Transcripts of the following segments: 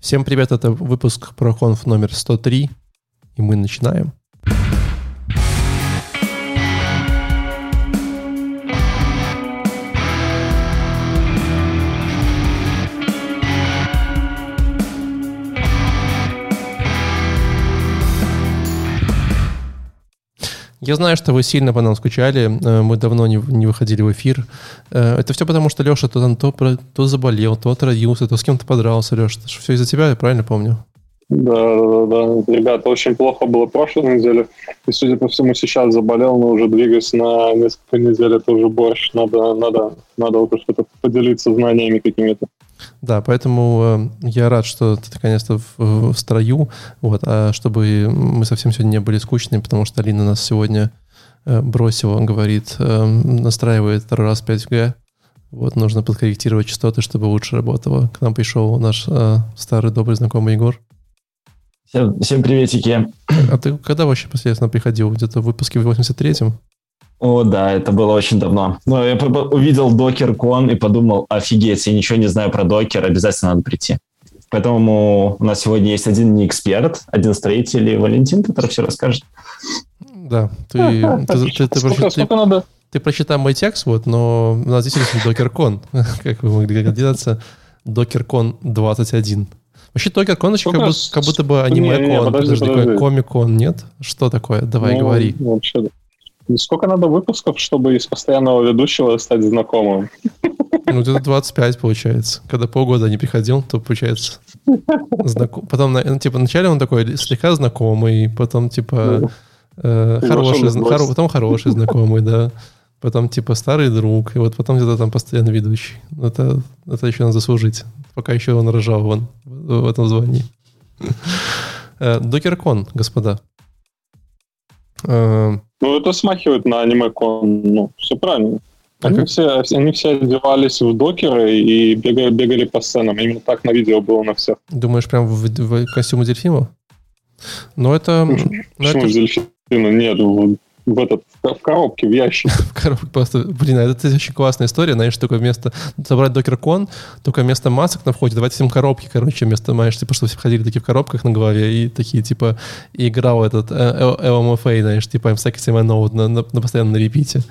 Всем привет, это выпуск конф номер 103, и мы начинаем. Я знаю, что вы сильно по нам скучали, э, мы давно не, не выходили в эфир. Э, это все потому, что Леша то, то, то заболел, то отравился, то с кем-то подрался, Леша. Это все из-за тебя, я правильно помню? Да, да, да. Ребята, очень плохо было прошлой неделе. И, судя по всему, сейчас заболел, но уже двигаясь на несколько недель, это уже борщ. Надо, надо, надо уже что-то поделиться знаниями какими-то. Да, поэтому э, я рад, что ты наконец-то в, в строю, вот, а чтобы мы совсем сегодня не были скучными, потому что Алина нас сегодня э, бросила, говорит, э, настраивает второй раз 5G, вот, нужно подкорректировать частоты, чтобы лучше работало. К нам пришел наш э, старый добрый знакомый Егор. Всем, всем приветики. А ты когда вообще последовательно приходил? Где-то в выпуске в 83-м? О, да, это было очень давно. Но я увидел докер-кон и подумал, офигеть, я ничего не знаю про докер, обязательно надо прийти. Поэтому у нас сегодня есть один не эксперт, один строитель и Валентин, который все расскажет. Да, ты, а, ты, ты, ты, сколько, ты, сколько надо? ты прочитай мой текст, вот, но у нас действительно докер-кон, как вы могли догадаться, докер-кон 21. Вообще докер-кон еще как, будто, как будто бы аниме-кон, комик-кон, нет? Что такое? Давай, ну, говори. Вообще, Сколько надо выпусков, чтобы из постоянного ведущего стать знакомым? Ну, где-то 25 получается. Когда полгода не приходил, то получается знаком... Потом, ну, типа, вначале он такой слегка знакомый, потом, типа, ну, э, хороший, хоро... потом хороший знакомый, да. Потом, типа, старый друг, и вот потом где-то там постоянно ведущий. Это, это еще надо заслужить. Пока еще он рожал вон в этом звании. Э, Докеркон, господа. Э, ну, это смахивает на аниме-кон. Ну, все правильно. Они, все, они все одевались в докеры и бегали, бегали по сценам. Именно так на видео было на всех. Думаешь, прям в, в костюме дельфина? Ну, это... Почему это... дельфина? Нет, в этот в коробке, в ящике. в коробке просто, блин, а это очень классная история, знаешь, такое вместо собрать докер-кон, только вместо масок на входе давайте всем коробки, короче, вместо, знаешь, типа, чтобы все ходили такие в коробках на голове и такие, типа, играл этот LMFA, знаешь, типа, I'm Second My Note на, на, на постоянно на репите.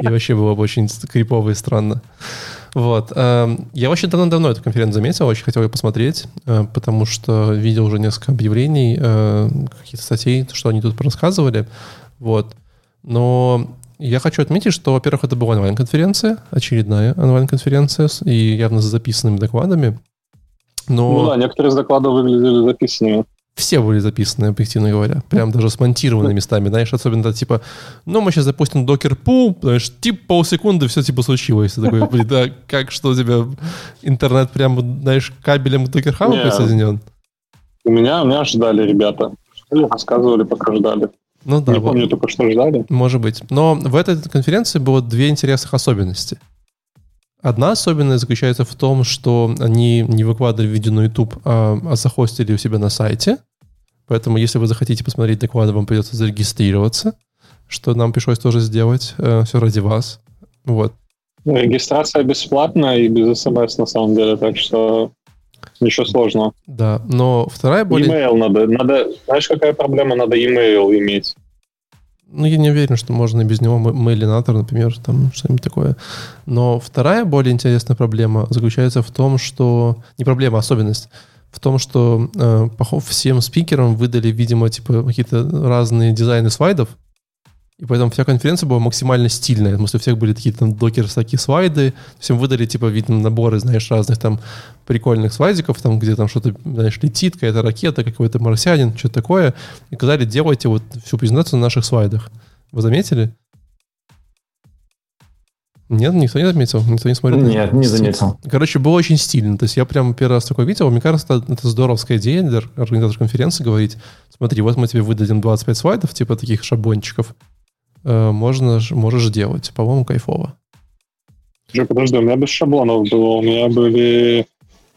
И вообще было бы очень крипово и странно. Вот. Я очень давно-давно эту конференцию заметил, очень хотел ее посмотреть, э, потому что видел уже несколько объявлений, э, каких-то статей, что они тут рассказывали. Вот. Но я хочу отметить, что, во-первых, это была онлайн-конференция, очередная онлайн-конференция, и явно с записанными докладами. Но... Ну да, некоторые из докладов выглядели записанными. Все были записаны, объективно говоря. Прям даже смонтированы местами, знаешь, особенно типа, ну, мы сейчас запустим докер пул, знаешь, типа полсекунды все типа случилось. Ты такой, блин, да, как что у тебя интернет прям, знаешь, кабелем к докер хабу присоединен? У меня, у меня ждали ребята. Рассказывали, пока ждали. Ну да. Не вот. помню только, что ждали. Может быть. Но в этой конференции было две интересных особенности. Одна особенность заключается в том, что они не выкладывали видео на YouTube, а, а захостили у себя на сайте. Поэтому, если вы захотите посмотреть доклады, вам придется зарегистрироваться, что нам пришлось тоже сделать. Э, все ради вас. Вот. Регистрация бесплатная и без смс на самом деле, так что Ничего сложного. Да, но вторая более... Email надо, надо... Знаешь, какая проблема? Надо email иметь. Ну, я не уверен, что можно и без него мейлинатор, например, там что-нибудь такое. Но вторая более интересная проблема заключается в том, что... Не проблема, а особенность. В том, что э, всем спикерам выдали, видимо, типа какие-то разные дизайны слайдов, и поэтому вся конференция была максимально стильная. Потому что у всех были такие там докер такие слайды. Всем выдали, типа, видно, наборы, знаешь, разных там прикольных слайдиков, там, где там что-то, знаешь, летит, какая-то ракета, какой-то марсианин, что-то такое. И сказали, делайте вот всю презентацию на наших слайдах. Вы заметили? Нет, никто не заметил, никто не смотрел. Нет, не заметил. Короче, было очень стильно. То есть я прям первый раз такое видел. Мне кажется, это здоровская идея для организатора конференции говорить, смотри, вот мы тебе выдадим 25 слайдов, типа таких шаблончиков, можно, можешь делать. По-моему, кайфово. Же, подожди, у меня без шаблонов было. У меня были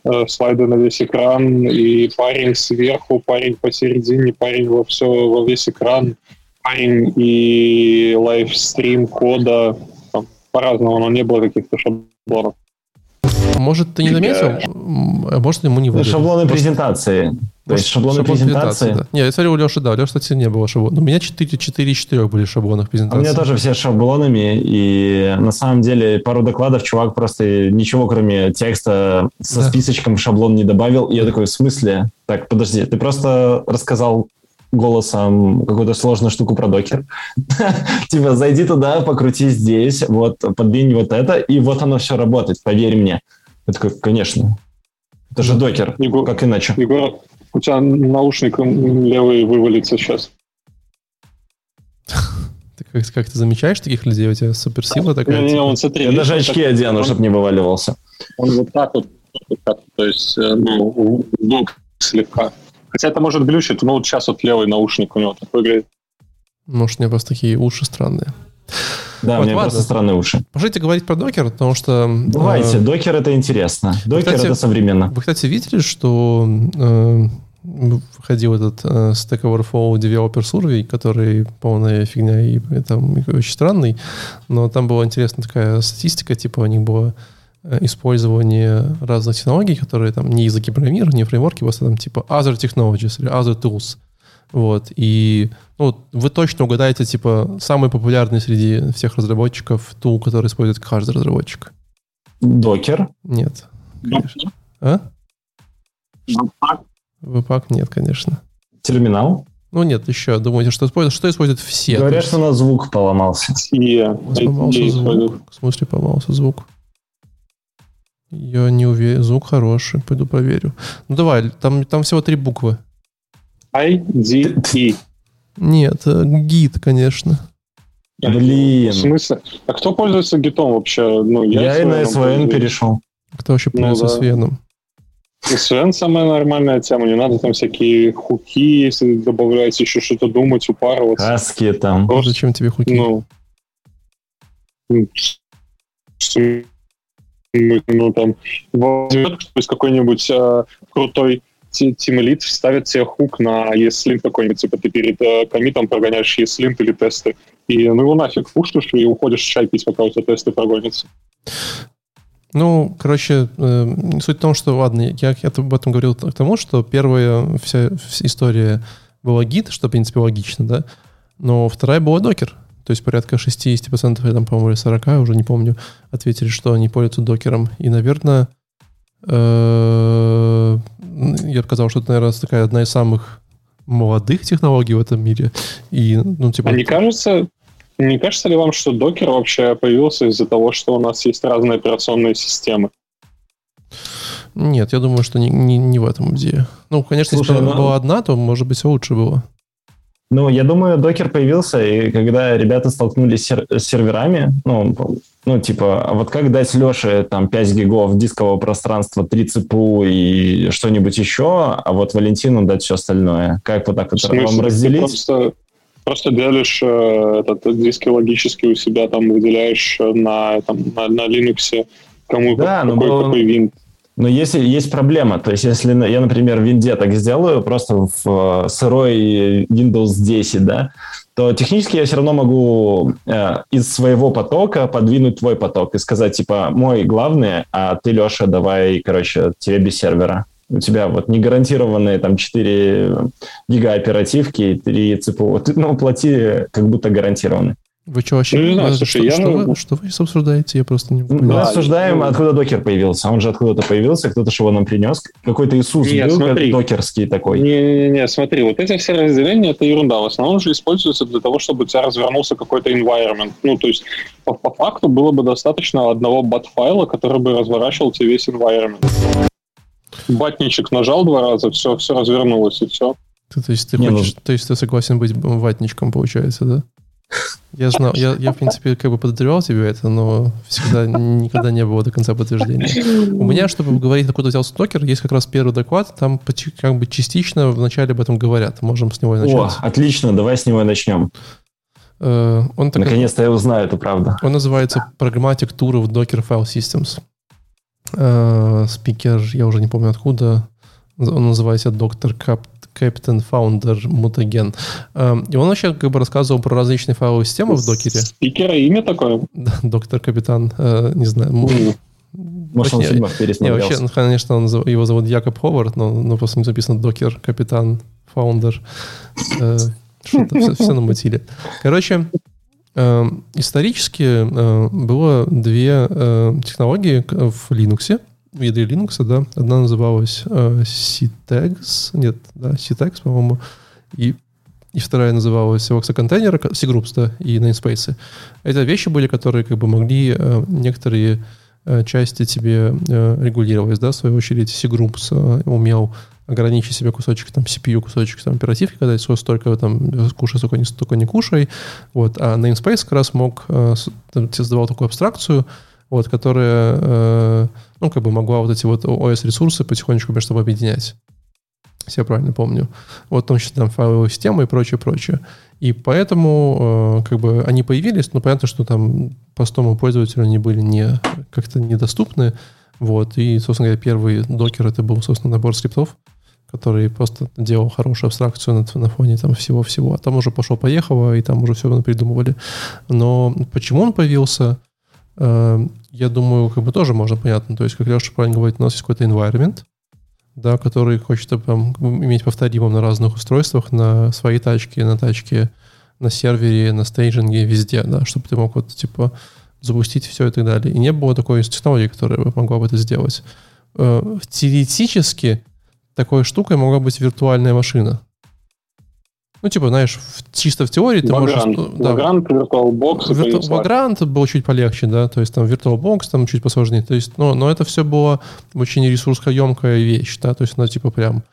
э, слайды на весь экран, и парень сверху, парень посередине, парень во все, во весь экран, парень и лайвстрим кода. Там, по-разному, но не было каких-то шаблонов. Может, ты не заметил, а может, ему не выдали. Шаблоны Может, презентации. То есть шаблоны шаблон презентации. да. Не, я смотрю, у Леши, да, у Леши, кстати, не было шаблона. У меня 4, 4 из 4 были шаблонных А у презентаций. меня тоже все шаблонами, и на самом деле пару докладов чувак просто ничего, кроме текста со Да. списочком шаблон не добавил. И я такой, в смысле? Так, подожди, ты просто рассказал голосом какую-то сложную штуку про докер. Типа, зайди туда, покрути здесь, вот, подвинь вот это, и вот оно все работает, поверь мне. Я такой, конечно. Это же докер, Егор, как иначе. Егор, у тебя наушник левый вывалится сейчас. Ты как, как ты замечаешь таких людей? У тебя суперсила такая? Не-не, типа? он смотри. Я даже очки так- одену, чтобы не вываливался. Он вот так вот, вот так, то есть, э, ну, бок слегка. Хотя это может глючить, но вот сейчас вот левый наушник у него так выглядит. Может, у меня просто такие уши странные. Да, Вот у меня ладно. просто странные уши. Пошлите говорить про докер, потому что... э, Давайте, докер это интересно. Докер Кстати, это современно. Вы, кстати, видели, что э, выходил этот э, Stack Overflow Developer Survey, который полная фигня и, и там и очень странный, но там была интересная такая статистика, типа у них было э, использование разных технологий, которые там не языки программирования, не фреймворки, просто там типа other technologies или other tools. Вот. И ну, вы точно угадаете, типа, самый популярный среди всех разработчиков тул, который использует каждый разработчик. Докер. Нет. Конечно. А? Webpack нет, конечно. Терминал. Ну нет, еще думаете, что используют, что используют все? Говорят, То что у нас звук поломался. И есть поломался IDE звук. В смысле поломался звук? Я не уверен. Звук хороший. Пойду проверю. Ну давай, там, там всего три буквы. IDE. Нет, э, гид, конечно. Блин. В смысле? А кто пользуется гитом вообще? Ну, Я, и на SVN SVN перешел. Кто вообще Ну пользуется да. Свеном? SVN самая нормальная тема. Не надо там всякие хуки, если добавлять еще что-то думать, упарываться. Каски там. Просто, Зачем тебе хуки? Ну, ну, там, возьмет какой-нибудь э, крутой тимлит вставит себе хук на ESLint какой-нибудь, типа ты перед э, комитом прогоняешь ESLint или тесты, и ну его нафиг пушишь и уходишь чай пить, пока у тебя тесты прогонятся. Ну, короче, э, суть в том, что, ладно, я, я об этом говорил к тому, что первая вся, вся история была гид, что, в принципе, логично, да, но вторая была докер. То есть порядка 60%, или там, по-моему, или 40, уже не помню, ответили, что они пользуются докером. И, наверное, э, я бы сказал, что это, наверное, такая одна из самых молодых технологий в этом мире. И, ну, типа... А не кажется, не кажется ли вам, что докер вообще появился из-за того, что у нас есть разные операционные системы? Нет, я думаю, что не, не, не в этом идея. Ну, конечно, Слушай, если бы ну- была одна, то, может быть, все лучше было. Ну, я думаю, докер появился, и когда ребята столкнулись с сер- с серверами, ну, ну, типа, а вот как дать Леше там 5 гигов дискового пространства, 3 ЦПУ и что-нибудь еще, а вот Валентину дать все остальное? Как вот так вот вам ты разделить? Просто, просто делишь э, этот диски логически у себя, там выделяешь на, там, на, на Linux кому Да, но какой, было- какой винт. Но если есть проблема, то есть если я, например, в винде так сделаю, просто в э, сырой Windows 10, да, то технически я все равно могу э, из своего потока подвинуть твой поток и сказать, типа, мой главный, а ты, Леша, давай, короче, тебе без сервера. У тебя вот не гарантированные там 4 гига оперативки и 3 ЦПУ. Ты, ну, плати как будто гарантированный. Вы что вообще... Ну, не знаю, слушай, что, я, что ну- вы, что вы обсуждаете? Я просто не Мы понял. Да, обсуждаем, ну- откуда докер появился. Он же откуда-то появился, кто-то же его нам принес. Какой-то Иисус Нет, был, смотри. докерский такой. Не-не-не, смотри, вот эти все разделения — это ерунда. В основном же используются для того, чтобы у тебя развернулся какой-то environment. Ну, то есть, по, по факту было бы достаточно одного бат-файла, который бы разворачивал тебе весь environment. Батничек нажал два раза, все, все развернулось, и все. Ты- то, есть ты Не, ну- хочешь, то есть ты согласен быть ватничком, получается, да? Я знал, я, я, в принципе, как бы подозревал тебе это, но всегда никогда не было до конца подтверждения. У меня, чтобы говорить, откуда взялся докер, есть как раз первый доклад, там как бы частично вначале об этом говорят. Можем с него и О, начать. отлично, давай с него и начнем. Э, он, так- Наконец-то я узнаю эту правду. он называется Pragmatic Tour of Docker File Systems. Э, Спикер, я уже не помню откуда, он называется доктор Кап Captain Founder Mutagen. Э, И он вообще как бы рассказывал про различные файловые системы в докере. Спикера имя такое? Да, доктор капитан, э, не знаю. Может, он в фильмах пересмотрелся. Не, вообще, конечно, он, его зовут Якоб Ховард, но, но просто не записано докер, капитан, фаундер. Э, что-то все, все намутили. Короче, исторически э, было две э, технологии в Linux, в ядре Linux, да. Одна называлась э, CTEX, нет, да, CTEX, по-моему, и и вторая называлась Voxa Container, C-Groups, да, и Namespace. Это вещи были, которые как бы могли э, некоторые э, части тебе э, регулировать, да, в свою очередь C-Groups э, умел ограничить себе кусочек там CPU, кусочек там оперативки, когда все столько там кушай, столько не, столько не кушай. Вот. А Namespace как раз мог, э, создавал такую абстракцию, вот, которая, э, ну, как бы могла вот эти вот OS-ресурсы потихонечку между собой объединять я правильно помню. Вот в том числе там файловые системы и прочее, прочее. И поэтому э, как бы они появились, но понятно, что там простому пользователю они были не, как-то недоступны. Вот. И, собственно говоря, первый докер это был, собственно, набор скриптов, который просто делал хорошую абстракцию на, на фоне там всего-всего. А там уже пошло-поехало, и там уже все придумывали. Но почему он появился, э, я думаю, как бы тоже можно понятно. То есть, как Леша правильно говорит, у нас есть какой-то environment, да, который хочет там, иметь повторимым на разных устройствах, на своей тачке, на тачке, на сервере, на стейджинге, везде, да, чтобы ты мог вот, типа, запустить все и так далее. И не было такой технологии, которая могла бы это сделать. Э, теоретически такой штукой могла быть виртуальная машина. Ну, типа, знаешь, в, чисто в теории ты Vagrant. можешь... Да, Vagrant, VirtualBox. Virtu- Vagrant был чуть полегче, да, то есть там VirtualBox там чуть посложнее. То есть, но, но это все было очень ресурсоемкая вещь, да, то есть она типа прям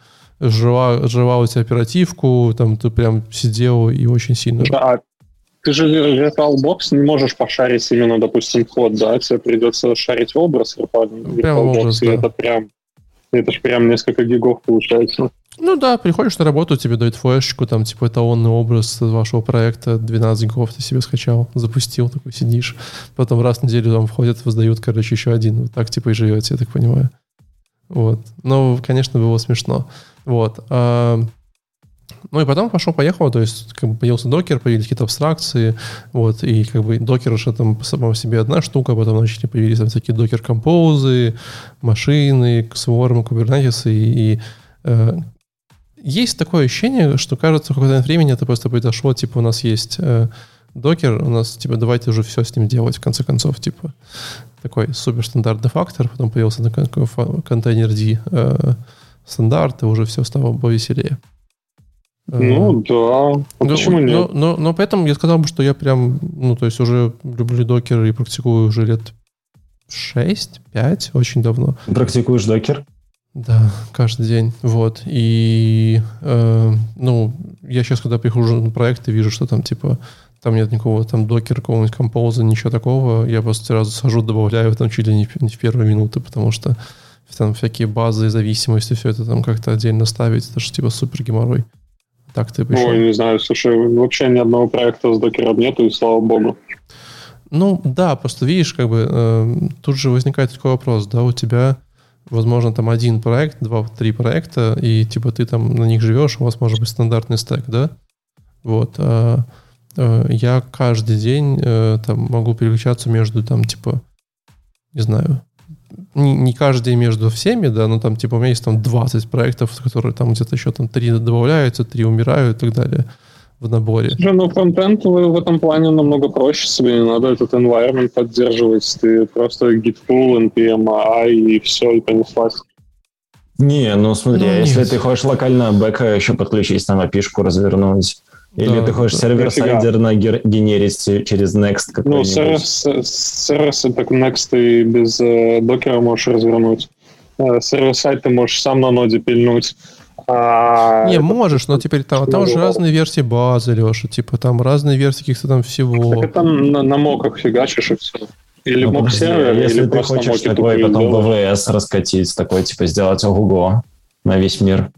жила, жила у тебя оперативку, там ты прям сидел и очень сильно... Да, ты же VirtualBox не можешь пошарить именно, допустим, код, да, тебе придется шарить образ VirtualBox, Прям образ, и да. это прям это же прям несколько гигов получается. Ну да, приходишь на работу, тебе дают флешечку, там, типа, эталонный образ вашего проекта, 12 гигов ты себе скачал, запустил, такой сидишь. Потом раз в неделю там входят, воздают, короче, еще один. Вот так, типа, и живете, я так понимаю. Вот. Но, конечно, было смешно. Вот. А, ну и потом пошел-поехал, то есть как бы появился докер, появились какие-то абстракции, вот, и как бы докер уже там по себе одна штука, потом начали появились там всякие докер-композы, машины, Swarm, Kubernetes, и, и э, есть такое ощущение, что кажется, в какое-то времени это просто произошло, типа у нас есть э, докер, у нас, типа, давайте уже все с ним делать, в конце концов, типа, такой суперстандартный фактор, потом появился контейнер D э, стандарт, и уже все стало повеселее. Ну да, а ну, почему но, нет? Но, но, но поэтому я сказал бы, что я прям, ну, то есть уже люблю докер и практикую уже лет 6-5, очень давно. Практикуешь докер? Да, каждый день. Вот. И, э, ну, я сейчас, когда прихожу на проект и вижу, что там, типа, там нет никакого там докера, какого-нибудь композа, ничего такого, я просто сразу сажу, добавляю там чуть ли не, не в первые минуты, потому что там всякие базы, зависимости, все это там как-то отдельно ставить, это же типа супер геморрой. Так ты пришел. Ой, не знаю, слушай, вообще ни одного проекта с докером нету, и слава богу. Ну, да, просто видишь, как бы э, тут же возникает такой вопрос, да, у тебя, возможно, там один проект, два-три проекта, и типа ты там на них живешь, у вас может быть стандартный стек, да? Вот. А, а, я каждый день э, там могу переключаться между там типа, не знаю, не, не каждый день между всеми, да, но там, типа, у меня есть там 20 проектов, которые там где-то еще там 3 добавляются, 3 умирают и так далее в наборе. Слушай, ну, фронтенд в этом плане намного проще, тебе не надо этот environment поддерживать, ты просто git pull, npm i и все, и понеслась. Не, ну смотри, Ну, а если нет. ты хочешь локально бэка еще подключить, там апишку развернуть, или Да, ты хочешь server-side нагенерить через Next Ну, какой-нибудь. сервис, сервисы так Next и без э, докера можешь развернуть. Э, Server-side ты можешь сам на ноде пильнуть. А, Не, это- можешь, но теперь там, там же Ну, разные версии базы, Леша, типа там разные версии каких-то там всего. Так это на, на моках фигачишь и все. Или Ну, mock сервер, если или ты просто хочешь такой потом. VPS раскатить, такой типа сделать ого на весь мир.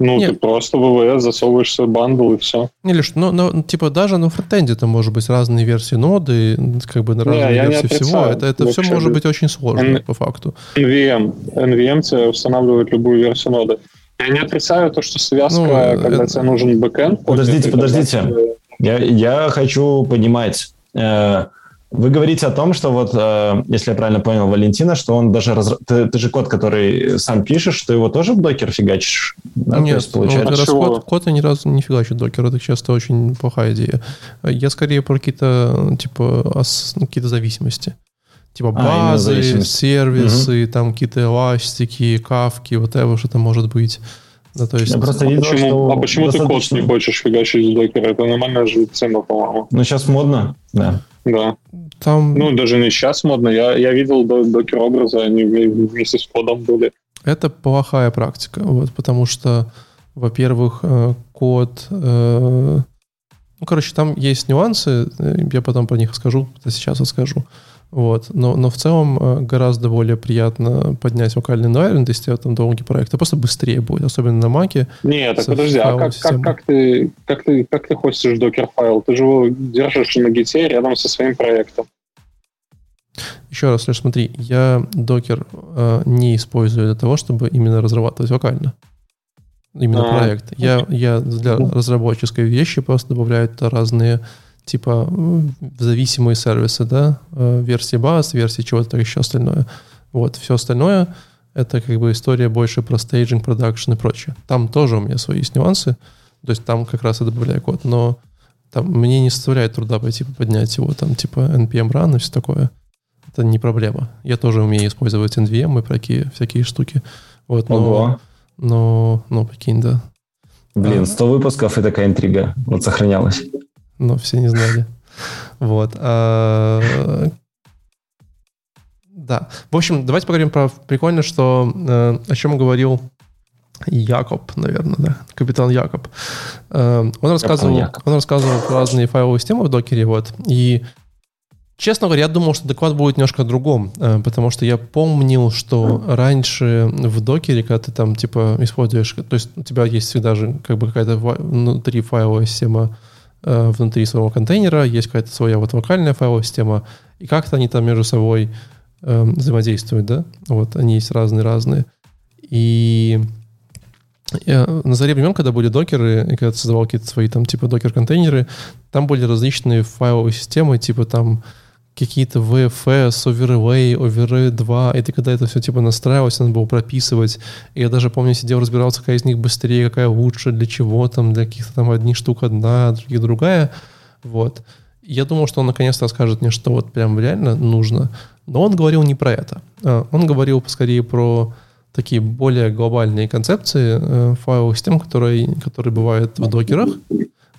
Ну, Нет. ты просто в VPS засовываешь свой бандл и все. Или что, ну, ну, типа даже на фронтенде там может быть разные версии ноды, как бы на Не, разные не версии всего. отрицаю. Это, это все может быть очень сложно Н- по факту. NVM. NVM тебе устанавливает любую версию ноды. Я не отрицаю то, что связка, Ну, когда это- тебе нужен бэкэнд. Подождите, это подождите. э, Я, я хочу понимать, э, Вы говорите о том, что вот, э, если я правильно понял Валентина, что он даже... Раз... Ты, ты же код, который сам пишешь, ты его тоже в докер фигачишь? Да? Нет, есть, получается... ну, раз код, код я ни разу не фигачу докер, это часто очень плохая идея. Я скорее про какие-то, типа, ос... Ну, какие-то зависимости. Типа а, базы, сервисы, угу. там какие-то эластики, кавки, вот это что-то может быть. Да, то есть... Я просто а видел, почему, что а почему достаточно... ты код не хочешь фигачить с докера? Это нормальная же тема, по-моему. Ну, сейчас модно, да. Да. Там... Ну, даже не сейчас модно. Я, я видел докер-образы, они вместе с кодом были. Это плохая практика, вот, потому что, во-первых, э, код... Э, ну, короче, там есть нюансы, э, я потом про них скажу, сейчас расскажу. Вот. Но, но в целом э, гораздо более приятно поднять вокальный environment, если там долгий проект. Это просто быстрее будет, особенно на маке. Нет, так подожди, а как, как, как, ты, как, ты, как ты хостишь докер-файл? Ты же его держишь на гите рядом со своим проектом. Еще раз, Леш, смотри, я докер э, не использую для того, чтобы именно разрабатывать вокально. Именно а, проект. Я, я для разработческой вещи просто добавляю разные типа зависимые сервисы, да, э, версии баз, версии чего-то еще остальное. Вот, все остальное это как бы история больше про staging, продакшн и прочее. Там тоже у меня свои есть нюансы, то есть там как раз я добавляю код, но там мне не составляет труда пойти поднять его, там типа npm run и все такое. Это не проблема. Я тоже умею использовать NVM и такие всякие штуки. Вот, но, Ого. но, но, прикинь, да. Блин, 100 выпусков и такая интрига вот сохранялась но все не знали. Вот. А, да. В общем, давайте поговорим про прикольно, что э, о чем говорил Якоб, наверное, да, капитан Якоб. Э, он рассказывал, Якоб. он рассказывал про разные файловые системы в докере, вот, и Честно говоря, я думал, что доклад будет немножко другом, э, потому что я помнил, что раньше в докере, когда ты там типа используешь, то есть у тебя есть всегда же как бы какая-то внутри файловая система внутри своего контейнера, есть какая-то своя вот вокальная файловая система, и как-то они там между собой э, взаимодействуют, да, вот, они есть разные-разные. И э, на заре времен, когда были докеры, и когда ты создавал какие-то свои там типа докер-контейнеры, там были различные файловые системы, типа там какие-то VFS, Overlay, Overlay 2, и ты когда это все типа настраивалось, надо было прописывать. И я даже помню, сидел, разбирался, какая из них быстрее, какая лучше, для чего там, для каких-то там одних штук одна, других другая. Вот. Я думал, что он наконец-то расскажет мне, что вот прям реально нужно. Но он говорил не про это. А, он говорил скорее про такие более глобальные концепции э, файловых систем, которые, которые бывают в докерах.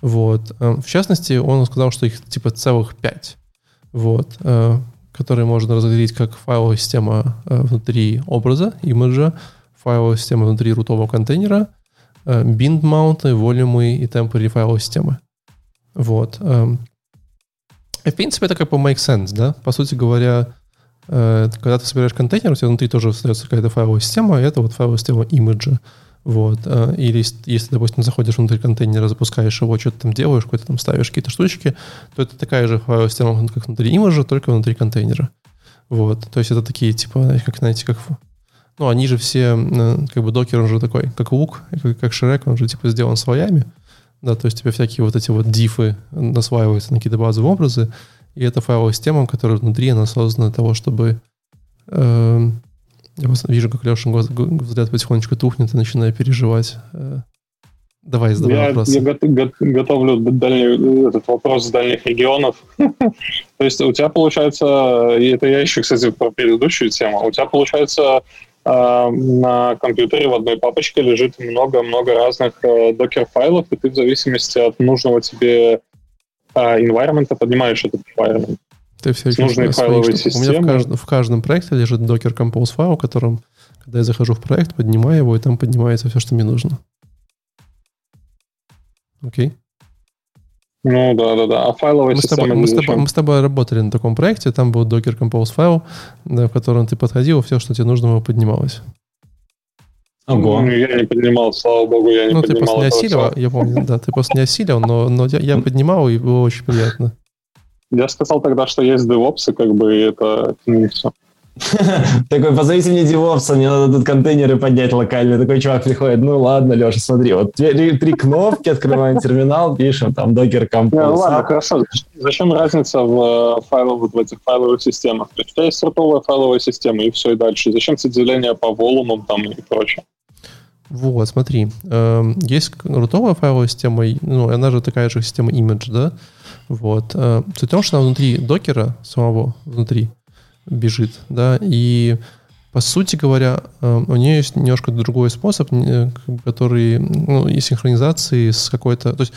Вот. Э, в частности, он сказал, что их типа целых пять вот, э, который можно разделить как файловая система э, внутри образа, имиджа, файловая система внутри рутового контейнера, э, bind маунты, волюмы и temporary файловой системы. Вот. Э, и, в принципе, это как бы make sense, да? По сути говоря, э, когда ты собираешь контейнер, у тебя внутри тоже остается какая-то файловая система, и это вот файловая система имиджа. Вот. Э, или если, допустим, заходишь внутрь контейнера, запускаешь его, что-то там делаешь, какой-то там ставишь какие-то штучки, то это такая же файловая система, как внутри имиджа, только внутри контейнера. Вот. То есть это такие, типа, как, знаете, как... Ну, они же все, э, как бы докер, он же такой, как лук, как, Шрек, он же, типа, сделан слоями. Да, то есть у тебя всякие вот эти вот дифы насваиваются на какие-то базовые образы, и это файловая система, которая внутри, она создана для того, чтобы э, я вижу, как Леша взгляд потихонечку тухнет и начинаю переживать. Э, давай, задавай я, вопрос. Я готовлю дальний, этот вопрос с дальних регионов. То есть у тебя получается, и это я еще, кстати, про предыдущую тему, у тебя получается э, на компьютере в одной папочке лежит много-много разных э, докер-файлов, и ты в зависимости от нужного тебе environment поднимаешь этот environment. Ты все еще нужные файловые системы. У меня в каждом, в каждом проекте лежит Docker Compose файл, в котором, когда я захожу в проект, поднимаю его, и там поднимается все, что мне нужно. Окей? Ну да, да, да. А файловая мы система... С тобой, мы, с тобой, мы с тобой работали на таком проекте, там был Docker Compose файл, да, в котором ты подходил, все, что тебе нужно, его поднималось. Ого. Ну, я не поднимал, слава богу, я не ну, поднимал. Ну, ты просто не осилил, я помню, да, ты просто не осилил, но, но я, я поднимал, и было очень приятно. Я сказал тогда, что есть DevOps, и как бы это ну, все. Такой, позовите мне девопса, мне надо тут контейнеры поднять локально. Такой чувак приходит, ну ладно, Леша, смотри, вот три, кнопки, открываем терминал, пишем, там, докер композ. Ну ладно, хорошо. Зачем разница в э, файловых, в этих файловых системах? То есть у тебя есть рутовая файловая система, и все, и дальше. Зачем соделение по волумам там и прочее? Вот, смотри, эм, есть рутовая файловая система, ну, она же такая же система image, да? Вот. Э, суть в том, что она внутри докера самого, внутри, бежит, да, и по сути говоря, э, у нее есть немножко другой способ, э, который, ну, и синхронизации с какой-то... То есть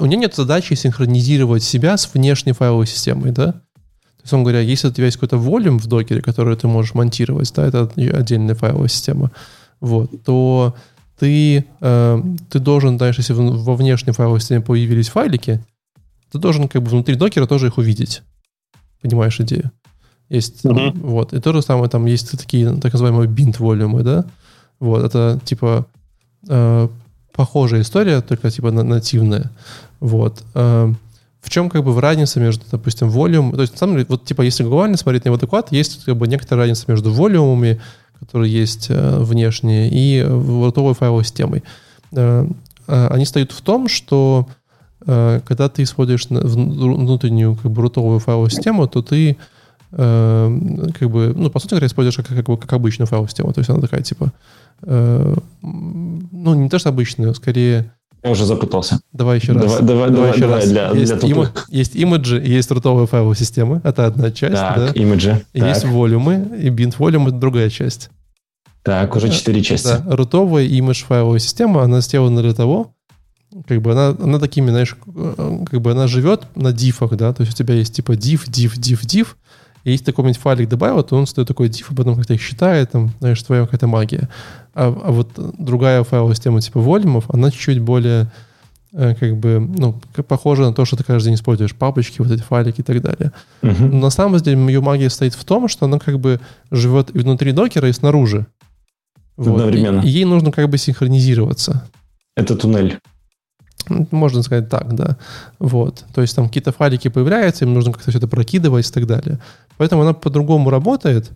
у нее нет задачи синхронизировать себя с внешней файловой системой, да? То есть, он говоря, если у тебя есть какой-то волюм в докере, который ты можешь монтировать, да, это отдельная файловая система, вот, то ты, э, ты должен, знаешь, если во внешней файловой системе появились файлики, ты должен как бы внутри докера тоже их увидеть. Понимаешь идею? Есть, uh-huh. вот, и то же самое, там есть такие так называемые бинт волюмы, да, вот, это типа э, похожая история, только типа нативная, вот. Э, в чем как бы разница между, допустим, волюм, то есть, на самом деле, вот типа, если глобально смотреть на его доклад, есть как бы некоторая разница между волюмами, которые есть э, внешние, и рутовой файловой системой. Э, э, они стоят в том, что когда ты используешь внутреннюю как бы рутовую файловую систему, то ты э, как бы, ну, по сути говоря, используешь как, как, как обычную файловую систему. То есть она такая, типа, э, ну, не то, что обычная, скорее... Я уже запутался. Давай еще раз. Давай, давай, еще давай раз. Для, есть, для им, есть имиджи, есть рутовые файловые системы. Это одна часть. Так, да? имиджи. И так. Есть волюмы, и бинт волюм — это другая часть. Так, уже четыре части. Да, рутовая имидж файловая система, она сделана для того, как бы она, она такими, знаешь, как бы она живет на дифах, да, то есть у тебя есть типа div, div, div, div, и если ты какой-нибудь файлик добавил, то он стоит такой diff, а потом как-то их считает, там, знаешь, твоя какая-то магия. А, а вот другая файловая система типа волюмов, она чуть-чуть более э, как бы, ну, похоже на то, что ты каждый день используешь папочки, вот эти файлики и так далее. Uh-huh. Но на самом деле ее магия стоит в том, что она как бы живет и внутри докера, и снаружи. Вот. И, и ей нужно как бы синхронизироваться. Это туннель. Можно сказать так, да. Вот. То есть там какие-то файлики появляются, им нужно как-то все это прокидывать и так далее. Поэтому она по-другому работает.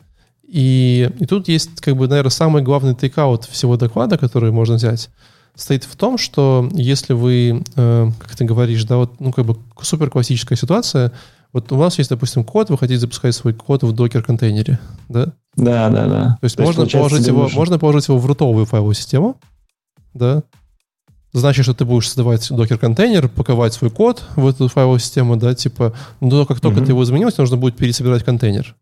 И, и тут есть, как бы, наверное, самый главный тейкаут всего доклада, который можно взять, стоит в том, что если вы, э, как ты говоришь, да, вот, ну, как бы супер классическая ситуация, вот у вас есть, допустим, код, вы хотите запускать свой код в докер-контейнере, да? Да, да, да. То есть, То можно, есть положить его, можно положить его в рутовую файловую систему, да, значит, что ты будешь создавать докер-контейнер, паковать свой код в эту файловую систему, да, типа, но как только mm-hmm. ты его изменил, тебе нужно будет пересобирать контейнер.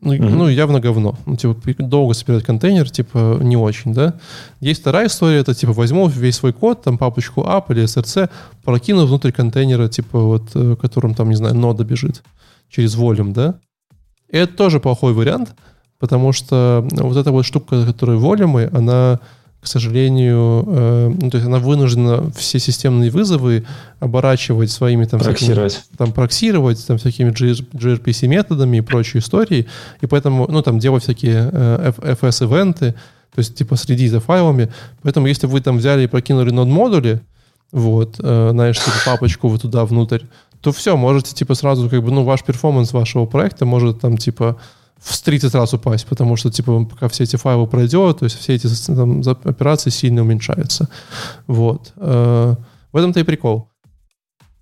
Ну, mm-hmm. ну, явно говно. Ну, типа, долго собирать контейнер, типа, не очень, да. Есть вторая история, это, типа, возьму весь свой код, там, папочку app или src, прокину внутрь контейнера, типа, вот, э, которым, там, не знаю, нода бежит через волюм, да. И это тоже плохой вариант, потому что вот эта вот штука, которая волюмы, она к сожалению, э, ну, то есть она вынуждена все системные вызовы оборачивать своими там проксировать, всякими, там проксировать там всякими gRPC методами и прочей истории, и поэтому, ну, там делать всякие э, FS-ивенты, то есть типа следить за файлами. Поэтому если вы там взяли и прокинули нод модули, вот, э, знаешь, типа папочку вот туда внутрь, то все, можете типа сразу как бы, ну, ваш перформанс вашего проекта может там типа в 30 раз упасть, потому что, типа, пока все эти файлы пройдет, то есть все эти там, операции сильно уменьшаются. Вот. Э, в этом-то и прикол.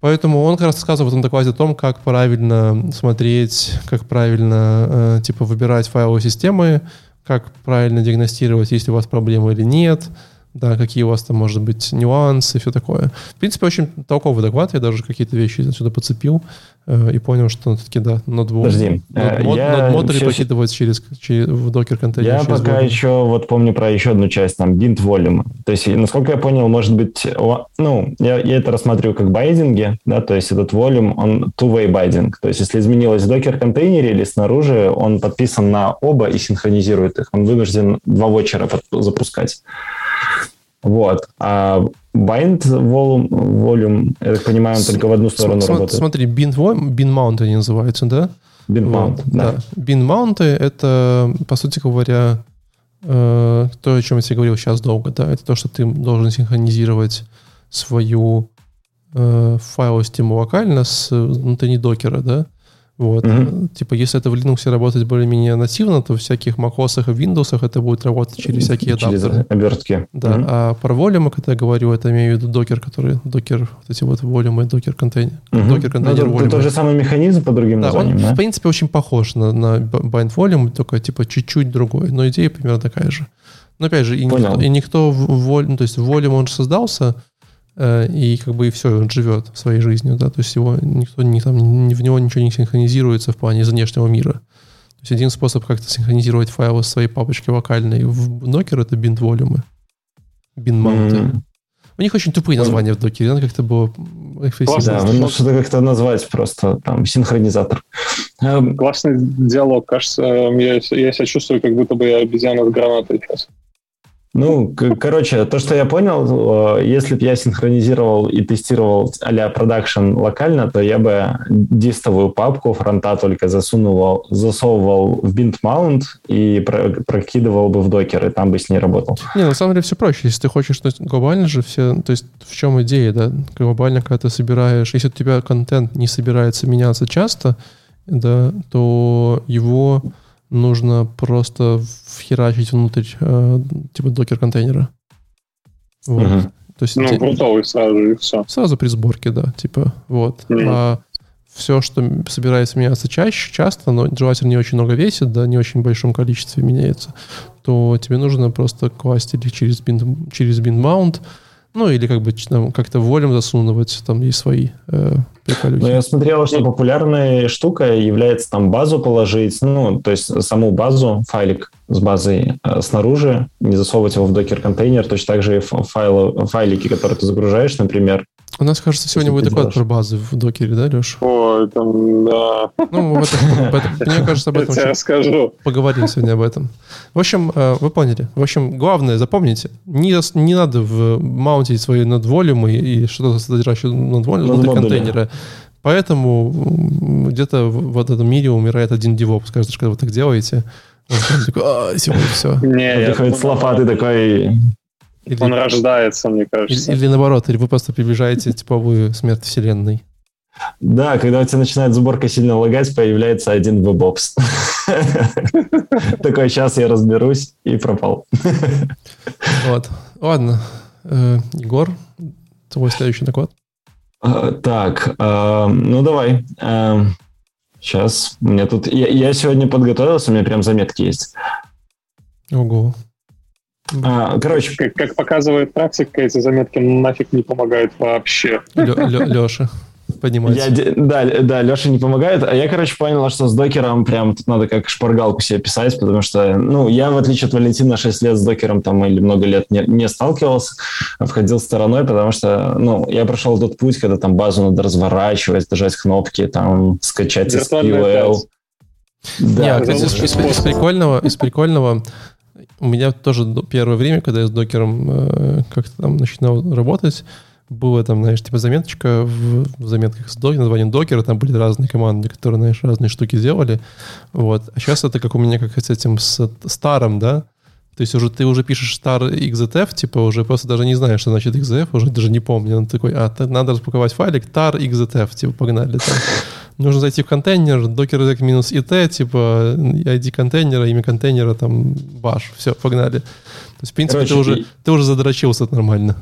Поэтому он как раз рассказывал в этом докладе о том, как правильно смотреть, как правильно, э, типа, выбирать файловые системы, как правильно диагностировать, есть ли у вас проблемы или нет, да, какие у вас там, может быть, нюансы, все такое. В принципе, очень толковый доклад, я даже какие-то вещи отсюда подцепил и понял, что все-таки, да, ноутбук, Подожди, ноутмод, я ноутмодеры все... прокидывать через, через, в докер контейнер. Я пока volume. еще вот помню про еще одну часть, там, bint volume. То есть, насколько я понял, может быть, ну, я, я это рассматриваю как байдинги, да, то есть этот volume, он two-way байдинг. То есть, если изменилось в докер контейнере или снаружи, он подписан на оба и синхронизирует их. Он вынужден два вочера запускать. Вот. А bind volume, volume, я так понимаю, он только в одну сторону См- работает. Смотри, bin, bin mount они называются, да? Bin mount, вот, да. да. Bin mount это, по сути говоря, э, то, о чем я тебе говорил сейчас долго, да, это то, что ты должен синхронизировать свою э, файловую систему локально с внутренней докера, да, Вот. Mm-hmm. Типа, если это в Linux работает более-менее нативно, то в всяких macOS и Windows это будет работать через всякие через адаптеры. обертки. Да. Mm-hmm. А про волюмы, когда я говорю, это имею в виду докер, который докер, вот эти вот волюмы, докер контейнер. Mm-hmm. Докер контейнер ну, Тот же самый механизм по другим да, названиям, он, да? в принципе, очень похож на, на bind volume, только типа чуть-чуть другой, но идея примерно такая же. Но опять же, и никто, и никто в воль, ну, то есть волюм он же создался, и как бы и все, он живет своей жизнью, да, то есть его никто не там, в него ничего не синхронизируется в плане внешнего мира. То есть один способ как-то синхронизировать файлы с своей папочки вокальной в Docker это bind волюмы, bind маунты. Mm-hmm. У них очень тупые названия в докере, надо как-то было Да, ну что-то как-то назвать просто, там, синхронизатор. Эм, Классный диалог, кажется, я, я себя чувствую, как будто бы я обезьяна с гранатой сейчас. Ну, короче, то, что я понял, э, если бы я синхронизировал и тестировал а-ля продакшн локально, то я бы дистовую папку фронта только засунул, засовывал в bind mount и прокидывал бы в докер, и там бы с ней работал. Не, на самом деле все проще. Если ты хочешь, то глобально же все... То есть в чем идея, да? Глобально, когда ты собираешь... Если у тебя контент не собирается меняться часто, да, то его нужно просто вхерачить внутрь э, типа докер-контейнера. Вот. Угу. То есть, ну, те... крутовый сразу и все. Сразу при сборке, да, типа, вот. Угу. А все, что собирается меняться чаще, часто, но желательно не очень много весит, да, не очень большом количестве меняется, то тебе нужно просто класть или через bin, через bin mount, ну, или как бы там, как-то волем засунуть, там есть свои э, приколюхи. Ну, я смотрел, что популярная штука является там базу положить, ну, то есть саму базу, файлик с базой э, снаружи, не засовывать его в докер-контейнер, точно так же и файлы, файлики, которые ты загружаешь, например, у нас, кажется, сегодня будет доклад про базы в докере, да, Леш? Ой, там, да. Ну, в этом, об этом, мне кажется, об этом Я расскажу. поговорим сегодня об этом. В общем, э, вы поняли. В общем, главное, запомните, не, не надо в маунтить свои надволюмы и что-то содержащее надволюмы внутри контейнера. Поэтому где-то в, этом мире умирает один девоп. Скажет, что вы так делаете, он такой, а, сегодня все. Не, приходит с лопатой такой, или, Он рождается, мне кажется. Или, или наоборот, или вы просто приближаете типовую смерть вселенной. Да, когда у тебя начинает сборка сильно лагать, появляется один вебопс. Такой, сейчас я разберусь, и пропал. Вот. Ладно. Э, Егор, твой следующий доклад. А, так, а, ну давай. Сейчас. У меня тут... Я сегодня подготовился, у меня прям заметки есть. Ого. А, короче, как, как показывает практика, эти заметки нафиг не помогают вообще. Леша, поднимайся. да, да, Леша не помогает. А я, короче, понял, что с докером прям тут надо как шпаргалку себе писать, потому что, ну, я, в отличие от Валентина, 6 лет с докером там или много лет не, не сталкивался, входил стороной, потому что, ну, я прошел тот путь, когда там базу надо разворачивать, нажать кнопки, там, скачать SQL. Да, Не, кстати, из, из, из прикольного, из прикольного у меня тоже первое время, когда я с докером э, как-то там начинал работать, было там, знаешь, типа заметочка в, в заметках с докер, названием докера, там были разные команды, которые, знаешь, разные штуки делали. Вот. А сейчас это как у меня, как с этим, с старым, да, то есть уже ты уже пишешь star xzf, типа уже просто даже не знаешь, что значит xzf, уже даже не помню. Он такой, а, надо распаковать файлик tar xzf, типа погнали там. Нужно зайти в контейнер, docker exec минус it, типа ID контейнера, имя контейнера, там, bash, все, погнали. То есть, в принципе, Короче, ты, уже, ты уже задрочился нормально.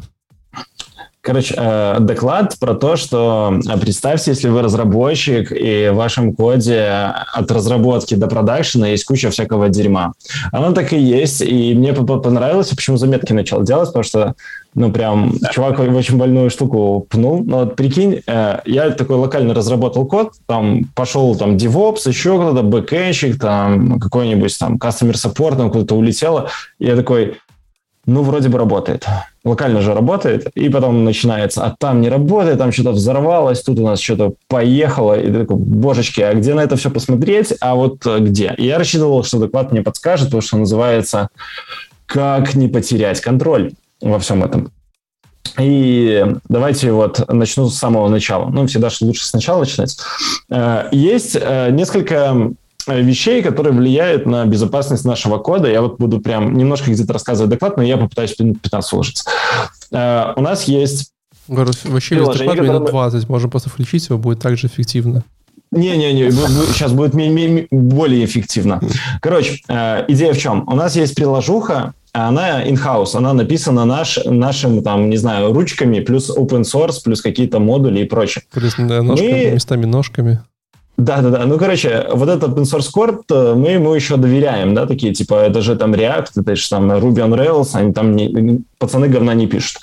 Короче, э, доклад про то, что э, представьте, если вы разработчик, и в вашем коде от разработки до продакшена есть куча всякого дерьма. Оно так и есть, и мне понравилось, почему заметки начал делать, потому что, ну, прям, чувак очень больную штуку пнул. Но вот прикинь, э, я такой локально разработал код, там пошел там DevOps, еще кто-то, бэкэнщик, там какой-нибудь там customer support, там куда-то улетело, и я такой, ну, вроде бы работает. Локально же работает, и потом начинается, а там не работает, там что-то взорвалось, тут у нас что-то поехало, и ты такой, божечки, а где на это все посмотреть, а вот э, где? И я рассчитывал, что доклад мне подскажет, то, что называется «Как не потерять контроль во всем этом». И давайте вот начну с самого начала. Ну, всегда же лучше сначала начинать. Э, есть э, несколько вещей, которые влияют на безопасность нашего кода. Я вот буду прям немножко где-то рассказывать доклад, но я попытаюсь 15 уложиться. Uh, у нас есть Вообще, если доклад минут 20, можем просто включить его, будет также эффективно. Не-не-не, сейчас будет более эффективно. Короче, э, идея в чем? У нас есть приложуха, она in-house, она написана наш, нашим, там, не знаю, ручками, плюс open source, плюс какие-то модули и прочее. Плюс да, ножками, Мы... местами ножками. Да-да-да, ну, короче, вот этот open source code, э, мы ему еще доверяем, да, такие, типа, это же там React, это же там Ruby on Rails, они там не, пацаны говна не пишут.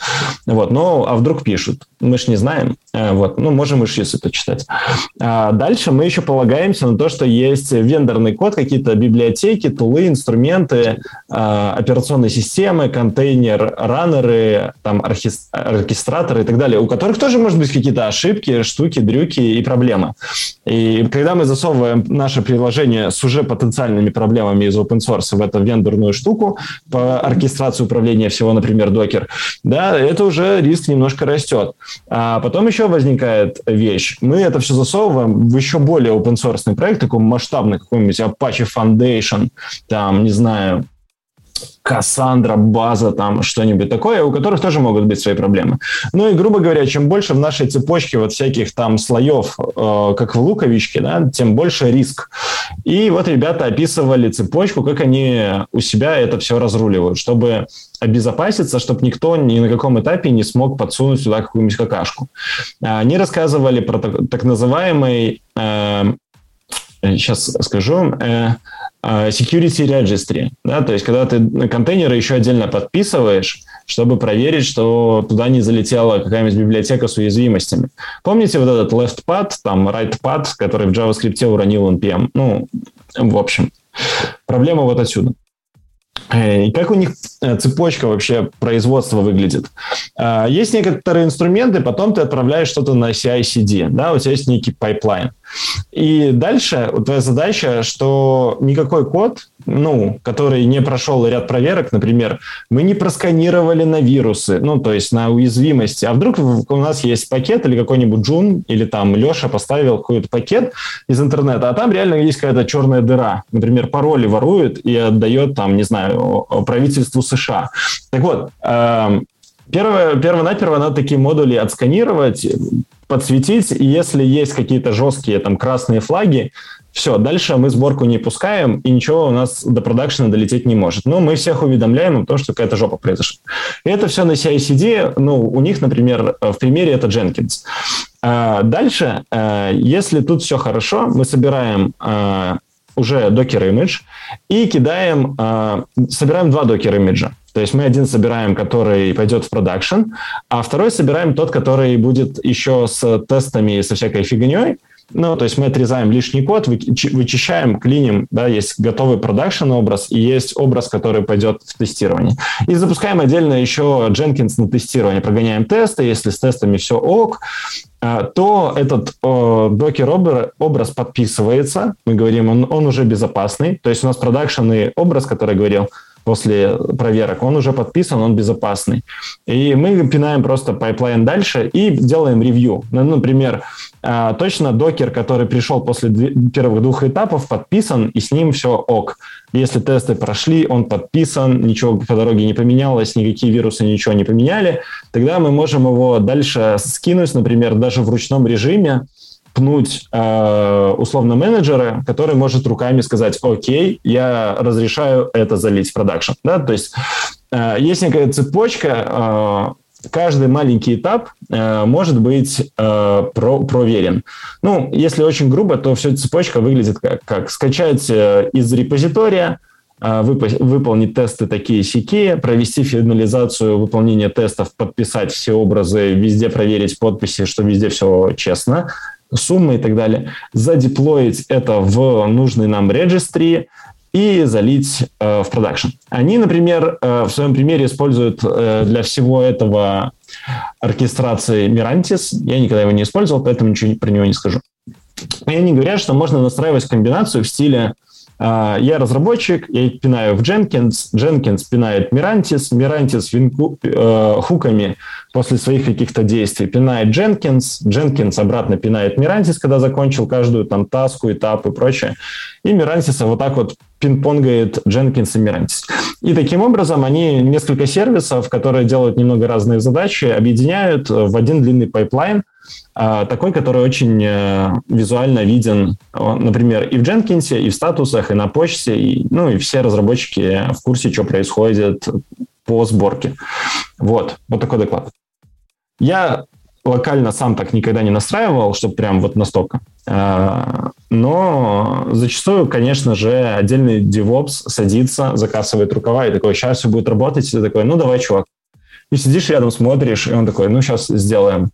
Вот, ну, а вдруг пишут? Мы ж не знаем. Э, вот, ну, можем и шисы почитать. А дальше мы еще полагаемся на то, что есть вендорный код, какие-то библиотеки, тулы, инструменты, а, операционные системы, контейнер, раннеры, там, оркестраторы и так далее, у которых тоже может быть какие-то ошибки, штуки, дрюки и проблемы. И когда мы засовываем наше приложение с уже потенциальными проблемами из open source в эту вендорную штуку по оркестрации управления всего, например, докер, да, это уже риск немножко растет. А потом еще возникает вещь. Мы это все засовываем в еще более open source проект, такой масштабный, какой-нибудь Apache Foundation, там, не знаю, Кассандра, база, там что-нибудь такое, у которых тоже могут быть свои проблемы. Ну и, грубо говоря, чем больше в нашей цепочке вот всяких там слоев, э, как в луковичке, да, тем больше риск. И вот ребята описывали цепочку, как они у себя это все разруливают, чтобы обезопаситься, чтобы никто ни на каком этапе не смог подсунуть сюда какую-нибудь какашку. Они рассказывали про так, так называемый, э, сейчас скажу, э, а, security registry, да, то есть когда ты контейнеры еще отдельно подписываешь, чтобы проверить, что туда не залетела какая-нибудь библиотека с уязвимостями. Помните вот этот left pad, там right pad, который в JavaScript уронил NPM? Ну, в общем, проблема вот отсюда. Э, и как у них э, цепочка вообще производства выглядит? Есть некоторые инструменты, потом ты отправляешь что-то на CI/CD, да, у тебя есть некий пайплайн. И дальше твоя задача, что никакой код, ну, который не прошел ряд проверок, например, мы не просканировали на вирусы, ну, то есть на уязвимости, а вдруг у нас есть пакет или какой-нибудь Джун, или там Леша поставил какой-то пакет из интернета, а там реально есть какая-то черная дыра. Например, пароли ворует и отдает там, не знаю, правительству США. Так вот, эм, Первое, перво-наперво надо такие модули отсканировать, подсветить, и если есть какие-то жесткие там красные флаги, все, дальше мы сборку не пускаем, и ничего у нас до продакшена долететь не может. Но мы всех уведомляем о том, что какая-то жопа произошла. И это все на CI-CD, ну, у них, например, в примере это Jenkins. А дальше, э, если тут все хорошо, мы собираем э, уже Docker image и кидаем, э, собираем два докер имиджа. То есть мы один собираем, который пойдет в продакшн, а второй собираем тот, который будет еще с тестами и со всякой фигней. Ну, то есть мы отрезаем лишний код, вычищаем, клиним, да, есть готовый продакшн образ и есть образ, который пойдет в тестирование. И запускаем отдельно еще Jenkins на тестирование, прогоняем тесты, если с тестами все ок, а, то этот Docker образ подписывается, мы говорим, он, он уже безопасный, то есть у нас продакшенный образ, который говорил, после проверок, он уже подписан, он безопасный. И мы пинаем просто пайплайн дальше и делаем ревью. Ну, например, а, точно Docker, который пришел после первых двух этапов, подписан, и с ним все ок. Если тесты прошли, он подписан, ничего по дороге не поменялось, никакие вирусы ничего не поменяли, тогда мы можем его дальше скинуть, например, даже в ручном режиме, пнуть э, условно менеджера, который может руками сказать, окей, я разрешаю это залить в продакшн. Да? То есть э, есть некая цепочка, э, каждый маленький этап может быть про, проверен. Ну, если очень грубо, то вся цепочка выглядит как, как скачать из репозитория, выполнить тесты такие сики, провести финализацию выполнения тестов, подписать все образы, везде проверить подписи, что везде все честно, суммы и так далее, задеплоить это в нужный нам регистри и залить э, в продакшн. Они, например, э, в своем примере используют э, для всего этого оркестрации Mirantis. Я никогда его не использовал, поэтому ничего про него не скажу. И они говорят, что можно настраивать комбинацию в стиле я разработчик, я пинаю в Jenkins, Jenkins пинает Mirantis, Mirantis винку, э, хуками после своих каких-то действий пинает Jenkins, Jenkins обратно пинает Mirantis, когда закончил каждую там таску, этап и прочее, и Mirantis вот так вот пинг-понгает Jenkins и Mirantis. И таким образом они несколько сервисов, которые делают немного разные задачи, объединяют в один длинный пайплайн – а такой, который очень э, визуально виден, например, и в Jenkins, и в статусах, и на почте, и, ну и все разработчики в курсе, что происходит по сборке. Вот, вот такой доклад. Я локально сам так никогда не настраивал, чтобы прям вот настолько. А, но зачастую, конечно же, отдельный DevOps садится, закасывает рукава и такой, сейчас все будет работать, и ты такой, ну давай, чувак. И сидишь рядом, смотришь, и он такой, ну сейчас сделаем.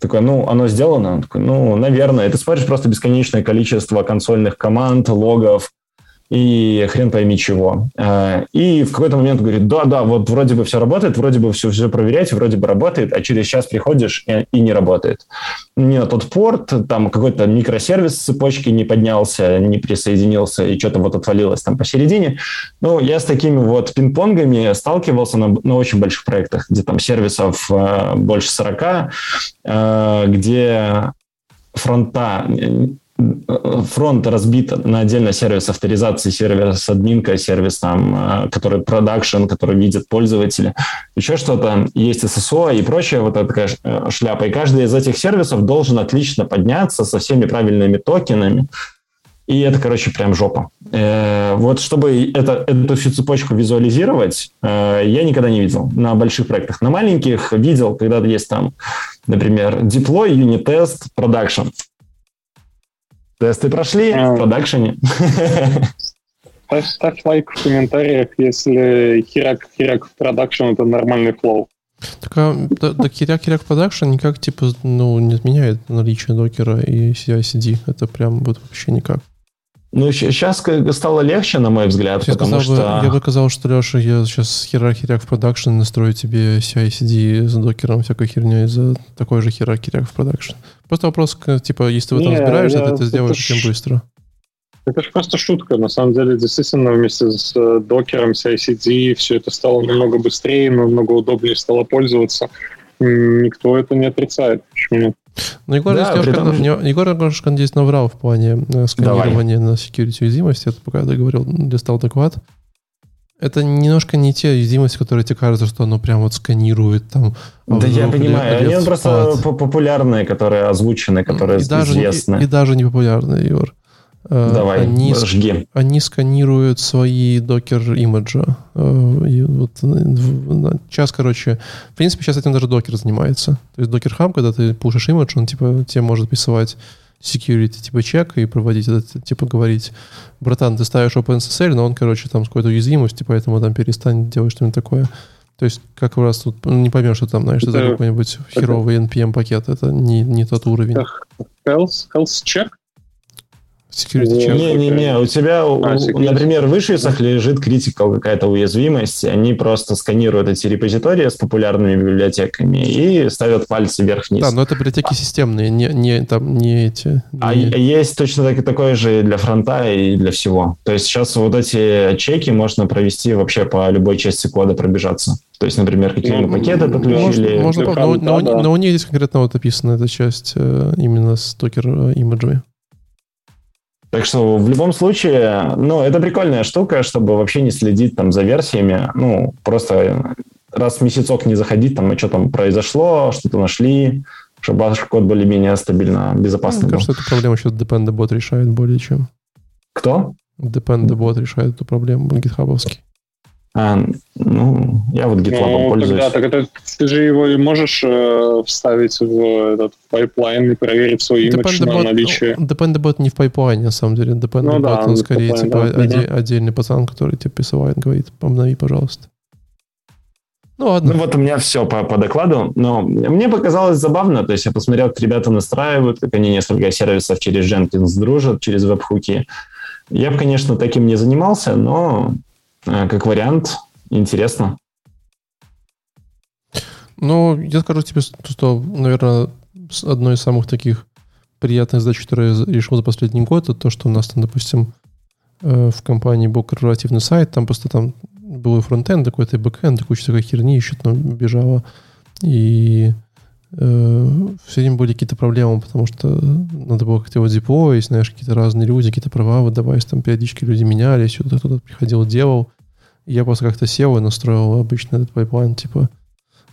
Такой, ну, оно сделано? Он такой, ну, наверное. И ты смотришь просто бесконечное количество консольных команд, логов, и хрен пойми чего. Э, и в какой-то момент говорит, да-да, вот вроде бы все работает, вроде бы все, все проверяете, вроде бы работает, а через час приходишь и, и не работает. Не на тот порт, там какой-то микросервис цепочки не поднялся, не присоединился, и что-то вот отвалилось там посередине. Ну, я с такими вот пинг-понгами сталкивался на, на очень больших проектах, где там сервисов э, больше 40, э, где фронта фронт разбит на отдельно сервис авторизации, сервис админка, сервис там, э, который продакшн, который видит пользователи, еще что-то, есть SSO и прочее, вот эта такая э, шляпа. И каждый из этих сервисов должен отлично подняться со всеми правильными токенами. И это, короче, прям жопа. Э, вот чтобы это, эту всю цепочку визуализировать, я никогда не видел на больших проектах. На маленьких видел, когда есть там, например, deploy, unit test, production. Тесты прошли а... в продакшене. Ставь, ставь лайк в комментариях, если херак, херак в production это нормальный flow. Так, а, да, да херак, херак production никак, типа, ну, не отменяет наличие докера и CI-CD. Это прям вот вообще никак. Ну, сейчас стало легче, на мой взгляд, я потому что... Бы, я бы сказал, что, Леша, я сейчас херак-херак в production настрою тебе CI-CD с докером, всякой херней за такой же херак-херак в production. Просто вопрос, типа, если ты в этом не, разбираешься, ты это сделаешь очень быстро. Это же просто шутка. На самом деле, действительно, вместе с э, докером, CI-CD все это стало намного быстрее, намного удобнее стало пользоваться. Никто это не отрицает. Почему ну, Егор, да, немножко, том, Егор немножко здесь наврал в плане э, сканирования Давай. на security уязвимости. Это пока я договорил, листал доклад. Это немножко не те уязвимости, которые тебе кажется, что оно прям вот сканирует там. Да я понимаю, они просто популярные, которые озвучены, которые и известны. Даже, и, и даже не популярные, Егор. Э, Давай, они, жги. Они сканируют свои докер-имиджи. Э, вот, сейчас, короче, в принципе, сейчас этим даже докер занимается. То есть докер хаб, когда ты пушишь имидж, он типа тебе может рисовать security типа чек и проводить этот, типа говорить, братан, ты ставишь OpenSSL, но он, короче, там с какой-то уязвимостью, поэтому там перестань делать что-нибудь такое. То есть, как раз тут не поймешь, что там, знаешь, это, это какой-нибудь херовый NPM пакет. Это не, не тот уровень. Health, health check? Не-не-не, у тебя, а, у, например, в вышвисах лежит критикал какая-то уязвимость, они просто сканируют эти репозитории с популярными библиотеками и ставят пальцы вверх-вниз. Да, но это библиотеки системные, не, не, там, не эти... А не... А есть точно так, такое же для фронта и для всего. То есть сейчас вот эти чеки можно провести вообще по любой части кода пробежаться. То есть, например, какие ну, пакеты подключили. Можно, можно, но, но, но, но у них здесь конкретно вот описана эта часть э, именно с токер-имиджами. Так что в любом случае, ну, это прикольная штука, чтобы вообще не следить там за версиями. Ну, просто раз в месяцок не заходить, там, что там произошло, что-то нашли, чтобы ваш код более-менее стабильно, безопасно Мне был. кажется, эту проблему сейчас Dependabot решает более чем. Кто? Dependabot решает эту проблему гитхабовский. А, ну, я вот GitLab ну, пользуюсь. Тогда, так это, ты же его можешь э, вставить в этот пайплайн и проверить свой имидж на наличие. Dependabot не в пайплайне, на самом деле. Dependabot, ну, да, он скорее типа да. оде- отдельный пацан, который тебе присылает, говорит, обнови, пожалуйста. Ну ладно. Ну вот у меня все по, по докладу, но мне показалось забавно, то есть я посмотрел, как ребята настраивают, как они несколько сервисов через Jenkins дружат, через веб-хуки. Я бы, конечно, таким не занимался, но как вариант, интересно. Ну, я скажу тебе, что, наверное, одной из самых таких приятных задач, которые я решил за последний год, это то, что у нас там, допустим, э, в компании был корпоративный сайт, там просто там был и фронтенд какой-то, и бэкенд, и куча такой херни еще там бежала. И э, все время были какие-то проблемы, потому что надо было как-то его деплоить, знаешь, какие-то разные люди, какие-то права выдавать, там периодически люди менялись, кто-то приходил, делал. Я просто как-то сел и настроил обычно этот пайплайн, типа,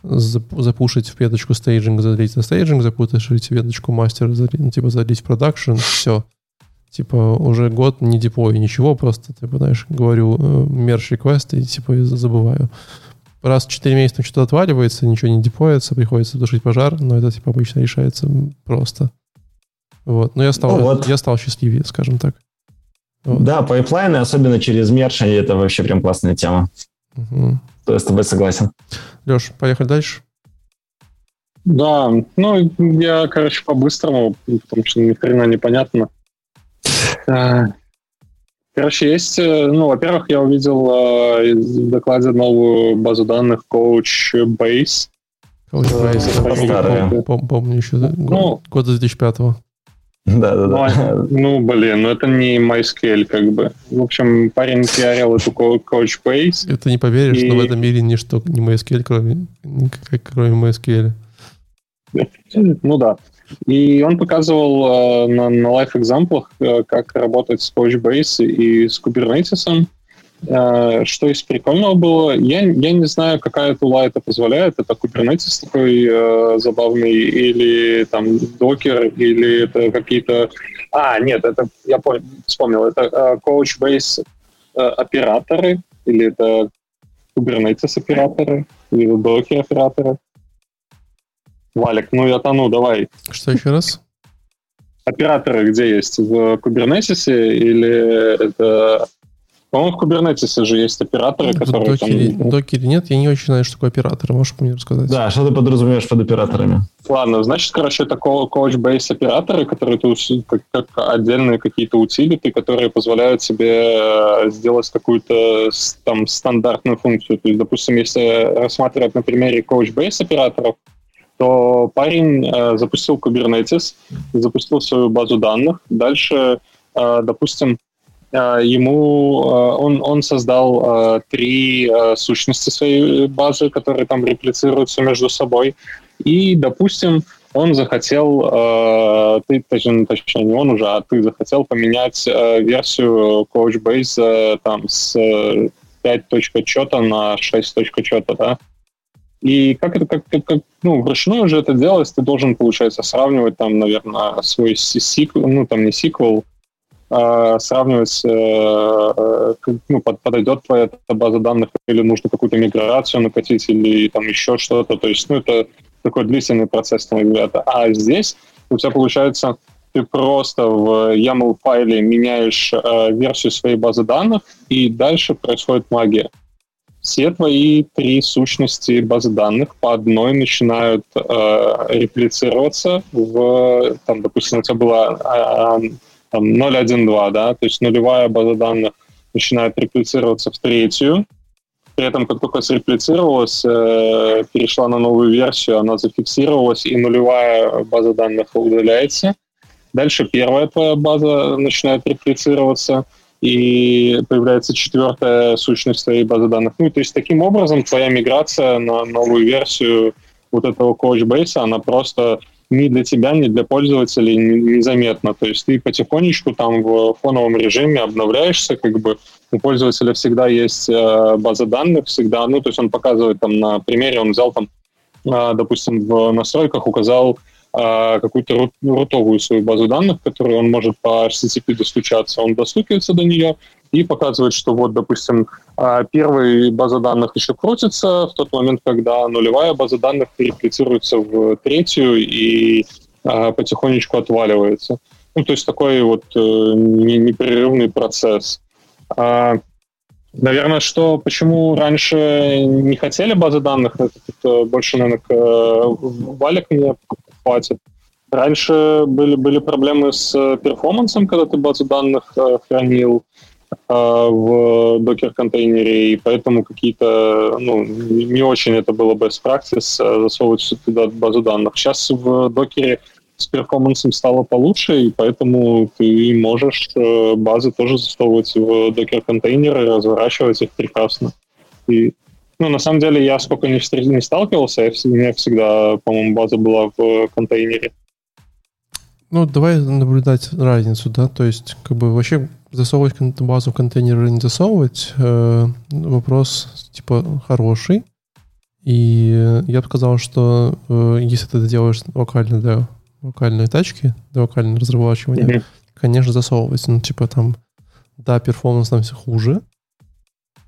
запушить в веточку staging, залить на staging, запушить в веточку мастера, залить, ну, типа залить в production, все. Типа уже год не деплой, ничего, просто, типа, знаешь, говорю merge request и типа забываю. Раз в 4 месяца что-то отваливается, ничего не деплоится, приходится тушить пожар, но это типа обычно решается просто. Вот. Но я стал, ну, вот. я стал счастливее, скажем так. Вот. Да, пайплайны, особенно через merge, это вообще прям классная тема. Угу. Я с тобой согласен. Леш, поехали дальше. Да, ну, я, короче, по-быстрому, потому что ни хрена непонятно. А, короче, есть, э, ну, во-первых, я увидел э, в докладе новую базу данных Couchbase. Couchbase, помню еще, ну, года 2005 -го. Да, да, да. Ну, блин, ну это не MySQL, как бы. В общем, парень пиарил эту Coach Base. Это не поверишь, и... но в этом мире ничто не MySQL, кроме, кроме MySQL. Ну да. И он показывал э, на, на лайф-экзамплах, э, как работать с Couchbase и с Kubernetes. Э, что из прикольного было, я, я не знаю, какая тула это позволяет. Это Kubernetes такой э, забавный, или там Docker, или это какие-то... А, нет, это я понял, вспомнил. Это э, Couchbase э, операторы, или это Kubernetes операторы, или Docker операторы. Валик, ну я тону, давай. Что еще раз? Операторы где есть? В Kubernetes или это по-моему, в Kubernetes же есть операторы, в которые... Докере, там... докере нет, я не очень знаю, что такое операторы. Можешь мне рассказать? Да, что ты подразумеваешь под операторами? Ладно, значит, короче, это Couchbase операторы, которые ты, как, как отдельные какие-то утилиты, которые позволяют тебе э, сделать какую-то там стандартную функцию. То есть, допустим, если рассматривать на примере Couchbase операторов, то парень э, запустил Kubernetes, запустил свою базу данных. Дальше, э, допустим, ему э, он, он создал э, три сущности своей базы, которые там реплицируются между собой. И, допустим, он захотел, ты, точнее, точнее, не он уже, а ты захотел поменять версию Couchbase там с 5. чета на 6. чета, да? И как это, как, как, ну, вручную уже это делать, ты должен, получается, сравнивать там, наверное, свой сиквел, ну, там не сиквел, э, сравнивать, э, ну, под, подойдет твоя база данных, или нужно какую-то миграцию накатить, или там еще что-то. То есть, ну, это такой длительный процесс, на мой взгляд. А здесь у тебя получается, ты просто в YAML файле меняешь э, версию своей базы данных, и дальше происходит магия. Все твои три сущности базы данных по одной начинают э, реплицироваться в, там, допустим, у тебя была э, там 0.1.2, да, то есть нулевая база данных начинает реплицироваться в третью, при этом, как только среплицировалась, э, перешла на новую версию, она зафиксировалась, и нулевая база данных удаляется. Дальше первая твоя база начинает реплицироваться, и появляется четвертая сущность твоей базы данных. Ну, то есть таким образом твоя миграция на новую версию вот этого Couchbase, она просто ни для тебя, ни для пользователей незаметно. То есть ты потихонечку там в фоновом режиме обновляешься, как бы у пользователя всегда есть э, база данных, всегда, ну, то есть он показывает там на примере, он взял там, э, допустим, в настройках указал э, какую-то рут, рутовую свою базу данных, которую он может по HTTP достучаться. Он достукивается до нее, и показывает, что вот, допустим, а, первая база данных еще крутится в тот момент, когда нулевая база данных переплицируется в третью и а, потихонечку отваливается. Ну, то есть такой вот э, непрерывный процесс. А, наверное, что почему раньше не хотели базы данных, это, это больше, наверное, к, э, Валик мне хватит. Раньше были, были проблемы с перформансом, когда ты базу данных э, хранил. А, в докер-контейнере, и поэтому какие-то, ну, не очень это было best practice а, засовывать туда базу данных. Сейчас в докере с перформансом стало получше, и поэтому ты можешь э, базы тоже засовывать в докер-контейнеры, разворачивать их прекрасно. И, ну, на самом деле, я сколько не, не сталкивался, я, у меня всегда, по-моему, база была в контейнере. Ну, давай наблюдать разницу, да, то есть, как бы вообще засовывать базу в контейнер или не засовывать, э, вопрос, типа, хороший. И я бы сказал, что э, если ты это делаешь локально для локальной тачки, для локального разрабатывания, mm-hmm. конечно, засовывать. Ну, типа там, да, performance там все хуже,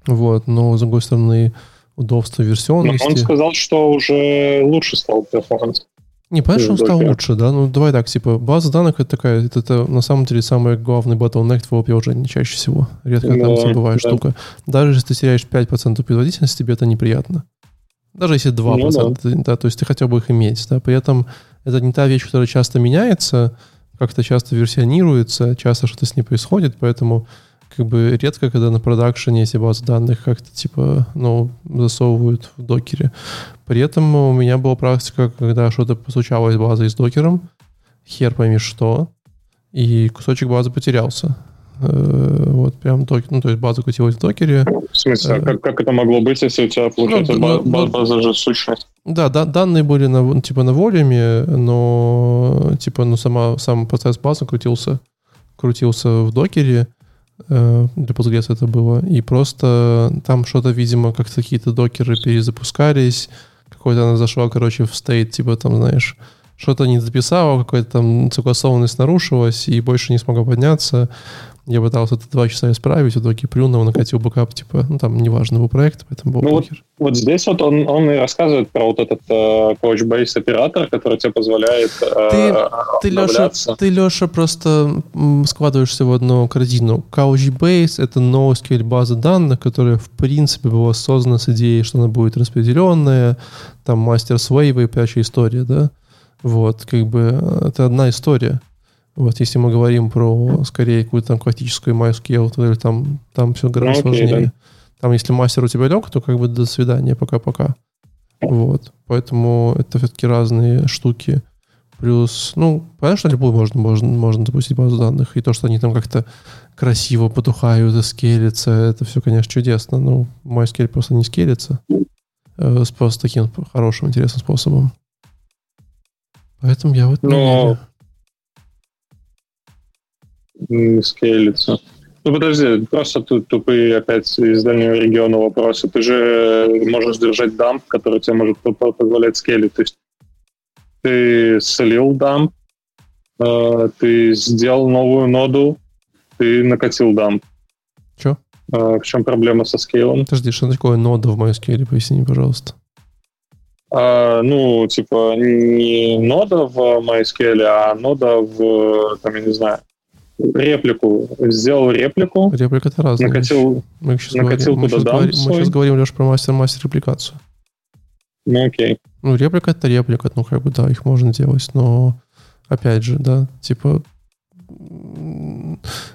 вот, но, с другой стороны, удобство версионности. Но он сказал, что уже лучше стал performance. Не, понятно, что он стал лучше, да? Ну, давай так, типа, база данных это такая, это, это на самом деле самый главный bottleneck твоего приложения чаще всего. Редко да, там бывает да. штука. Даже если ты теряешь 5% производительности, тебе это неприятно. Даже если 2%, ну, да. да, то есть ты хотел бы их иметь, да, при этом это не та вещь, которая часто меняется, как-то часто версионируется, часто что-то с ней происходит, поэтому как бы редко, когда на продакшене эти базы данных как-то типа, ну, засовывают в докере. При этом у меня была практика, когда что-то случалось с базой с докером, хер пойми что, и кусочек базы потерялся. Э, вот прям докер, ну то есть база крутилась в докере. В смысле, а как, как это могло быть, если у тебя получается ну, база, ну, база же сущность? Да, да, данные были на, типа на волюме, но типа ну сама сам процесс базы крутился крутился в докере, для Postgres это было, и просто там что-то, видимо, как какие-то докеры перезапускались, какой-то она зашла, короче, в стейт, типа там, знаешь, что-то не записала, какая-то там согласованность нарушилась и больше не смогла подняться. Я пытался это два часа исправить, в итоге плюнул, накатил бэкап, типа, ну там неважно, был проект, поэтому был ну, вот, вот здесь вот он, он и рассказывает про вот этот э, Couchbase оператор, который тебе позволяет э, ты, ты, Леша, ты, Леша, просто складываешься в одну корзину. Couchbase — это NoSQL база данных, которая, в принципе, была создана с идеей, что она будет распределенная, там мастер свейва и прочая история, да? Вот, как бы, э, это одна история. Вот, если мы говорим про, скорее, какую-то там классическую MySQL, там, там все гораздо окей, сложнее. Да. Там, если мастер у тебя лег, то как бы до свидания, пока-пока. Вот. Поэтому это все-таки разные штуки. Плюс, ну, понятно, что любую можно, можно, можно запустить базу данных. И то, что они там как-то красиво потухают и скелятся, это все, конечно, чудесно. Но MySQL просто не скелится. Э, с просто таким хорошим, интересным способом. Поэтому я вот Но не скейлится. Ну подожди, просто тут тупые опять из дальнего региона вопросы. Ты же можешь держать дамп, который тебе может позволять скейлить. То есть ты слил дамп, э, ты сделал новую ноду, ты накатил дамп. Че? Э, в чем проблема со скейлом? Подожди, что такое нода в MySQL? Поясни, пожалуйста. А, ну, типа, не нода в MySQL, а нода в, там, я не знаю, реплику. Сделал реплику. Реплика это разное. Накатил, мы сейчас накатил говорим, туда мы сейчас, говорим, мы сейчас говорим лишь про мастер-мастер репликацию. Ну, окей. Ну, реплика это реплика, ну, как бы, да, их можно делать, но, опять же, да, типа,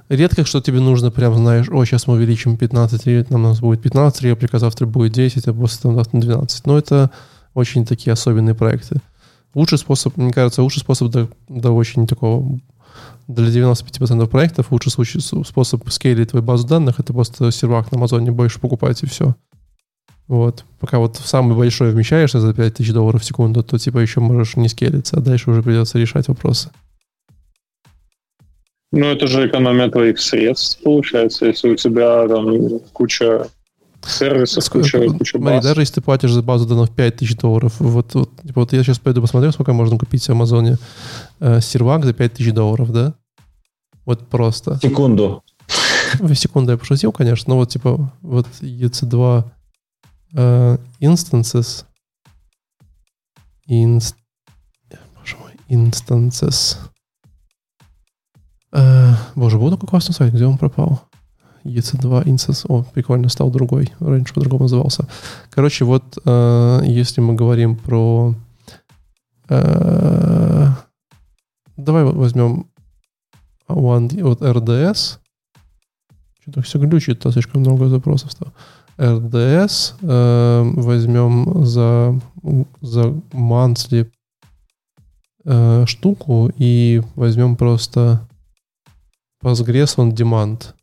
редко что тебе нужно прям, знаешь, о, сейчас мы увеличим 15 реплик, нам у нас будет 15 реплик, а завтра будет 10, а после там завтра 12. Но это очень такие особенные проекты. Лучший способ, мне кажется, лучший способ до, до очень такого для 95% проектов лучший случай, способ скейлить твою базу данных это просто сервак на Амазоне больше покупать и все. Вот. Пока вот самый большой вмещаешься за 5000 долларов в секунду, то типа еще можешь не скелиться, а дальше уже придется решать вопросы. Ну, это же экономия твоих средств, получается, если у тебя там куча сервисов, куча, куча баз. Смотри, даже если ты платишь за базу данных 5000 долларов, вот, вот, типа, вот я сейчас пойду посмотрю, сколько можно купить в Амазоне э, сервак за 5000 долларов, да? Вот просто. Секунду. В секунду я пошутил, конечно, но вот типа вот EC2 э, instances inst, боже мой, instances э, боже, был такой классный сайт, где он пропал? EC2 Instance. О, прикольно, стал другой. Раньше по-другому назывался. Короче, вот э, если мы говорим про... Э, давай возьмем one, вот RDS. Что-то все глючит, то слишком много запросов стало. RDS э, возьмем за, за monthly э, штуку и возьмем просто Postgres on Demand.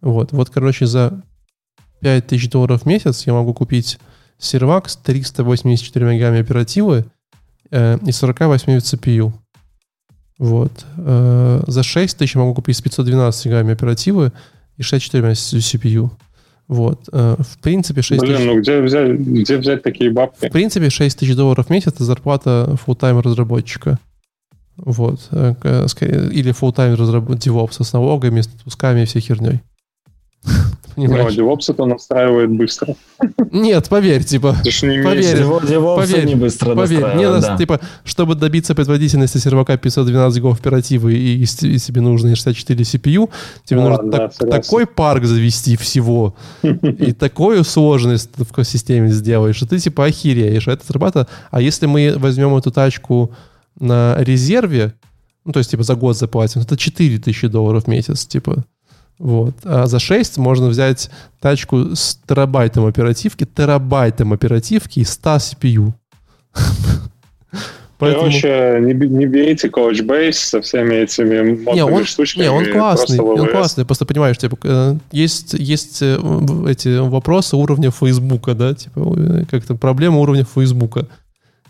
Вот, вот, короче, за 5000 долларов в месяц я могу купить сервак с 384 мегами оперативы э, и 48 CPU. Вот. Э, за 6 тысяч могу купить с 512 мегами оперативы и 64 CPU. Вот. Э, в принципе, 6 Блин, тысяч... ну где взять, где взять такие бабки? В принципе, 6 тысяч долларов в месяц — это зарплата full-time разработчика. Вот. Э, Или full-time разработчик DevOps с налогами, с отпусками и всей херней. Понимаешь? DevOps это настраивает быстро. Нет, поверь, типа, не Поверь. девопсы поверь, не быстро поверь, да. типа, чтобы добиться производительности сервака 512 гигов оперативы и, и с- и тебе нужно 64 CPU, тебе Ну нужно так- согласен. такой парк завести всего и такую сложность в системе сделаешь, что ты типа охереешь. А Это зарплата. А если мы возьмем эту тачку на резерве, ну, то есть, типа, за год заплатим, это 4000 долларов в месяц, типа. Вот. А за 6 можно взять тачку с терабайтом оперативки, терабайтом оперативки и 100 CPU. Поэтому- Короче, не, не берите Couchbase со всеми этими не, он, штучками. не, он классный, он классный, просто понимаешь, типа, э, есть, есть э, эти вопросы уровня Фейсбука, да, типа, э, как-то проблема уровня Фейсбука,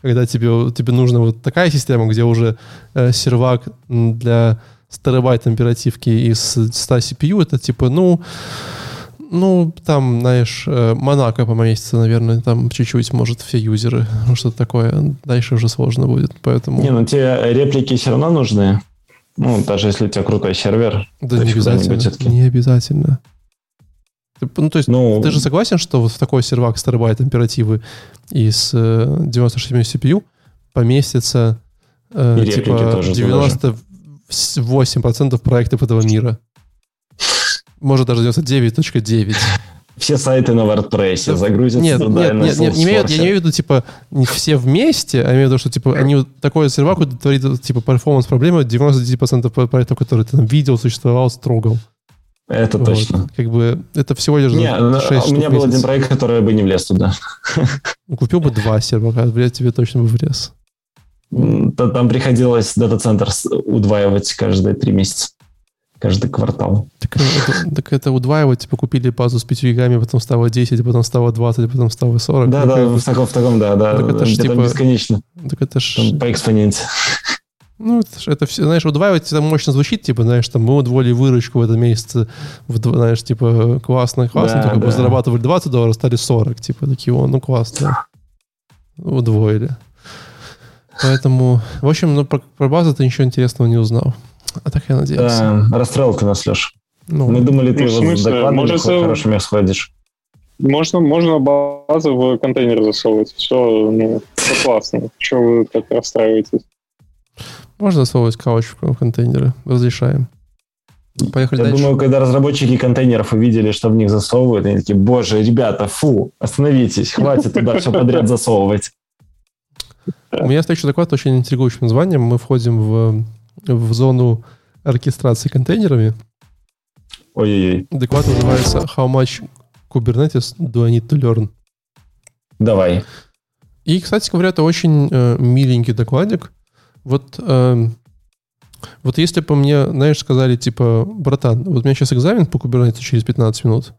когда тебе, тебе нужна вот такая система, где уже э, сервак для с терабайтом оперативки и с 100 CPU, это типа, ну, ну, там, знаешь, э, Монако поместится, наверное, там чуть-чуть, может, все юзеры, ну, что-то такое. Дальше уже сложно будет, поэтому... Не, ну тебе реплики все равно нужны. Ну, даже если у тебя крутой сервер. Да типа не обязательно, не, обязательно. Ну, то есть, ну, ты же согласен, что вот в такой сервак с терабайтом оперативы и э, с 96 CPU поместится э, типа 90, даже. 8% проектов этого мира. Может, даже 99.9 все сайты на WordPress, загрузятся. нет, туда нет, нет, нет, не имею, я не имею в виду, типа, не все вместе, а имею в виду, что, типа, они такой сервак творит, типа, перформанс-проблемы 99% проектов, которые ты там видел, существовал, строгал. Это вот. точно. Как бы это всего лишь не, ну, 6 а У меня был один проект, который бы не влез туда. Ну, купил бы два сервака, а, блядь, тебе точно бы влез. Там приходилось дата-центр удваивать каждые три месяца. Каждый квартал. Так, э, это, так это удваивать, типа, купили базу с 5 гигами, потом стало 10, потом стало 20, потом стало 40. Да, Ну, да, в таком, в таком, да, да. Так это ж типа- бесконечно. Так это ж... Там по экспоненте. Ну, это, это все, знаешь, удваивать это мощно звучит, типа, знаешь, там, мы удвоили выручку в этом месяце, в дв- знаешь, типа, классно, классно, Да, только да. зарабатывали 20 долларов, стали 40, типа, такие, о, ну, классно. Удвоили. Поэтому, в общем, ну, про, про базу ты ничего интересного не узнал. А так я надеялся. Да, расстроил ты нас, Леш. Ну, Мы думали, ты Ну, в его с докладами Может, хо- э, хорошими сходишь. Можно, можно базу в контейнер засовывать. Все, ну, все классно. Чего вы так расстраиваетесь? Можно засовывать кауч в контейнеры, разрешаем. Поехали Я дальше. думаю, когда разработчики контейнеров увидели, что в них засовывают, они такие, боже, ребята, фу, остановитесь, хватит туда все подряд засовывать. У меня следующий доклад очень интригующим названием. Мы входим в, в зону оркестрации контейнерами. Ой-ой-ой, Доклад называется How much Kubernetes do I need to learn? давай. И, кстати говоря, это очень э, миленький докладик. Вот, э, вот если бы мне, знаешь, сказали, типа, братан, вот у меня сейчас экзамен по Kubernetes через 15 минут,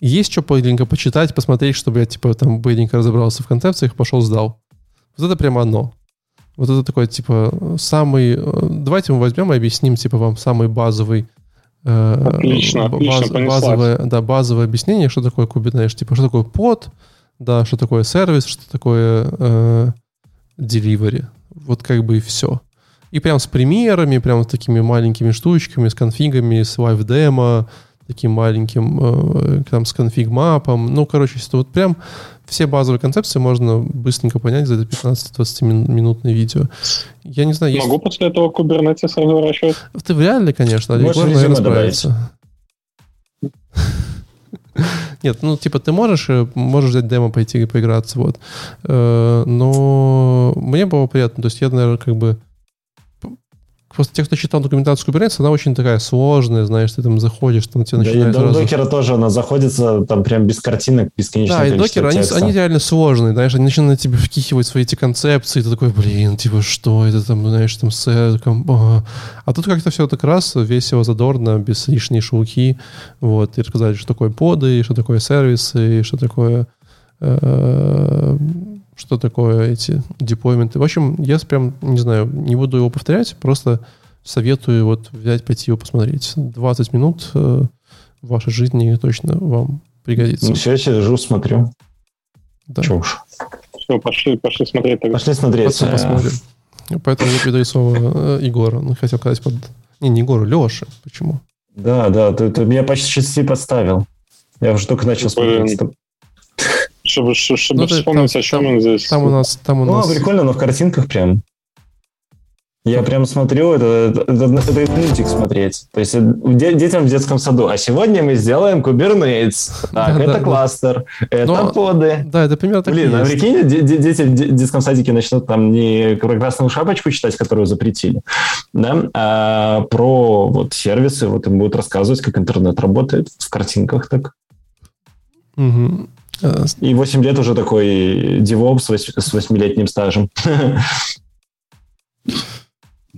есть что быстренько почитать, посмотреть, чтобы я, типа, там быстренько разобрался в концепциях, пошел, сдал. Вот это прямо оно. Вот это такой, типа, самый... э, Давайте мы возьмем и объясним, типа, вам самый базовый э, Отлично, отлично, баз- понеслась. базовое, да, базовое объяснение, что такое Kubernetes, типа, что такое под, да, что такое сервис, что такое э, delivery. Вот как бы и все. И прям с примерами, прям с такими маленькими штучками, с конфигами, с live демо, таким маленьким, э, там, с конфиг-мапом. Ну, короче, если вот прям все базовые концепции можно быстренько понять за это 15-20 мин- минутное видео. Я не знаю, есть... Могу после этого Kubernetes разворачивать? Ты вряд ли, конечно, а Можешь наверное, справится. Нет, ну, типа, ты можешь, э, можешь взять демо, пойти и поиграться, вот. Э, Но мне было приятно, то есть я, наверное, как бы... Просто те, кто читал документацию Kubernetes, она очень такая сложная, знаешь, ты там заходишь, там тебе Да, и начинают до сразу... докера тоже она заходится там прям без картинок, бесконечное Да, и докеры, они, они реально сложные, знаешь, они начинают тебе вкихивать свои эти концепции, ты такой, блин, типа, что это там, знаешь, там, с, э, ком- а. тут как-то все так раз, весело, задорно, без лишней шелки, вот, и рассказали, что такое поды, что такое сервисы, и что такое, э, что такое эти деплойменты. В общем, я прям, не знаю, не буду его повторять, просто советую вот взять, пойти его посмотреть. 20 минут э, в вашей жизни точно вам пригодится. Ну, все, я сижу, смотрю. Да. Чё уж. Все, пошли, пошли смотреть. тогда. Пошли смотреть. Э, посмотрим. Поэтому я передаю слово э, Егору. Ну, хотел сказать под... Не, не Егору, Леше. Почему? Да, да, ты, ты меня почти подставил. Я уже только начал смотреть. Чтобы, чтобы Ну, вспомнить, там- о чем там- он здесь. Там у нас... Там у Ну, нас... прикольно, но в картинках прям. Я прям смотрю, это, это, это, это мультик смотреть. То есть э, де- детям в детском саду. А сегодня мы сделаем Kubernetes. Так, Да, это да, кластер, это Но- поды. Да, это примерно так Блин, а прикинь, де- де- дети в де- детском садике начнут там не про красную шапочку читать, которую запретили, да, а про вот сервисы, вот им будут рассказывать, как интернет работает в картинках так. Мгм. И 8 лет уже такой DevOps с вось- с восьмилетним стажем.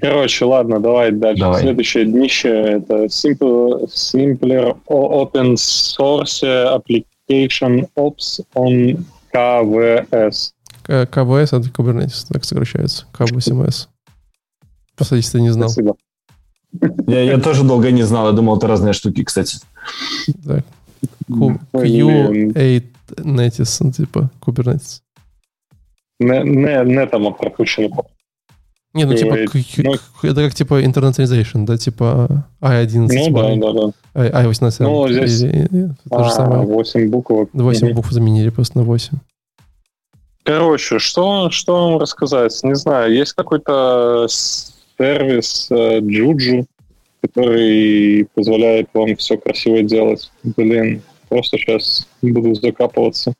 Короче, ладно, давай дальше. Давай. Следующее днище это simple, simpler open source application ops on KVS. КВС это Kubernetes, так сокращается. К8С. Просто если ты не знал. Спасибо. Я, я тоже долго не знал, я думал, это разные штуки, кстати. Q- Блин. Q8 Netis, ну, типа Kubernetes. Не, не, не там пропущено. Не, ну типа Q8, Q- ну- это как типа internationalization, да, типа i11, Ну да, y, да, да. i- i18. Ну, здесь- или- или- то же А, самое. 8 буквок. 8 Мгм. букв заменили просто на 8. Короче, что, что вам рассказать? Не знаю, есть какой-то сервис э, Juju, который позволяет вам все красиво делать. Блин, просто сейчас буду закапываться.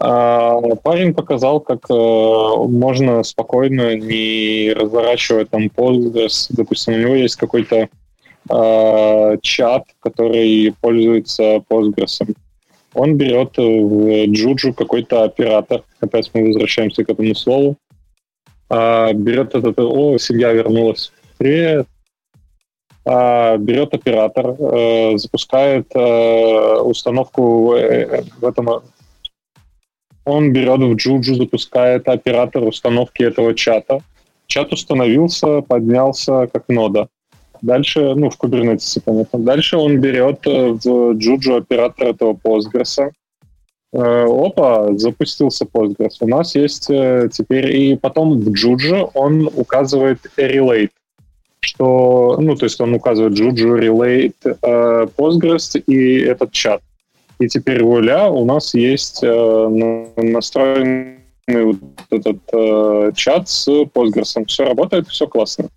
А, парень показал, как э, можно спокойно, не разворачивая там Postgres. Допустим, у него есть какой-то э, чат, который пользуется Postgres. Он берет в Juju какой-то оператор. Опять мы возвращаемся к этому слову. А, берет этот... О, семья вернулась. Привет. А, берет оператор, э, запускает э, установку э, в этом... Он берет в Juju, запускает оператор установки этого чата. Чат установился, поднялся как нода. Дальше, ну, в Kubernetes, понятно. Дальше он берет в Juju оператор этого Postgres. Опа, запустился Postgres. У нас есть теперь... И потом в Juju он указывает relate, что... Ну, то есть он указывает Juju relate э, Postgres и этот чат. И теперь в у нас есть э, на- настроенный вот этот э, чат с Postgres. Все работает, все классно.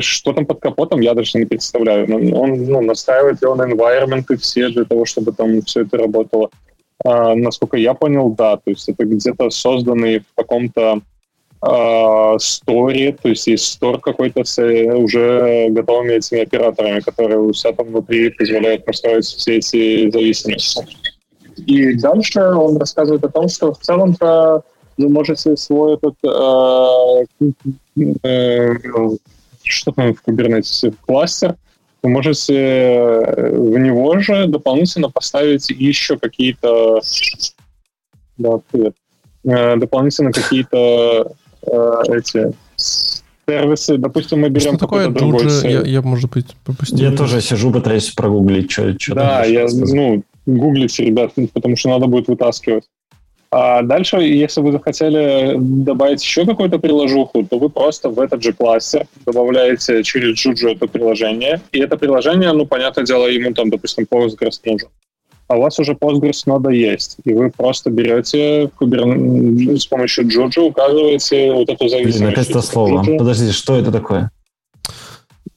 Что там под капотом, я даже не представляю. Но Он, ну, настраивает ли он environment все для того, чтобы там все это работало. А, насколько я понял, да. То есть это где-то созданный в каком-то сторе, то есть есть стор какой-то с э, уже готовыми этими операторами, которые у себя там внутри позволяют настроить все эти зависимости. И дальше он рассказывает о том, что в целом-то вы можете свой этот э, э, что там в Kubernetes, кластер, вы можете э, в него же дополнительно поставить еще какие-то да. Э, дополнительно какие-то э, эти сервисы. Допустим, мы берем Что такое другой сервис. Я, я, может быть, пропустил. Я тоже сижу, пытаюсь прогуглить, что что Да, я, ну, гуглите, ребят, потому что надо будет вытаскивать. А дальше, если вы захотели добавить еще какую-то приложуху, то вы просто в этот же кластер добавляете через Juju это приложение, и это приложение, ну, понятное дело, ему там, допустим, Postgres нужен. А у вас уже Postgres нода есть, и вы просто берете с помощью Juju, указываете вот эту зависимость. Блин, опять это слово. Juju. Подожди, что это такое?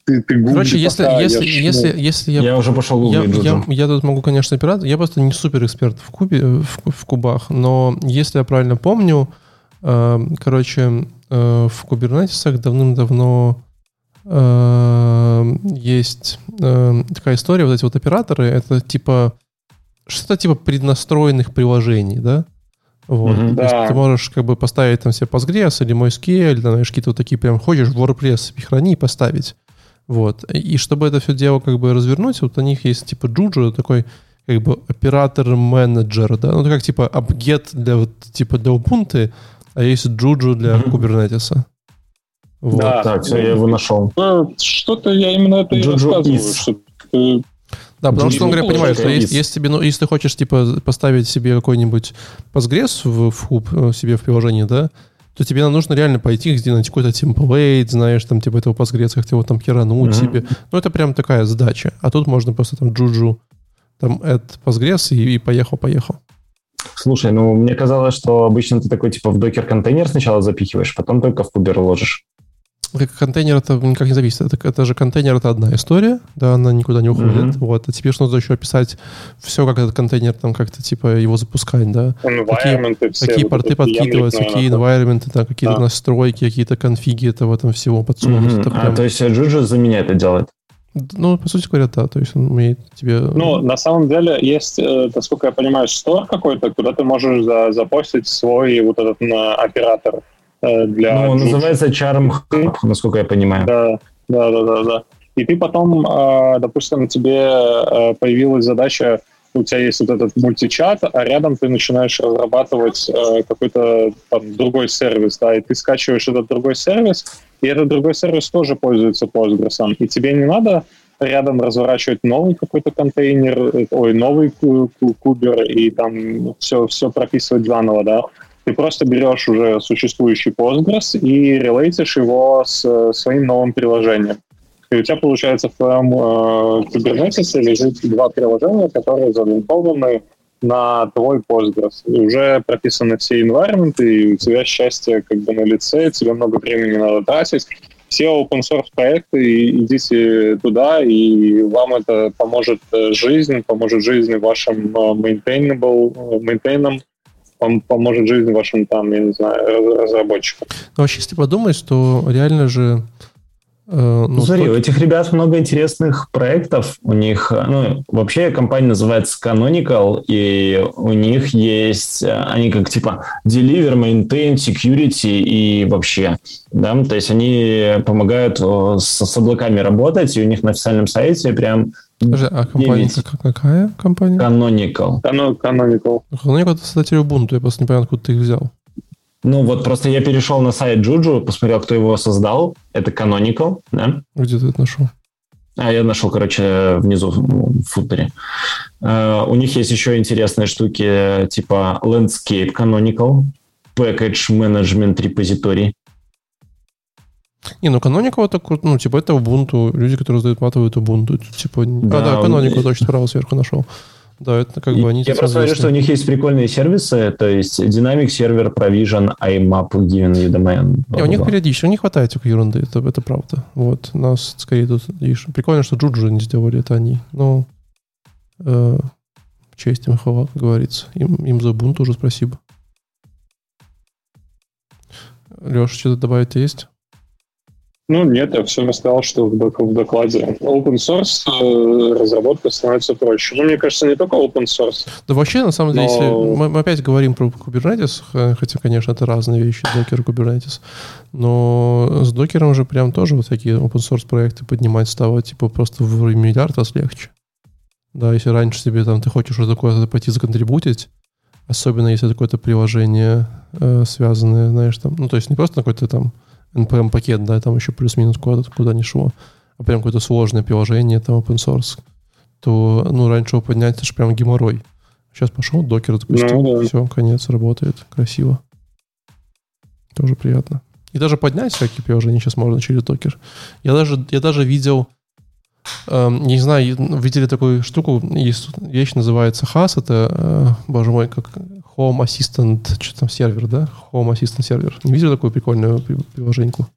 Ты, ты гугли Короче, если, пока, если, я если, ну, если я Я уже пошел Я, гуглить я, я тут могу, конечно, оператор. Я просто не супер эксперт в кубе, в, в кубах, но если я правильно помню, э, короче, э, в кубернетисах давным-давно э, есть э, такая история, вот эти вот операторы, это типа что-то типа преднастроенных приложений, да? Вот. Мгм. То есть Да. ты можешь как бы поставить там себе Postgres или MySQL, или, там, знаешь, какие-то вот такие прям хочешь в WordPress храни и поставить. Вот. И чтобы это все дело как бы развернуть, вот у них есть типа Juju, такой как бы оператор-менеджер, да, ну это как типа апгет для вот типа для Ubuntu, а есть Juju для Мгм. Kubernetes. Вот. Да. Так, все, я его нашел. Э, Что-то я именно это и Juju рассказываю, is. что ты Да, потому что, он говоря, понимает, что Джуджу если, если, тебе, ну, если ты хочешь, типа, поставить себе какой-нибудь Postgres в, в куб э, себе в приложении, да, то тебе нужно реально пойти, где найти какой-то template, знаешь, там, типа, этого Postgres, как его там херануть Мгм. себе. Ну, это прям такая задача. А тут можно просто там джуджу, там, add Postgres и, и поехал-поехал. Слушай, ну мне казалось, что обычно ты такой типа в Docker-контейнер сначала запихиваешь, потом только в кубер ложишь. Как контейнер это никак не зависит. Это, это же контейнер это одна история, да, она никуда не уходит. Мгм. Вот. А тебе же нужно еще описать все, как этот контейнер там как-то типа его запускать, да. Environment и все какие вот порты подкидываются, какие environment, там, какие-то Да. настройки, какие-то конфиги этого там всего подсунуть. Это А, прям- то есть Джуджу за меня это делает. Ну, по сути говоря, да. То есть он умеет тебе... Ну, на самом деле есть, э, насколько я понимаю, стор какой-то, куда ты можешь за- запостить свой вот этот на, оператор для... Ну, он называется Charm Hub, насколько я понимаю. Да, да, да, да, да. И ты потом, э, допустим, тебе э, появилась задача, у тебя есть вот этот мультичат, а рядом ты начинаешь разрабатывать э, какой-то там другой сервис, да, и ты скачиваешь этот другой сервис, и этот другой сервис тоже пользуется Postgres, и тебе не надо рядом разворачивать новый какой-то контейнер, э, ой, новый ку- ку- кубер и там все, все прописывать заново, да. Ты просто берешь уже существующий Postgres и релейтишь его с э, своим новым приложением. И у тебя, получается, в твоем э, Kubernetes лежит два приложения, которые залинкованы на твой Postgres. И уже прописаны все environment, и у тебя счастье как бы на лице, тебе много времени надо тратить. Все open source проекты, идите туда, и вам это поможет э, жизнь, поможет жизни вашим э, maintainable, maintainам, пом- поможет жизни вашим там, я не знаю, раз- разработчикам. Но вообще, если подумать, то реально же... э, Ну, смотри, то- у этих ребят много интересных проектов. У них, э, ну, вообще компания называется Canonical, и у них есть, э, они как типа Deliver, Maintain, Security и вообще, да, то есть они помогают с, с облаками работать, и у них на официальном сайте прям Подожди, а компания девять. как- какая компания? Canonical. Cano- Canonical. Ну, это создатель Ubuntu, я просто не понимаю, откуда ты их взял. Ну, вот просто я перешел на сайт Juju, посмотрел, кто его создал. Это Canonical, да? Где ты это нашел? А я нашел, короче, внизу в футере. Э, У них есть еще интересные штуки, типа Landscape Canonical, Package Management Repository. Не, ну Canonical это, кру- ну, типа, это Ubuntu, люди, которые сдают матовые Ubuntu. Это, типа, не- Да, а, да, у Canonical них- точно справа сверху нашел. Да, это как бы они... Я просто говорю, что у них есть прикольные сервисы, то есть Dynamic Server Provision, IMAP, Given You Domain. Не, у них периодически, у них хватает только ерунды, это, это правда. Вот, нас скорее тут, видишь, прикольно, что Джуджу не сделали, это они. Ну, э, честь им хвала, как говорится. Им, им за Ubuntu уже спасибо. Леша, что-то добавить есть? Ну, нет, я все рассказал, что в, док- в докладе. Open source э, разработка становится проще. Ну, мне кажется, не только open source. Да вообще, на самом деле, Но- если мы, опять говорим про Kubernetes, хотя, конечно, это разные вещи, докер и Kubernetes, но с докером же прям тоже вот такие open source проекты поднимать стало, типа, просто в миллиард раз легче. Да, если раньше тебе там ты хочешь что-то такое пойти законтрибутить, особенно если это какое-то приложение э, связанное, знаешь, там, ну, то есть не просто какой-то там NPM-пакет, да, там еще плюс-минус куда, куда ни шло, а прям какое-то сложное приложение, там, open source, то, ну, раньше его поднять, это же прям геморрой. Сейчас пошел, докер запустил, Ну, да. все, конец, работает, красиво. Тоже приятно. И даже поднять всякие приложения сейчас можно через докер. Я даже, я даже видел, эм, не знаю, видели такую штуку, есть вещь, называется HAS, это, э, боже мой, как Home Assistant, что там, сервер, да? Home Assistant сервер. Не видели такую прикольную при- приложеньку?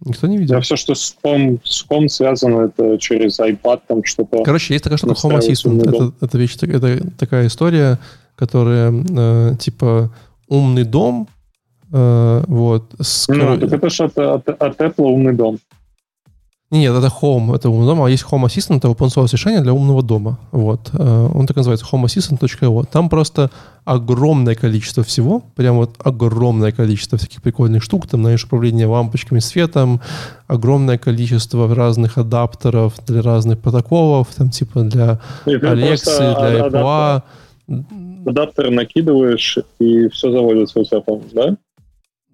Никто не видел? Да, все, что с home, с home связано, это через iPad, там что-то. Короче, есть такая штука Home Assistant. Это, это вещь, это такая история, которая э, типа умный дом, э, вот. С, Ну, так это же от, от, от Apple умный дом. Нет, это Home, это умный дом, а есть Home Assistant, это open source решение для умного дома. Вот. Э, Он так называется, homeassistant.io. Там просто огромное количество всего, прям вот огромное количество всяких прикольных штук, там, знаешь, управление лампочками, светом, огромное количество разных адаптеров для разных протоколов, там, типа для просто для ад- Apple. адаптер, накидываешь, и все заводится у тебя да?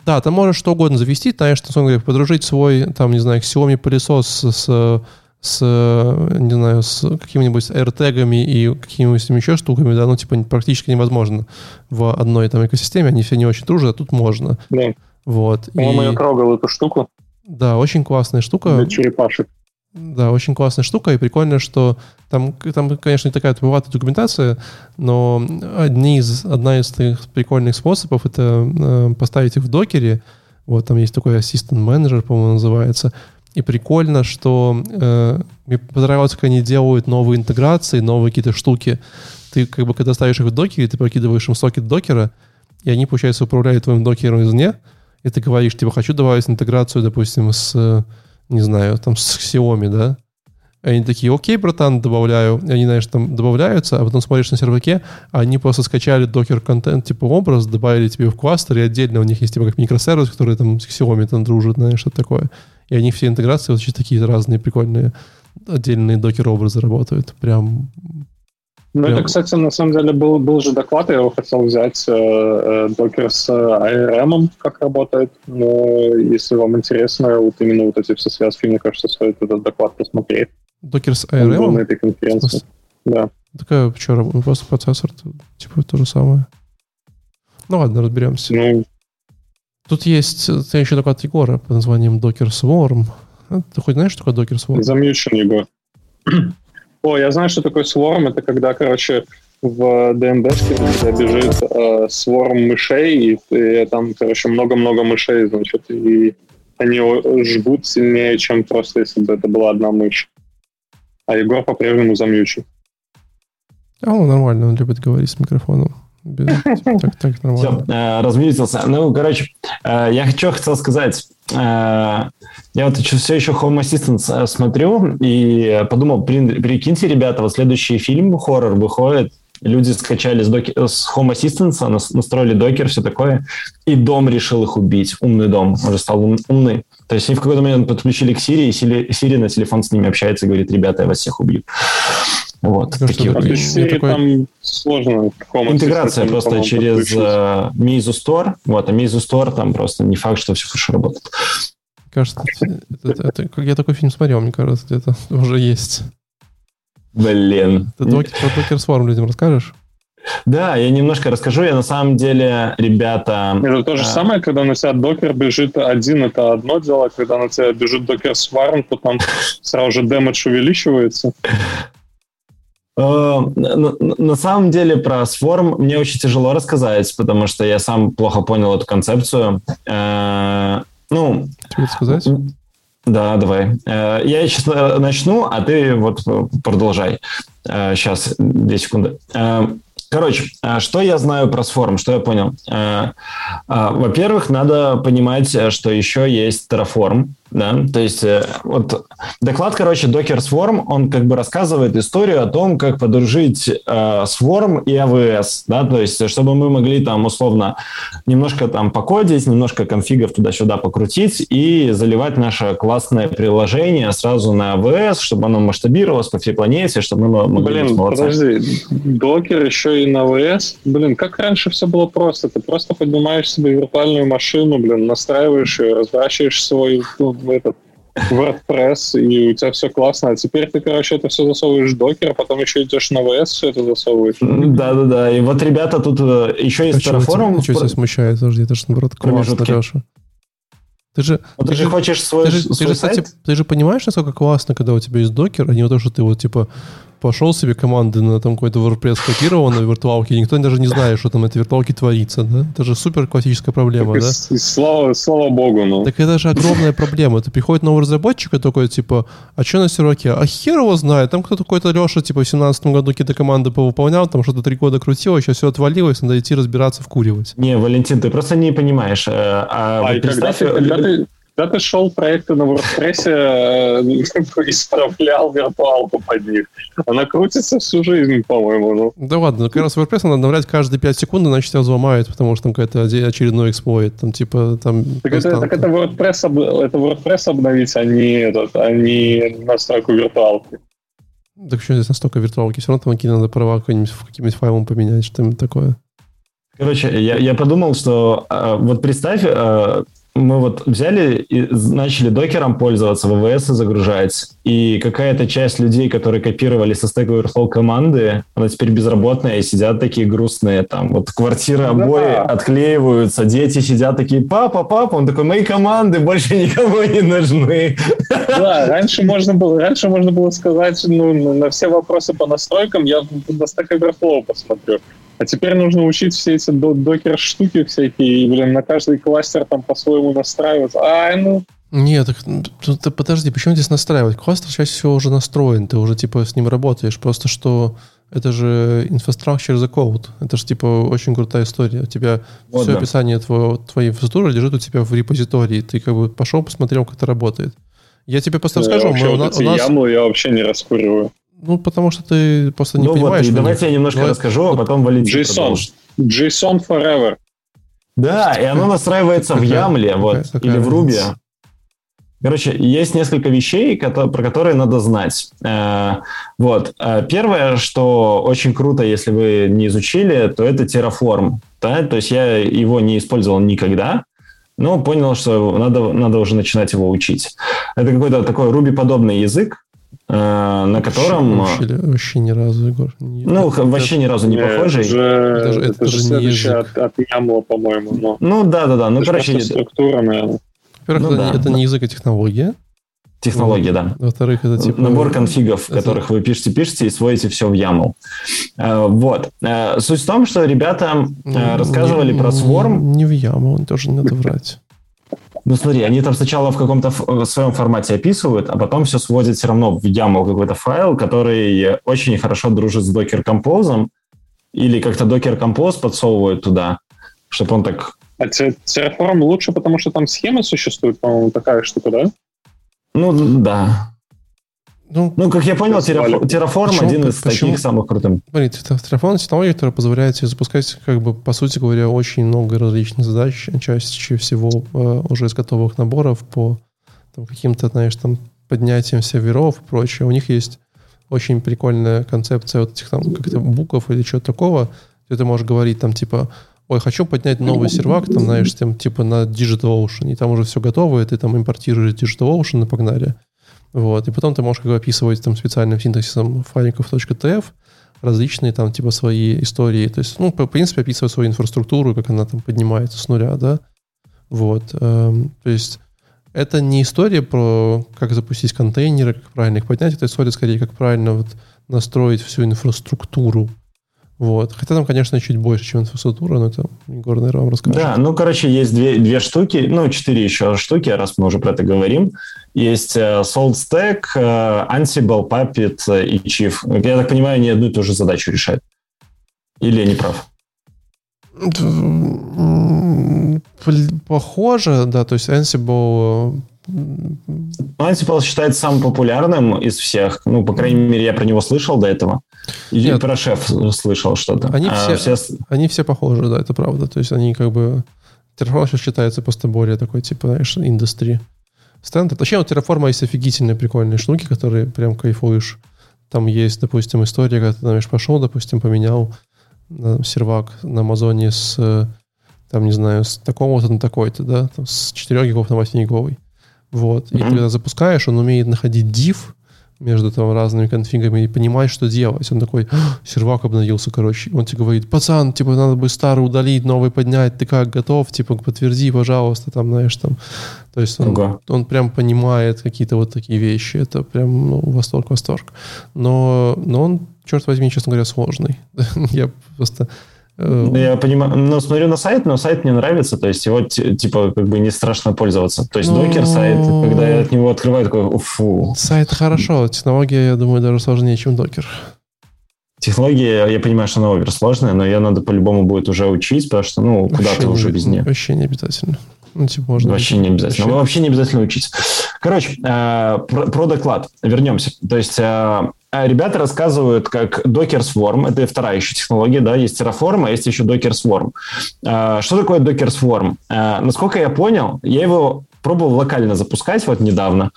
Да, ты можешь что угодно завести, там, говоря, подружить свой, там, не знаю, Xiaomi пылесос с, с с, не знаю, с какими-нибудь AirTag'ами и какими-нибудь еще штуками, да, ну, типа, практически невозможно в одной там экосистеме, они все не очень дружат, а тут можно. Да. Вот. По-моему, и... я трогал эту штуку. Да, очень классная штука. Для черепашек. Да, очень классная штука, и прикольно, что там, там конечно, не такая туповатая документация, но одни из, одна из таких прикольных способов — это э, поставить их в докере. Вот там есть такой Assistant Manager, по-моему, называется. И прикольно, что э, мне понравилось, как они делают новые интеграции, новые какие-то штуки. Ты как бы, когда ставишь их в докере, ты прокидываешь им сокет докера, и они, получается, управляют твоим докером извне, и ты говоришь, типа, хочу добавить интеграцию, допустим, с не знаю, там с Xiaomi, да, они такие, окей, братан, добавляю. И они, знаешь, там добавляются, а потом смотришь на серваке, а они просто скачали докер-контент, типа образ, добавили тебе в кластер, и отдельно у них есть типа как микросервис, который там с Xiaomi там дружит, знаешь, что такое. И они все интеграции вот такие разные прикольные отдельные докер-образы работают. Прям ну, Прям... это, кстати, на самом деле был, был же доклад, я его хотел взять, э, э, докер с ARM, как работает. Но если вам интересно, вот именно вот эти все связки, мне кажется, стоит этот доклад посмотреть. Докер с ARM? Он был на этой конференции. Да. Такая, что, просто процессор, типа то же самое. Ну ладно, разберемся. Ну, Тут есть еще доклад Егора под названием Docker Swarm. Ты хоть знаешь, что такое Docker Swarm? Замьючен, Егор. О, я знаю, что такое сворм. Это когда, короче, в ДНДшке у бежит э, мышей, и, и там, короче, много-много мышей, значит, и они жгут сильнее, чем просто если бы это была одна мышь. А Егор по-прежнему замьючен. А он нормально, он любит говорить с микрофоном. Так, так нормально. Все, э. Ну, короче, э, я что хотел сказать. Э, я вот все еще Home Assistant смотрю и подумал, прикиньте, ребята, вот следующий фильм хоррор выходит, люди скачали с, доки, с Home Assistant, настроили докер, все такое, и дом решил их убить, умный дом, уже стал ум, умный. То есть они в какой-то момент подключили к Siri, и Siri на телефон с ними общается и говорит, ребята, я вас всех убью. Вот, так такие вот вещи. Такой... Там сложно. Интеграция просто через uh, Meizu Store. Вот, а Meizu Store там просто не факт, что все хорошо работает. Кажется, это, это, это, я такой фильм смотрел, мне кажется, где-то уже есть. Блин. Ты докер, про Docker Swarm людям расскажешь? Да, я немножко расскажу. Я на самом деле, ребята... Это то же а... самое, когда на тебя докер бежит один, это одно дело. Когда на тебя бежит докер Swarm, то там сразу же дэмэдж увеличивается. Э, на самом деле про Swarm мне очень тяжело рассказать, потому что я сам плохо понял эту концепцию. Э, ну, сказать? Да, давай. Э, я сейчас начну, а ты вот продолжай. Сейчас, две секунды. Короче, что я знаю про Swarm, что я понял? Во-первых, надо понимать, что еще есть Terraform, да, то есть э, вот доклад, короче, Docker Swarm, он как бы рассказывает историю о том, как подружить э, Swarm и AWS, да, то есть чтобы мы могли там условно немножко там покодить, немножко конфигов туда-сюда покрутить и заливать наше классное приложение сразу на AWS, чтобы оно масштабировалось по всей планете, чтобы мы могли... Блин, подожди, Docker еще и на AWS? Блин, как раньше все было просто, ты просто поднимаешь себе виртуальную машину, блин, настраиваешь ее, разворачиваешь свой ну, в этот WordPress, и у тебя все классно. А теперь ты, короче, это все засовываешь в докер, а потом еще идешь на VS, все это засовываешь. Да-да-да. И вот ребята тут э, еще есть а Terraform. Что тебя смущает? Подожди, это же, наоборот, классно, Леша. Ты же, вот ты, ты же хочешь свой, ты же, свой ты же, сайт? Кстати, ты же понимаешь, насколько классно, когда у тебя есть докер, а не то, что ты вот типа пошел себе команды на там какой-то WordPress копированной виртуалке, и никто даже не знает, что там на этой виртуалке творится, да? Это же супер классическая проблема, так да? И, слава, слава богу, ну. Так это же огромная проблема. Это приходит новый разработчик и такой, типа, а что на серваке? А хер его знает. Там кто-то какой-то Леша, типа, в 17 году какие-то команды повыполнял, там что-то три года крутило, сейчас все отвалилось, надо идти разбираться, вкуривать. Не, Валентин, ты просто не понимаешь. Э, а, а вот представь... Когда ты, когда ты когда ты шел проекты на WordPress, э, исправлял виртуалку под них. Она крутится всю жизнь, по-моему. Ну. Да ладно, ну, как раз WordPress надо обновлять каждые 5 секунд, иначе тебя взломают, потому что там какой-то очередной эксплойт. Там типа там... Так это, так это, WordPress, это WordPress обновить, а не, этот, а не настройку виртуалки. Так что здесь настолько виртуалки? Все равно там какие надо права каким-нибудь, каким-нибудь файлом поменять, что-нибудь такое. Короче, я, я подумал, что э, вот представь, э, мы вот взяли и начали докером пользоваться, ВВС загружать, и какая-то часть людей, которые копировали со Stack Overflow команды, она теперь безработная, и сидят такие грустные, там, вот квартиры обои да. отклеиваются, дети сидят такие, папа, папа, он такой, мои команды больше никому не нужны. Да, раньше можно было, раньше можно было сказать, ну, на все вопросы по настройкам я на Stack Overflow посмотрю. А теперь нужно учить все эти докер-штуки всякие, и, блин, на каждый кластер там по-своему настраивать. А, ну... Нет, так, ты, подожди, почему здесь настраивать? Кластер чаще всего уже настроен, ты уже, типа, с ним работаешь. Просто что это же infrastructure as a code. Это же, типа, очень крутая история. У тебя вот все да. описание твоего, твоей инфраструктуры лежит у тебя в репозитории. Ты, как бы, пошел, посмотрел, как это работает. Я тебе просто да, расскажу. Вообще, мы, вот у, эти нас... ямы я вообще не раскуриваю. Ну, потому что ты просто не ну понимаешь. Вот, давайте я немножко Давай. расскажу, а потом Валентин JSON. JSON forever. Да, и оно настраивается в Ямле вот, или в Руби. Короче, есть несколько вещей, про которые надо знать. Э, вот. Э, первое, что очень круто, если вы не изучили, то это Terraform. Да? То есть я его не использовал никогда, но понял, что надо, надо уже начинать его учить. Это какой-то такой Ruby-подобный язык, на котором... Вообще, вообще ни разу, Егор. Не... Ну, это, вообще ни разу не нет, похожий. Это же, это же, это же следующее от, от YAML, по-моему. Но... Ну, да-да-да. Ну, короче... Структура, наверное. Во-первых, ну, это, да, это да. не язык, а технология. Технология, да. Во-вторых, это типа... Набор конфигов, это... которых вы пишете, пишете и сводите все в YAML. Э, вот. Э, суть в том, что ребята ну, рассказывали не, про Swarm. Не в YAML, тоже не надо врать. Ну смотри, они там сначала в каком-то в своем формате описывают, а потом все сводят все равно в YAML какой-то файл, который очень хорошо дружит с Docker Compose, или как-то Docker Compose подсовывают туда, чтобы он так... А Terraform лучше, потому что там схема существует, по-моему, такая штука, да? Ну, да. Ну, ну, как я понял, Terraform один из почему? таких самых крутых. Смотрите, Terraform технология, которая позволяет тебе запускать, как бы, по сути говоря, очень много различных задач, чаще всего э, уже из готовых наборов по там, каким-то, знаешь, там, поднятием серверов и прочее. У них есть очень прикольная концепция вот этих там как-то букв или чего-то такого, где ты можешь говорить там типа, ой, хочу поднять новый сервак, там, знаешь, там, типа на DigitalOcean, и там уже все готово, и ты там импортируешь DigitalOcean и погнали. Вот. И потом ты можешь как бы описывать там специальным синтаксисом файликов .tf различные там типа свои истории. То есть, ну, по, в принципе, описывать свою инфраструктуру, как она там поднимается с нуля, да. Вот. Эм, то есть это не история про как запустить контейнеры, как правильно их поднять, это история скорее, как правильно вот настроить всю инфраструктуру вот. Хотя там, конечно, чуть больше, чем инфраструктура, но это Егор, наверное, вам расскажет. Да, ну, короче, есть две, две штуки, ну, четыре еще штуки, раз мы уже про это говорим. Есть uh, SaltStack, uh, Ansible, Puppet uh, и Chief. Я так понимаю, они одну и ту же задачу решают. Или я не прав? Похоже, да, то есть Ansible Ansible считается самым популярным из всех. Ну, по крайней мере, я про него слышал до этого. И Нет, про шеф слышал что-то. Они, а все, все... они все похожи, да, это правда. То есть они как бы... Terraform сейчас считается просто более такой, типа, знаешь, индустрии. Стандарт. Вообще, у Terraform есть офигительные прикольные штуки, которые прям кайфуешь. Там есть, допустим, история, когда ты, знаешь, пошел, допустим, поменял сервак на Амазоне с, там, не знаю, с такого-то на такой-то, да, там, с 4 гигов на 8 гиговый. Вот. Mm-hmm. И ты когда запускаешь, он умеет находить div, между там разными конфигами и понимать, что делать. Он такой, сервак обновился, короче. Он тебе говорит, пацан, типа, надо бы старый удалить, новый поднять, ты как, готов? Типа, подтверди, пожалуйста, там, знаешь, там. То есть он, ага. он прям понимает какие-то вот такие вещи. Это прям, ну, восторг, восторг. Но, но он, черт возьми, честно говоря, сложный. Я просто я понимаю, но смотрю на сайт, но сайт мне нравится, то есть его типа как бы не страшно пользоваться. То есть докер сайт, когда я от него открываю, такой, фу. Сайт хорошо, технология, я думаю, даже сложнее, чем докер. Технология, я понимаю, что она овер сложная, но ее надо по-любому будет уже учить, потому что, ну, куда ты уже без нее. Вообще не обязательно. Ну, типа, можно вообще не обязательно. Вообще, вообще не обязательно учиться. Короче, э, про, про доклад. Вернемся. То есть э, ребята рассказывают, как Docker Swarm, это вторая еще технология, да, есть Terraform, а есть еще Docker Swarm. А, что такое Docker Swarm? А, насколько я понял, я его пробовал локально запускать вот недавно,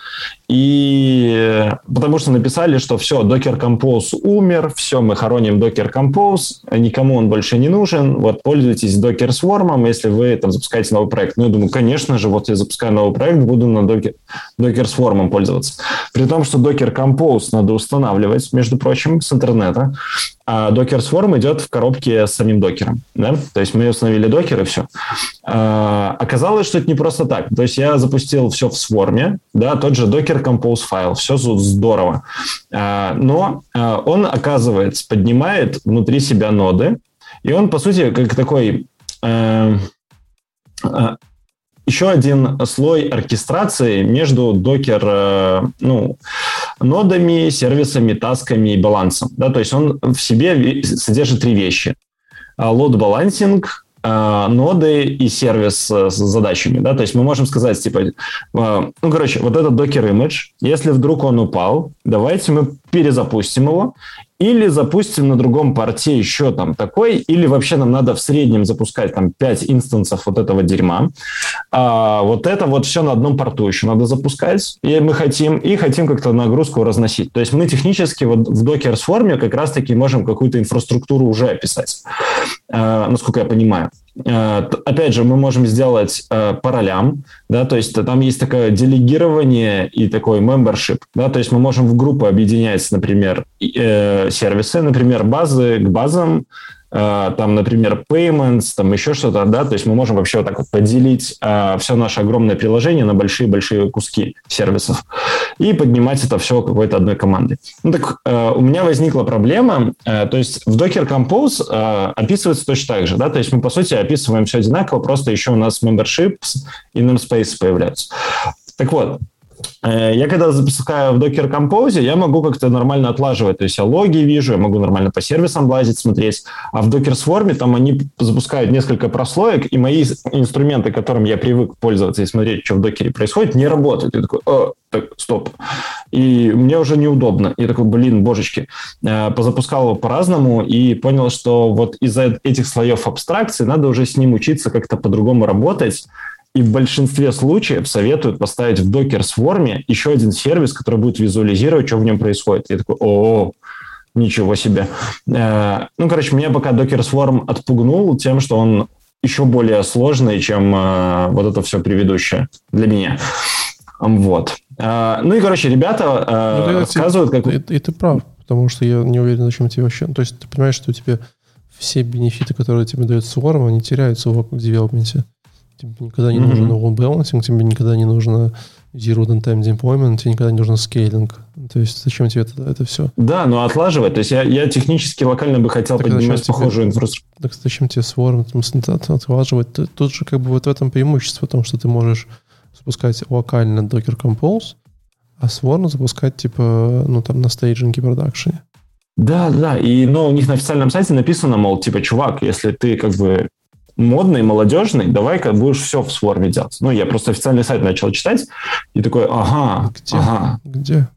и потому что написали, что все, Docker Compose умер, все, мы хороним Docker Compose, никому он больше не нужен, вот пользуйтесь Docker Swarm, если вы там запускаете новый проект. Ну, я думаю, конечно же, вот я запускаю новый проект, буду на Docker, Docker Swarm пользоваться. При том, что Docker Compose надо устанавливать, между прочим, с интернета, а Docker Swarm идет в коробке с самим докером. Да? То есть мы установили докер и все. А, оказалось, что это не просто так. То есть я запустил все в Swarm, да, тот же Docker Compose файл, все здорово. А, но а, он, оказывается, поднимает внутри себя ноды, и он, по сути, как такой э, э, еще один слой оркестрации между докер э, ну, нодами, сервисами, тасками и балансом. Да? То есть он в себе содержит три вещи. Load балансинг, ноды и сервис с задачами. Да? То есть мы можем сказать, типа, э, ну, короче, вот этот докер image, если вдруг он упал, давайте мы перезапустим его или запустим на другом порте еще там такой, или вообще нам надо в среднем запускать там 5 инстансов вот этого дерьма. А вот это вот все на одном порту еще надо запускать, и мы хотим, и хотим как-то нагрузку разносить. То есть мы технически вот в Docker форме как раз-таки можем какую-то инфраструктуру уже описать, а, насколько я понимаю. А, опять же, мы можем сделать а, по ролям, да, то есть там есть такое делегирование и такой membership, да, то есть мы можем в группы объединять, например, э, сервисы, например, базы к базам, э, там, например, payments, там еще что-то, да, то есть мы можем вообще вот так вот поделить э, все наше огромное приложение на большие-большие куски сервисов и поднимать это все какой-то одной командой. Ну так у меня возникла проблема, то есть в Docker Compose описывается точно так же, да, то есть мы, по сути, описываем все одинаково, просто еще у нас memberships и namespace появляются. Так вот, Э, я когда запускаю в Docker Compose, я могу как-то нормально отлаживать. То есть я логи вижу, я могу нормально по сервисам лазить, смотреть. А в Docker Swarm там они запускают несколько прослоек, и мои инструменты, которым я привык пользоваться и смотреть, что в докере происходит, не работают. Я такой, О, так, стоп. И мне уже неудобно. Я такой, блин, божечки. Э, позапускал его по-разному и понял, что вот из-за этих слоев абстракции надо уже с ним учиться как-то по-другому работать, и в большинстве случаев советуют поставить в Docker Swarm еще один сервис, который будет визуализировать, что в нем происходит. Я такой, о, ничего себе. Э, ну, короче, меня пока Docker Swarm отпугнул тем, что он еще более сложный, чем э, вот это все предыдущее для меня. Вот. Э, ну и, короче, ребята ну, рассказывают, как... И, и ты прав, потому что я не уверен, зачем тебе вообще... То есть ты понимаешь, что тебе все бенефиты, которые тебе дает Swarm, они теряются в девелопменте. Тебе никогда не mm-hmm. нужен load balancing, тебе никогда не нужно zero time deployment, тебе никогда не нужно скейлинг. То есть зачем тебе это, это все? Да, но отлаживать. То есть я, я технически локально бы хотел так поднимать похожую инфраструктуру. Так зачем тебе Swarm отлаживать? Тут же как бы вот в этом преимущество, в том, что ты можешь запускать локально Docker Compose, а Swarm запускать типа, ну там на стейджинге продакшене. Да, да, и но у них на официальном сайте написано, мол, типа, чувак, если ты как бы модный, молодежный, давай-ка будешь все в сворме делать. Ну, я просто официальный сайт начал читать, и такой, ага, Где? ага. Где?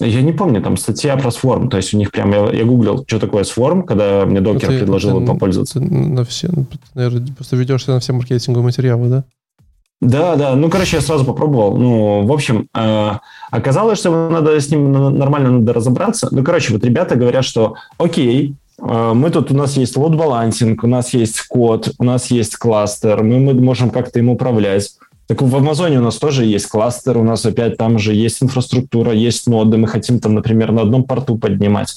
Я не помню, там статья про Swarm, то есть у них прям, я, я гуглил, что такое Swarm, когда мне докер ну, предложил ты, попользоваться. Ты на все, ну, наверное, просто ведешься на все маркетинговые материалы, да? Да, да, ну, короче, я сразу попробовал. Ну, в общем, э, оказалось, что надо с ним нормально надо разобраться. Ну, короче, вот ребята говорят, что окей, мы тут, у нас есть лот-балансинг, у нас есть код, у нас есть кластер, мы, мы можем как-то им управлять. Так в Амазоне у нас тоже есть кластер, у нас опять там же есть инфраструктура, есть ноды, мы хотим там, например, на одном порту поднимать.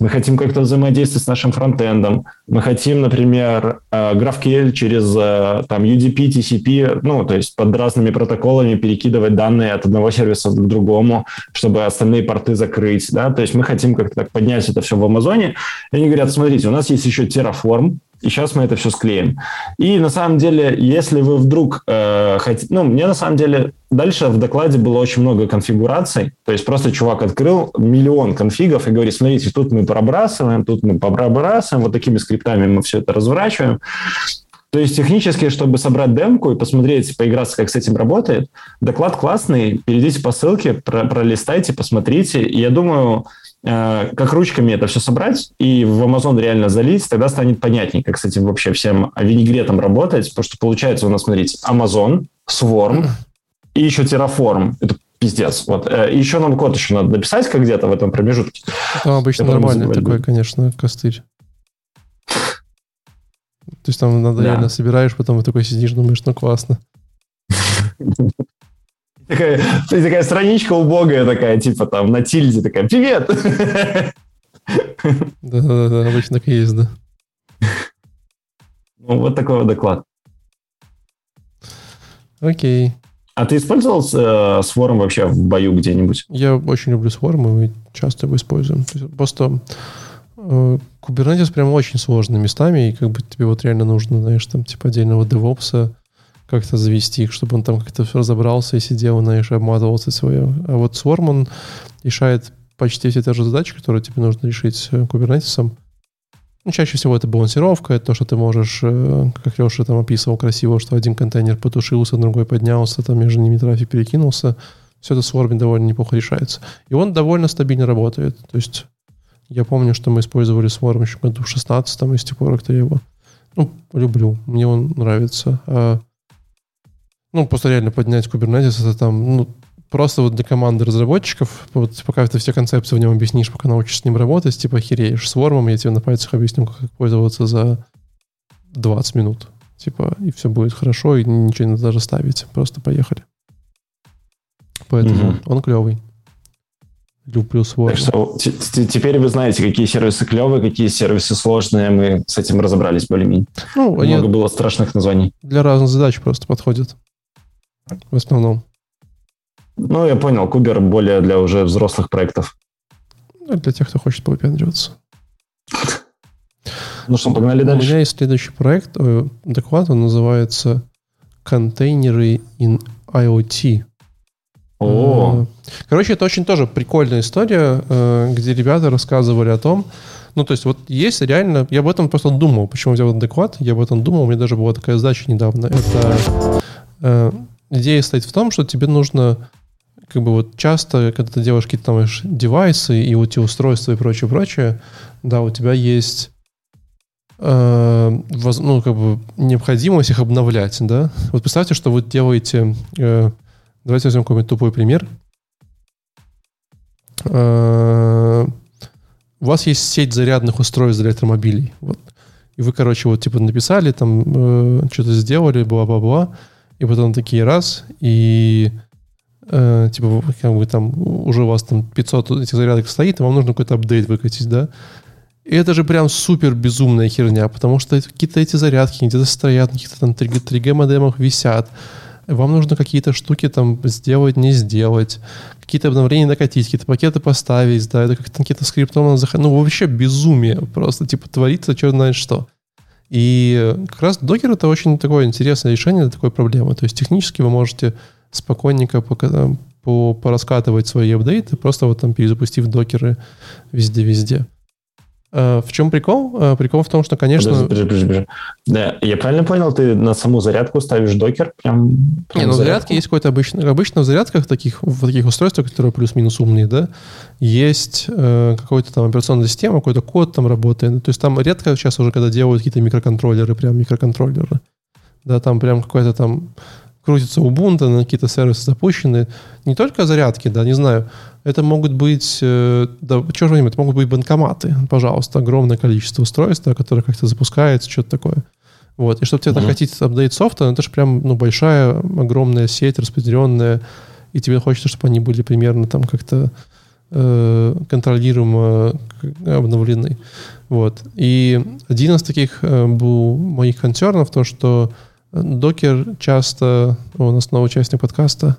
Мы хотим как-то взаимодействовать с нашим фронтендом. Мы хотим, например, э, GraphQL через э, там UDP, TCP, ну, то есть под разными протоколами перекидывать данные от одного сервиса к другому, чтобы остальные порты закрыть, да, то есть мы хотим как-то так поднять это все в Амазоне. И они говорят, смотрите, у нас есть еще Terraform, и сейчас мы это все склеим. И на самом деле, если вы вдруг э, хотите... Ну, мне на самом деле дальше в докладе было очень много конфигураций. То есть просто чувак открыл миллион конфигов и говорит, смотрите, тут мы пробрасываем, тут мы пробрасываем, вот такими скриптами мы все это разворачиваем. То есть технически, чтобы собрать демку и посмотреть, поиграться, как с этим работает, доклад классный, перейдите по ссылке, про пролистайте, посмотрите. И я думаю, как ручками это все собрать и в Amazon реально залить, тогда станет понятнее, как с этим вообще всем винегретом работать, потому что получается у нас, смотрите, Amazon, Swarm, и еще Terraform. Это пиздец. Вот. Э, и еще нам код еще надо написать как где-то в этом промежутке. Там обычно нормальный такой, конечно, костырь. То есть там надо да. реально собираешь, потом ты такой сидишь, думаешь, ну классно. Такая, такая страничка убогая такая, типа там на тильде такая, привет! Да-да-да, обычно так есть, да. Ну, вот такой вот доклад. Окей. А ты использовал э, Swarm вообще в бою где-нибудь? Я очень люблю Swarm, и мы часто его используем. Просто э, Kubernetes прям очень сложный местами, и как бы тебе вот реально нужно, знаешь, там типа отдельного DevOps как-то завести, чтобы он там как-то разобрался и сидел, знаешь, обмазывался свое. А вот Swarm, он решает почти все те же задачи, которые тебе нужно решить кубернетисом. Ну, чаще всего это балансировка, это то, что ты можешь, э, как Леша там описывал красиво, что один контейнер потушился, другой поднялся, там между ними трафик перекинулся. Все это с Warm довольно неплохо решается. И он довольно стабильно работает. То есть я помню, что мы использовали Swarm еще году в 16 и с тех пор как-то его ну, люблю. Мне он нравится. А, ну, просто реально поднять Kubernetes, это там, ну, просто вот для команды разработчиков, вот пока ты все концепции в нем объяснишь, пока научишься с ним работать, типа охереешь. С Worm я тебе на пальцах объясню, как пользоваться за 20 минут. Типа, и все будет хорошо, и ничего не надо даже ставить. Просто поехали. Поэтому mm-hmm. он клевый. Люблю Swarm. Так что теперь вы знаете, какие сервисы клевые, какие сервисы сложные. Мы с этим разобрались более-менее. Ну, Много было страшных названий. Для разных задач просто подходят. В основном. Ну, я понял, Кубер более для уже взрослых проектов. Ну, для тех, кто хочет повыпендриваться. Ну что, погнали дальше. У меня есть следующий проект, э, доклад, он называется «Контейнеры in IoT». О. Э, короче, это очень тоже прикольная история, э, где ребята рассказывали о том, ну, то есть вот есть реально... Я об этом просто думал, почему взял этот доклад, я об этом думал, у меня даже была такая задача недавно. Это идея стоит в том, что тебе нужно как бы вот часто, когда ты делаешь какие-то там девайсы и вот эти устройства и прочее, прочее, да, у тебя есть э, воз, ну, как бы необходимость их обновлять, да. Вот представьте, что вы делаете, э, давайте возьмем какой-нибудь тупой пример. Э, у вас есть сеть зарядных устройств для электромобилей, вот. И вы, короче, вот типа написали, там э, что-то сделали, бла-бла-бла, и потом такие раз, и э, типа, как бы там уже у вас там 500 этих зарядок стоит, и вам нужно какой-то апдейт выкатить, да? И это же прям супер безумная херня, потому что какие-то эти зарядки где-то стоят, на каких-то там 3G модемах висят. Вам нужно какие-то штуки там сделать, не сделать, какие-то обновления накатить, какие-то пакеты поставить, да, это как-то какие-то скриптом заходить. Ну, вообще безумие просто, типа, творится, что знает что. И как раз докер это очень такое интересное решение для такой проблемы. То есть технически вы можете спокойненько пока, по, пораскатывать свои апдейты, просто вот там перезапустив докеры везде-везде. А, в чем прикол? А, прикол в том, что, конечно... Подожди, подожди, подожди. Да, я правильно понял, ты на саму зарядку ставишь докер? Прям, прям Не, ну зарядки есть какой-то обычный... Обычно в зарядках, таких, в таких устройствах, которые плюс-минус умные, да, есть э, какой-то там операционная система, какой-то код там работает. То есть там редко сейчас уже, когда делают какие-то микроконтроллеры, прям микроконтроллеры, да, там прям какой-то там крутится Ubuntu, на какие-то сервисы запущены. Не только зарядки, да, не знаю. Это могут быть, э, да, черт возьми, это могут быть банкоматы, пожалуйста, огромное количество устройств, да, которые как-то запускаются, что-то такое. Вот. И чтобы тебе uh-huh. хотите апдейт софта, это же прям ну, большая, огромная сеть, распределенная, и тебе хочется, чтобы они были примерно там как-то э, контролируемо обновлены. Вот. И один из таких э, был моих концернов, то, что Докер часто... О, у нас новый участник подкаста.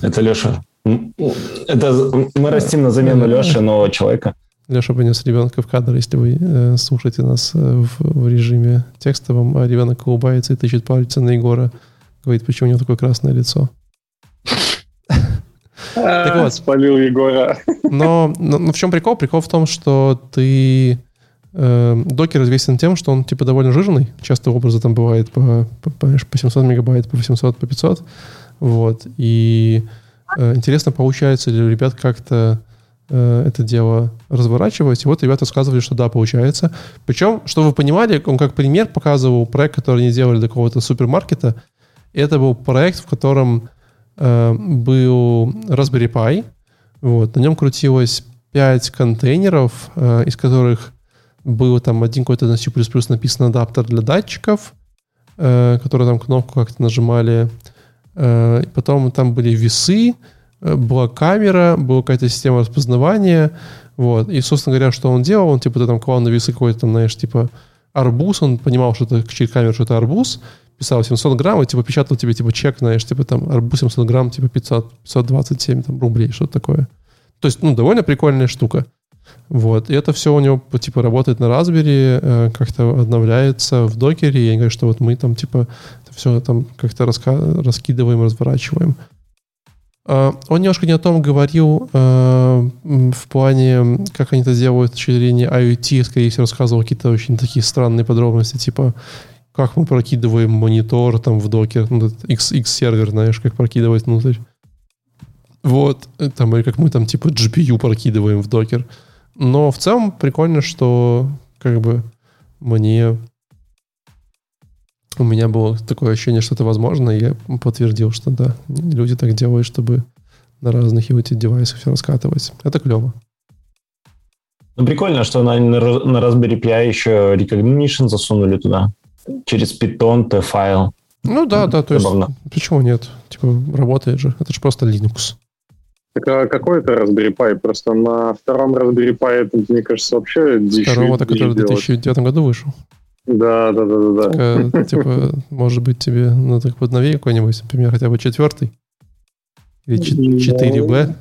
Это Леша. Это мы растим на замену Леши, нового человека. Леша принес ребенка в кадр, если вы э, слушаете нас э, в, в режиме текстовом, а ребенок улыбается и тычет пальцы на Егора. Говорит, почему у него такое красное лицо. Так вот. Спалил Егора. Но, но, но в чем прикол? Прикол в том, что ты докер известен тем, что он типа довольно жирный. Часто образы там бывает по, по, по 700 мегабайт, по 800, по 500. Вот. И э, интересно, получается ли у ребят как-то э, это дело разворачивать. И вот ребята сказывали, что да, получается. Причем, чтобы вы понимали, он как пример показывал проект, который они делали для какого-то супермаркета. Это был проект, в котором э, был Raspberry Pi. Вот, на нем крутилось 5 контейнеров, э, из которых был там один какой-то на C++ написан адаптер для датчиков, э, который там кнопку как-то нажимали. Э, потом там были весы, э, была камера, была какая-то система распознавания. Вот. И, собственно говоря, что он делал? Он, типа, ты там клал на весы какой-то, знаешь, типа, арбуз, он понимал, что это через камеру, что это арбуз, писал 700 грамм, и, типа, печатал тебе, типа, чек, знаешь, типа, там, арбуз 700 грамм, типа, 500, 527 там, рублей, что-то такое. То есть, ну, довольно прикольная штука. Вот. И это все у него, типа, работает на Raspberry, э, как-то обновляется в докере, и они говорят, что вот мы там, типа, это все там как-то раска- раскидываем, разворачиваем. Uh, он немножко не о том говорил uh, в плане, как они это делают с точки зрения IoT, скорее всего, рассказывал какие-то очень такие странные подробности, типа как мы прокидываем монитор там в докер, ну, X-сервер, знаешь, как прокидывать внутрь. Вот, там, или как мы там типа GPU прокидываем в докер. Но в целом прикольно, что как бы мне у меня было такое ощущение, что это возможно, и я подтвердил, что да, люди так делают, чтобы на разных IoT девайсах все раскатывать. Это клево. Ну, прикольно, что на, на Raspberry Pi еще recognition засунули туда. Через Python T файл. Ну да, да, то есть почему нет? Типа работает же. Это же просто Linux. Так а какой это Raspberry Pi? Просто на втором Raspberry Pi это, мне кажется, вообще дичь. Второго-то, который в 2009 году вышел. Да, да, да, да. да. Так, а, типа, может быть, тебе ну, так подновее какой-нибудь, например, хотя бы четвертый? Или 4B?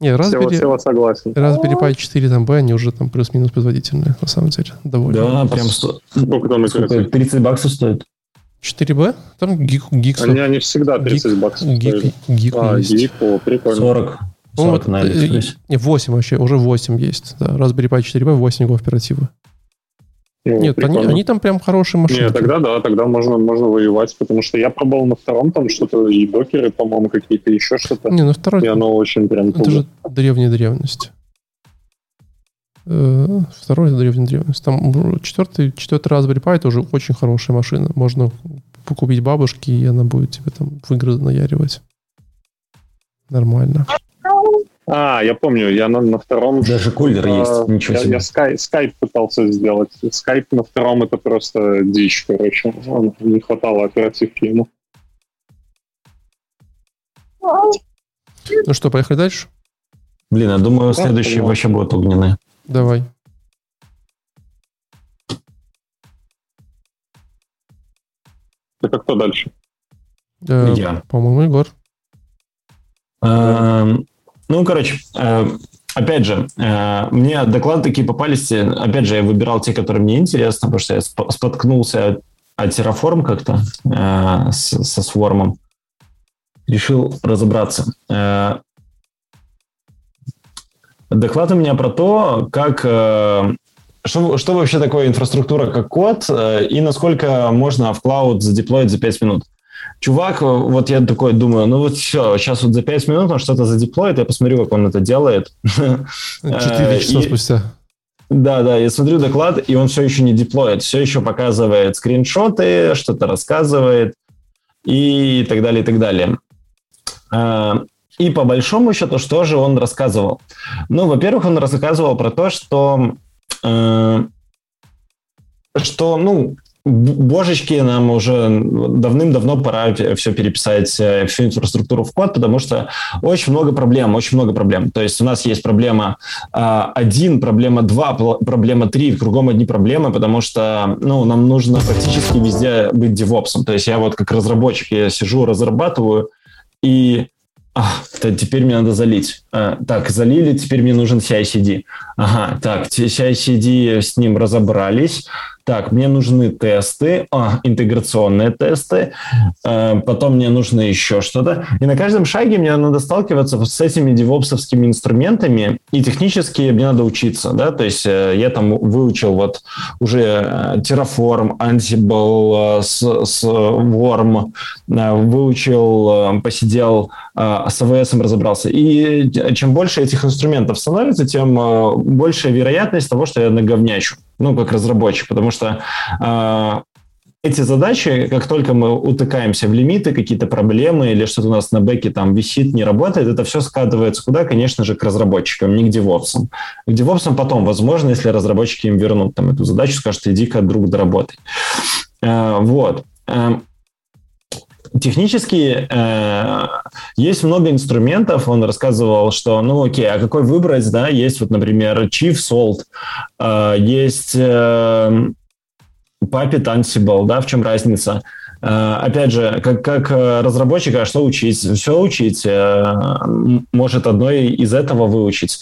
Не, Raspberry, Сева, согласен. Raspberry Pi 4 там B, они уже там плюс-минус производительные, на самом деле. Довольно. Да, прям... Сколько там 30 баксов стоит? 4B? Там гик, гик Они, они всегда 30 гик, баксов гик, гик, а, есть. гик, о, прикольно. 40. 40 ну, вот, на Не, 8 вообще, уже 8 есть. Да. Raspberry Pi 4B, 8 гигов оперативы. Ну, Нет, они, они там прям хорошие машины. Нет, тогда да, тогда можно, можно воевать, потому что я пробовал на втором там что-то, и докеры, по-моему, какие-то, еще что-то. Не, на второй... И оно очень прям... Это же древняя древность. Э, второй это древняя древность. Там четвертый, четвертый Raspberry Pi это уже очень хорошая машина. Можно купить бабушки, и она будет тебе там в игры наяривать. Нормально. А, я помню, я на, на втором... Даже кулер а, есть, ничего я, себе. Я скайп, скайп пытался сделать. Скайп на втором это просто дичь, короче. Он, не хватало оперативки ему. Ну что, поехали дальше? Блин, я думаю, да, следующие понимаю. вообще будут огненные. Давай. Это кто дальше? Э, я. По-моему, Егор. Эм, ну, короче, э, опять же, э, мне доклады такие попались. Опять же, я выбирал те, которые мне интересны, потому что я споткнулся о Terraform как-то э, со Swarm. Решил разобраться. Доклад у меня про то, как что, что вообще такое инфраструктура как код и насколько можно в клауд задеплоить за 5 минут чувак, вот я такой думаю, ну вот все, сейчас вот за 5 минут он что-то задеплоит, я посмотрю, как он это делает. 4 э, часа спустя. Да, да, я смотрю доклад, и он все еще не деплоит, все еще показывает скриншоты, что-то рассказывает и так далее, и так далее. Э, и по большому счету, что же он рассказывал? Ну, во-первых, он рассказывал про то, что э, что, ну, божечки, нам уже давным-давно пора все переписать, э, всю инфраструктуру в код, потому что очень много проблем, очень много проблем. То есть у нас есть проблема а, один, проблема два, проблема три, кругом одни проблемы, потому что ну, нам нужно практически везде быть девопсом. То есть я вот как разработчик, я сижу, разрабатываю, и а, теперь мне надо залить. А, так, залили, теперь мне нужен CI-CD. Ага, так, CI-CD с ним разобрались так, мне нужны тесты, а, интеграционные тесты, э, потом мне нужно еще что-то. И на каждом шаге мне надо сталкиваться с этими девопсовскими инструментами, и технически мне надо учиться, да, то есть э, я там выучил вот уже э, Terraform, Ansible, с, с Worm, выучил, посидел, с AWS разобрался. И чем больше этих инструментов становится, тем большая вероятность того, что я наговнячу ну, как разработчик, потому что э, эти задачи, как только мы утыкаемся в лимиты, какие-то проблемы или что-то у нас на бэке там висит, не работает, это все скатывается куда? Конечно же, к разработчикам, не к девопсам. К девопсам потом, возможно, если разработчики им вернут там эту задачу, скажут, иди-ка, друг, доработай. Э, вот. Эм, Технически э, есть много инструментов. Он рассказывал, что, ну окей, а какой выбрать, да? Есть вот, например, Chief Salt, э, есть э, Puppet Ansible, да? В чем разница? Э, опять же, как, как разработчик, а что учить? Все учить. Э, может одной из этого выучить.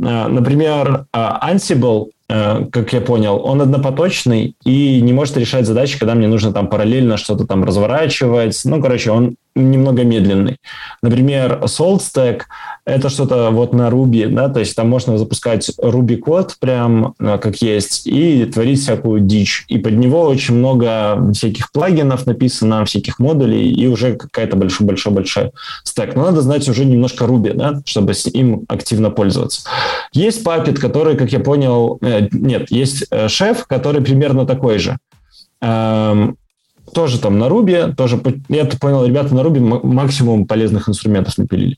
Э, например, Ansible Э, как я понял, он однопоточный и не может решать задачи, когда мне нужно там параллельно что-то там разворачивать. Ну, короче, он немного медленный. Например, SaltStack — это что-то вот на Ruby, да, то есть там можно запускать Ruby код прям э, как есть и творить всякую дичь. И под него очень много всяких плагинов написано, всяких модулей, и уже какая-то большой-большой-большой стек. Но надо знать уже немножко Ruby, да, чтобы им активно пользоваться. Есть Puppet, который, как я понял, э, нет, есть э, шеф, который примерно такой же. Эм, тоже там на Руби, тоже, я понял, ребята на Руби максимум полезных инструментов напилили.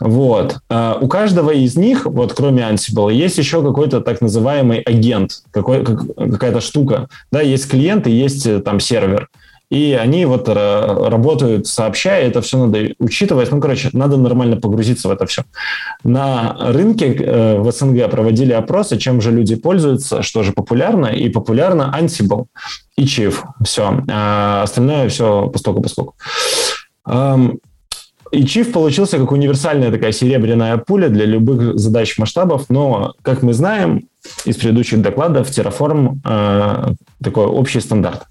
Вот. Э, у каждого из них, вот кроме Ansible, есть еще какой-то так называемый агент, какой, какая-то штука. Да, есть клиент и есть э, там сервер и они вот работают сообща, это все надо учитывать. Ну, короче, надо нормально погрузиться в это все. На рынке э, в СНГ проводили опросы, чем же люди пользуются, что же популярно, и популярно Ansible и Chief. Все. А остальное все постоку-поскольку. И Chief получился как универсальная такая серебряная пуля для любых задач масштабов, но, как мы знаем из предыдущих докладов, Terraform э, такой общий стандарт.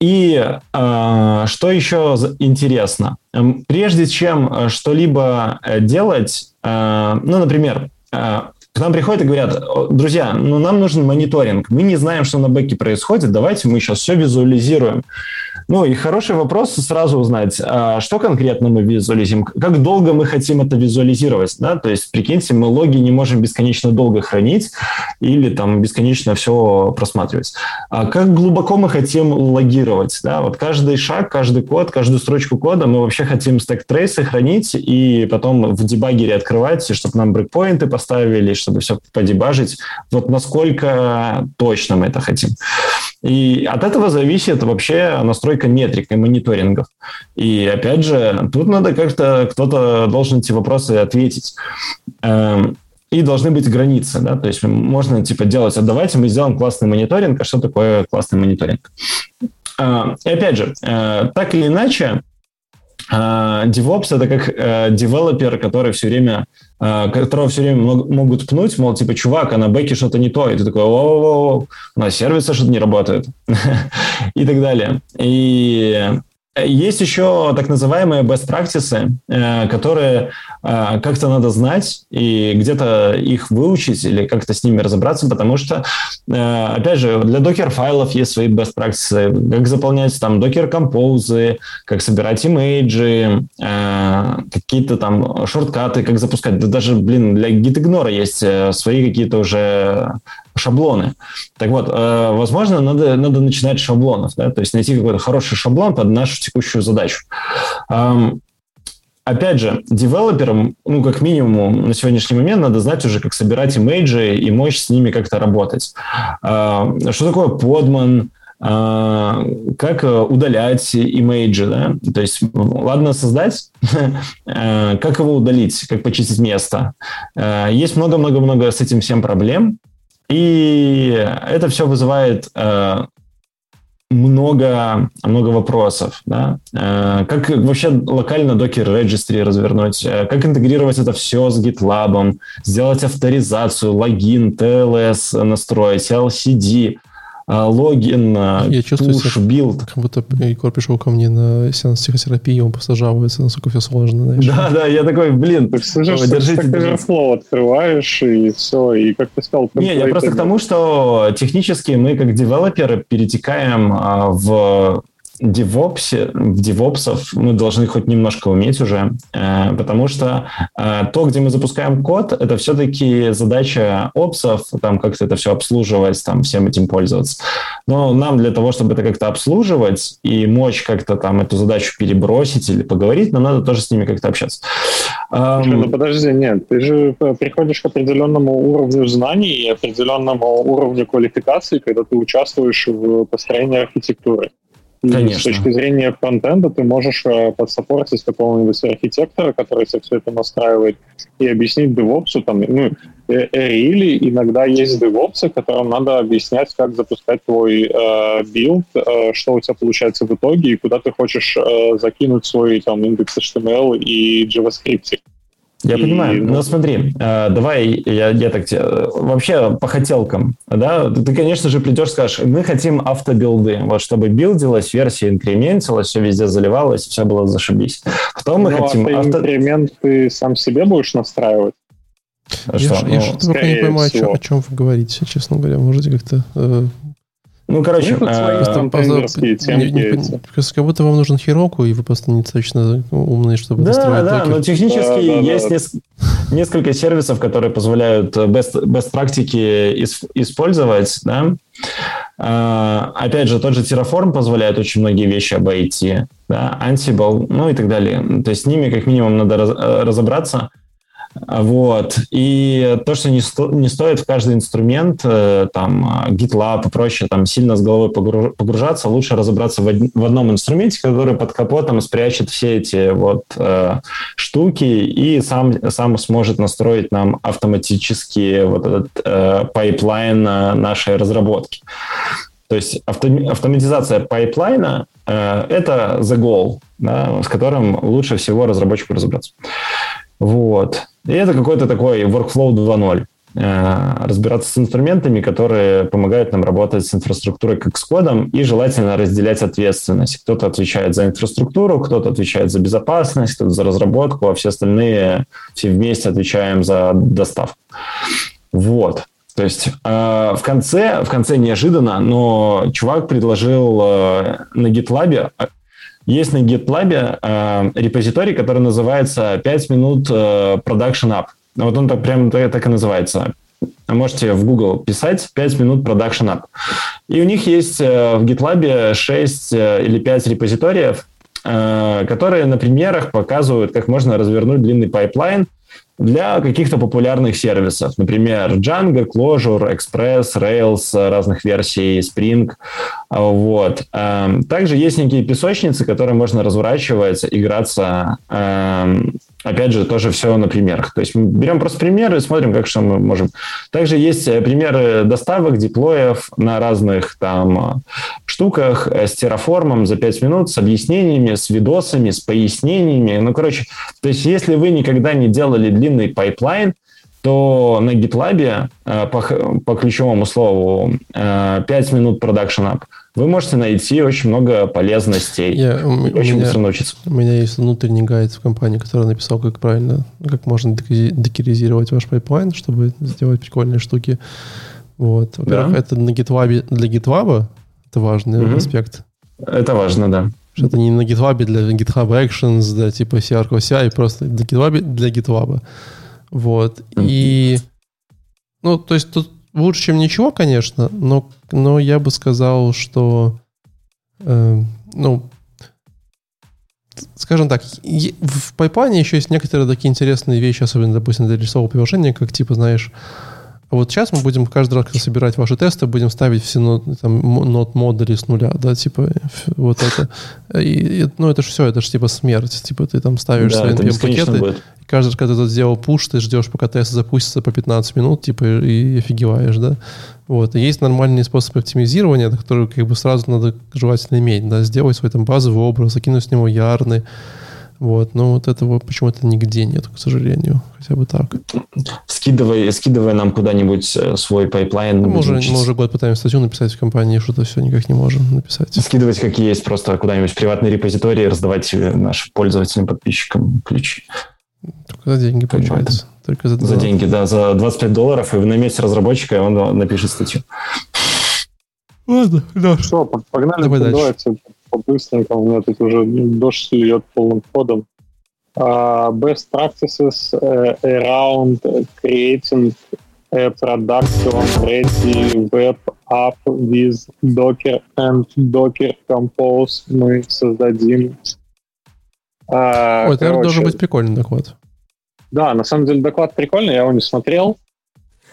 И а, что еще интересно? Прежде чем э, что-либо э, делать, э, ну, например, к нам приходят и говорят, друзья, ну нам нужен мониторинг, мы не знаем, что на бэке происходит, давайте мы сейчас все визуализируем. Ну и хороший вопрос сразу узнать, а что конкретно мы визуализируем, как долго мы хотим это визуализировать, да, то есть, прикиньте, мы логи не можем бесконечно долго хранить или там бесконечно все просматривать. А как глубоко мы хотим логировать, да, вот каждый шаг, каждый код, каждую строчку кода мы вообще хотим стек трейсы хранить и потом в дебагере открывать, чтобы нам брейкпоинты поставили, чтобы все подебажить, вот насколько точно мы это хотим. И от этого зависит вообще настройка метрик и мониторингов. И опять же, тут надо как-то, кто-то должен эти вопросы ответить. Эм, и должны быть границы, да, то есть можно типа делать, а давайте мы сделаем классный мониторинг, а что такое классный мониторинг? Э, и опять же, э, так или иначе, DevOps это как э, девелопер, который все время, э, которого все время могут пнуть, мол, типа, чувак, а на бэке что-то не то. И ты такой, о, у нас что-то не работает. и так далее. И есть еще так называемые best practices, э, которые э, как-то надо знать и где-то их выучить или как-то с ними разобраться, потому что, э, опять же, для докер-файлов есть свои best practices, как заполнять там докер-композы, как собирать имейджи, какие-то там шорткаты, как запускать. Да даже, блин, для gitignore есть свои какие-то уже шаблоны. Так вот, э, возможно, надо, надо начинать с шаблонов, да, то есть найти какой-то хороший шаблон под нашу текущую задачу. Опять же, девелоперам, ну, как минимум, на сегодняшний момент надо знать уже, как собирать имейджи и мощь с ними как-то работать. Что такое подман, как удалять имейджи, да? То есть, ладно создать, как его удалить, как почистить место. Есть много-много-много с этим всем проблем, и это все вызывает э, много, много вопросов. Да? Э, как вообще локально Docker Registry развернуть? Э, как интегрировать это все с GitLab? Сделать авторизацию, логин, TLS настроить, LCD – логин, а, Я чувствую push, себя, билд. Как будто Егор пришел ко мне на сеанс психотерапии, он просто жалуется, насколько все сложно. Знаешь. Да, да, я такой, блин, так слышишь, держите. Ты флоу открываешь, и все, и как ты сказал... Не, я просто к тому, что технически мы как девелоперы перетекаем а, в DevOps, в DevOps мы должны хоть немножко уметь уже, э, потому что э, то, где мы запускаем код, это все-таки задача опсов, там как-то это все обслуживать, там всем этим пользоваться. Но нам для того, чтобы это как-то обслуживать и мочь как-то там эту задачу перебросить или поговорить, нам надо тоже с ними как-то общаться. Слушай, ну подожди, нет, ты же приходишь к определенному уровню знаний и определенному уровню квалификации, когда ты участвуешь в построении архитектуры. Конечно. С точки зрения фронтенда ты можешь э, подсопортить какого-нибудь архитектора, который все это настраивает, и объяснить девопсу, там, ну, э, э, или иногда есть девопсы, которым надо объяснять, как запускать твой э, билд, э, что у тебя получается в итоге, и куда ты хочешь э, закинуть свой там index HTML и JavaScript. Я и, понимаю, ну, но смотри, э, давай я, я так тебе, вообще по хотелкам, да, ты, конечно же, придешь, скажешь, мы хотим автобилды, вот чтобы билдилась, версия инкрементилась, все везде заливалось, все было зашибись. Потом мы ну, хотим... Авто... инкремент ты сам себе будешь настраивать? А я, что? я ну, что-то не понимаю, о чем вы говорите, честно говоря. Можете как-то э, ну, короче, а, там, как будто вам нужен Хироку, и вы просто недостаточно умные, чтобы да, достроить Да, докер. но технически да, есть да, неск- несколько сервисов, которые позволяют best, best практики использовать, да. А, опять же, тот же Terraform позволяет очень многие вещи обойти, да, Ansible, ну и так далее. То есть с ними как минимум надо раз, э, разобраться, вот. И то, что не, сто, не стоит в каждый инструмент, э, там, GitLab и прочее, там, сильно с головой погружаться, лучше разобраться в, од, в одном инструменте, который под капотом спрячет все эти вот э, штуки и сам, сам сможет настроить нам автоматически вот этот э, пайплайн нашей разработки. То есть авто, автоматизация пайплайна э, – это the goal, да, с которым лучше всего разработчику разобраться. Вот. И это какой-то такой workflow 2.0 э, разбираться с инструментами, которые помогают нам работать с инфраструктурой как с кодом, и желательно разделять ответственность. Кто-то отвечает за инфраструктуру, кто-то отвечает за безопасность, кто-то за разработку, а все остальные все вместе отвечаем за доставку. Вот. То есть э, в конце, в конце неожиданно, но чувак предложил э, на GitLab есть на GitLab э, репозиторий, который называется 5 minute э, Production App. Вот он так прям так и называется. Можете в Google писать 5 minute Production App. И у них есть э, в GitLab 6 э, или 5 репозиториев, э, которые на примерах показывают, как можно развернуть длинный пайплайн для каких-то популярных сервисов, например, Django, Clojure, Express, Rails, разных версий, Spring. Вот. Эм, также есть некие песочницы, которые можно разворачивать, играться эм, Опять же, тоже все на примерах. То есть мы берем просто примеры и смотрим, как что мы можем. Также есть э, примеры доставок, деплоев на разных там э, штуках э, с Terraform ом за 5 минут, с объяснениями, с видосами, с пояснениями. Ну, короче, то есть если вы никогда не делали длинный пайплайн, то на GitLab по, по ключевому слову 5 minute production app – вы можете найти очень много полезностей. Я, очень меня, быстро научиться. У меня есть внутренний гайд в компании, который написал, как правильно, как можно докеризировать ваш пайплайн, чтобы сделать прикольные штуки. Вот. Во-первых, да. это на GitLab, для GitLab это важный угу. аспект. Это важно, да. Что это не на GitLab для GitHub Actions, да, типа CR, CI, просто для GitLab для GitLab. Вот. И ну, то есть тут лучше, чем ничего, конечно, но, но я бы сказал, что э, ну, скажем так, в пайплайне еще есть некоторые такие интересные вещи, особенно, допустим, для рисового приложения, как типа, знаешь, вот сейчас мы будем каждый раз, когда собирать ваши тесты, будем ставить все нот, там, нот модули с нуля, да, типа вот это. И, и, ну, это же все, это же типа смерть. Типа ты там ставишь да, свои NPM-пакеты, каждый раз, когда ты сделал пуш, ты ждешь, пока тест запустится по 15 минут, типа, и офигеваешь, да. Вот. И есть нормальные способы оптимизирования, которые как бы сразу надо желательно иметь, да, сделать свой там базовый образ, закинуть в него yarn ы, вот, но вот этого почему-то нигде нет, к сожалению, хотя бы так. Скидывай, скидывай нам куда-нибудь э, свой пайплайн. Ну, мы, уже, мы уже год пытаемся статью написать в компании, что-то все никак не можем написать. Скидывать какие есть просто куда-нибудь в приватный репозиторий, раздавать нашим пользователям, подписчикам ключи. Только за деньги, получается. Только за, за деньги, да, за 25 долларов, и на месте разработчика он напишет статью. Ладно, да. Что, погнали, Давай дальше. По-быстренькому, у меня тут уже дождь идет полным ходом. Uh, best practices uh, around creating a production ready web app with Docker and Docker Compose мы создадим. Uh, Ой, это должен быть прикольный доклад. Да, на самом деле доклад прикольный, я его не смотрел.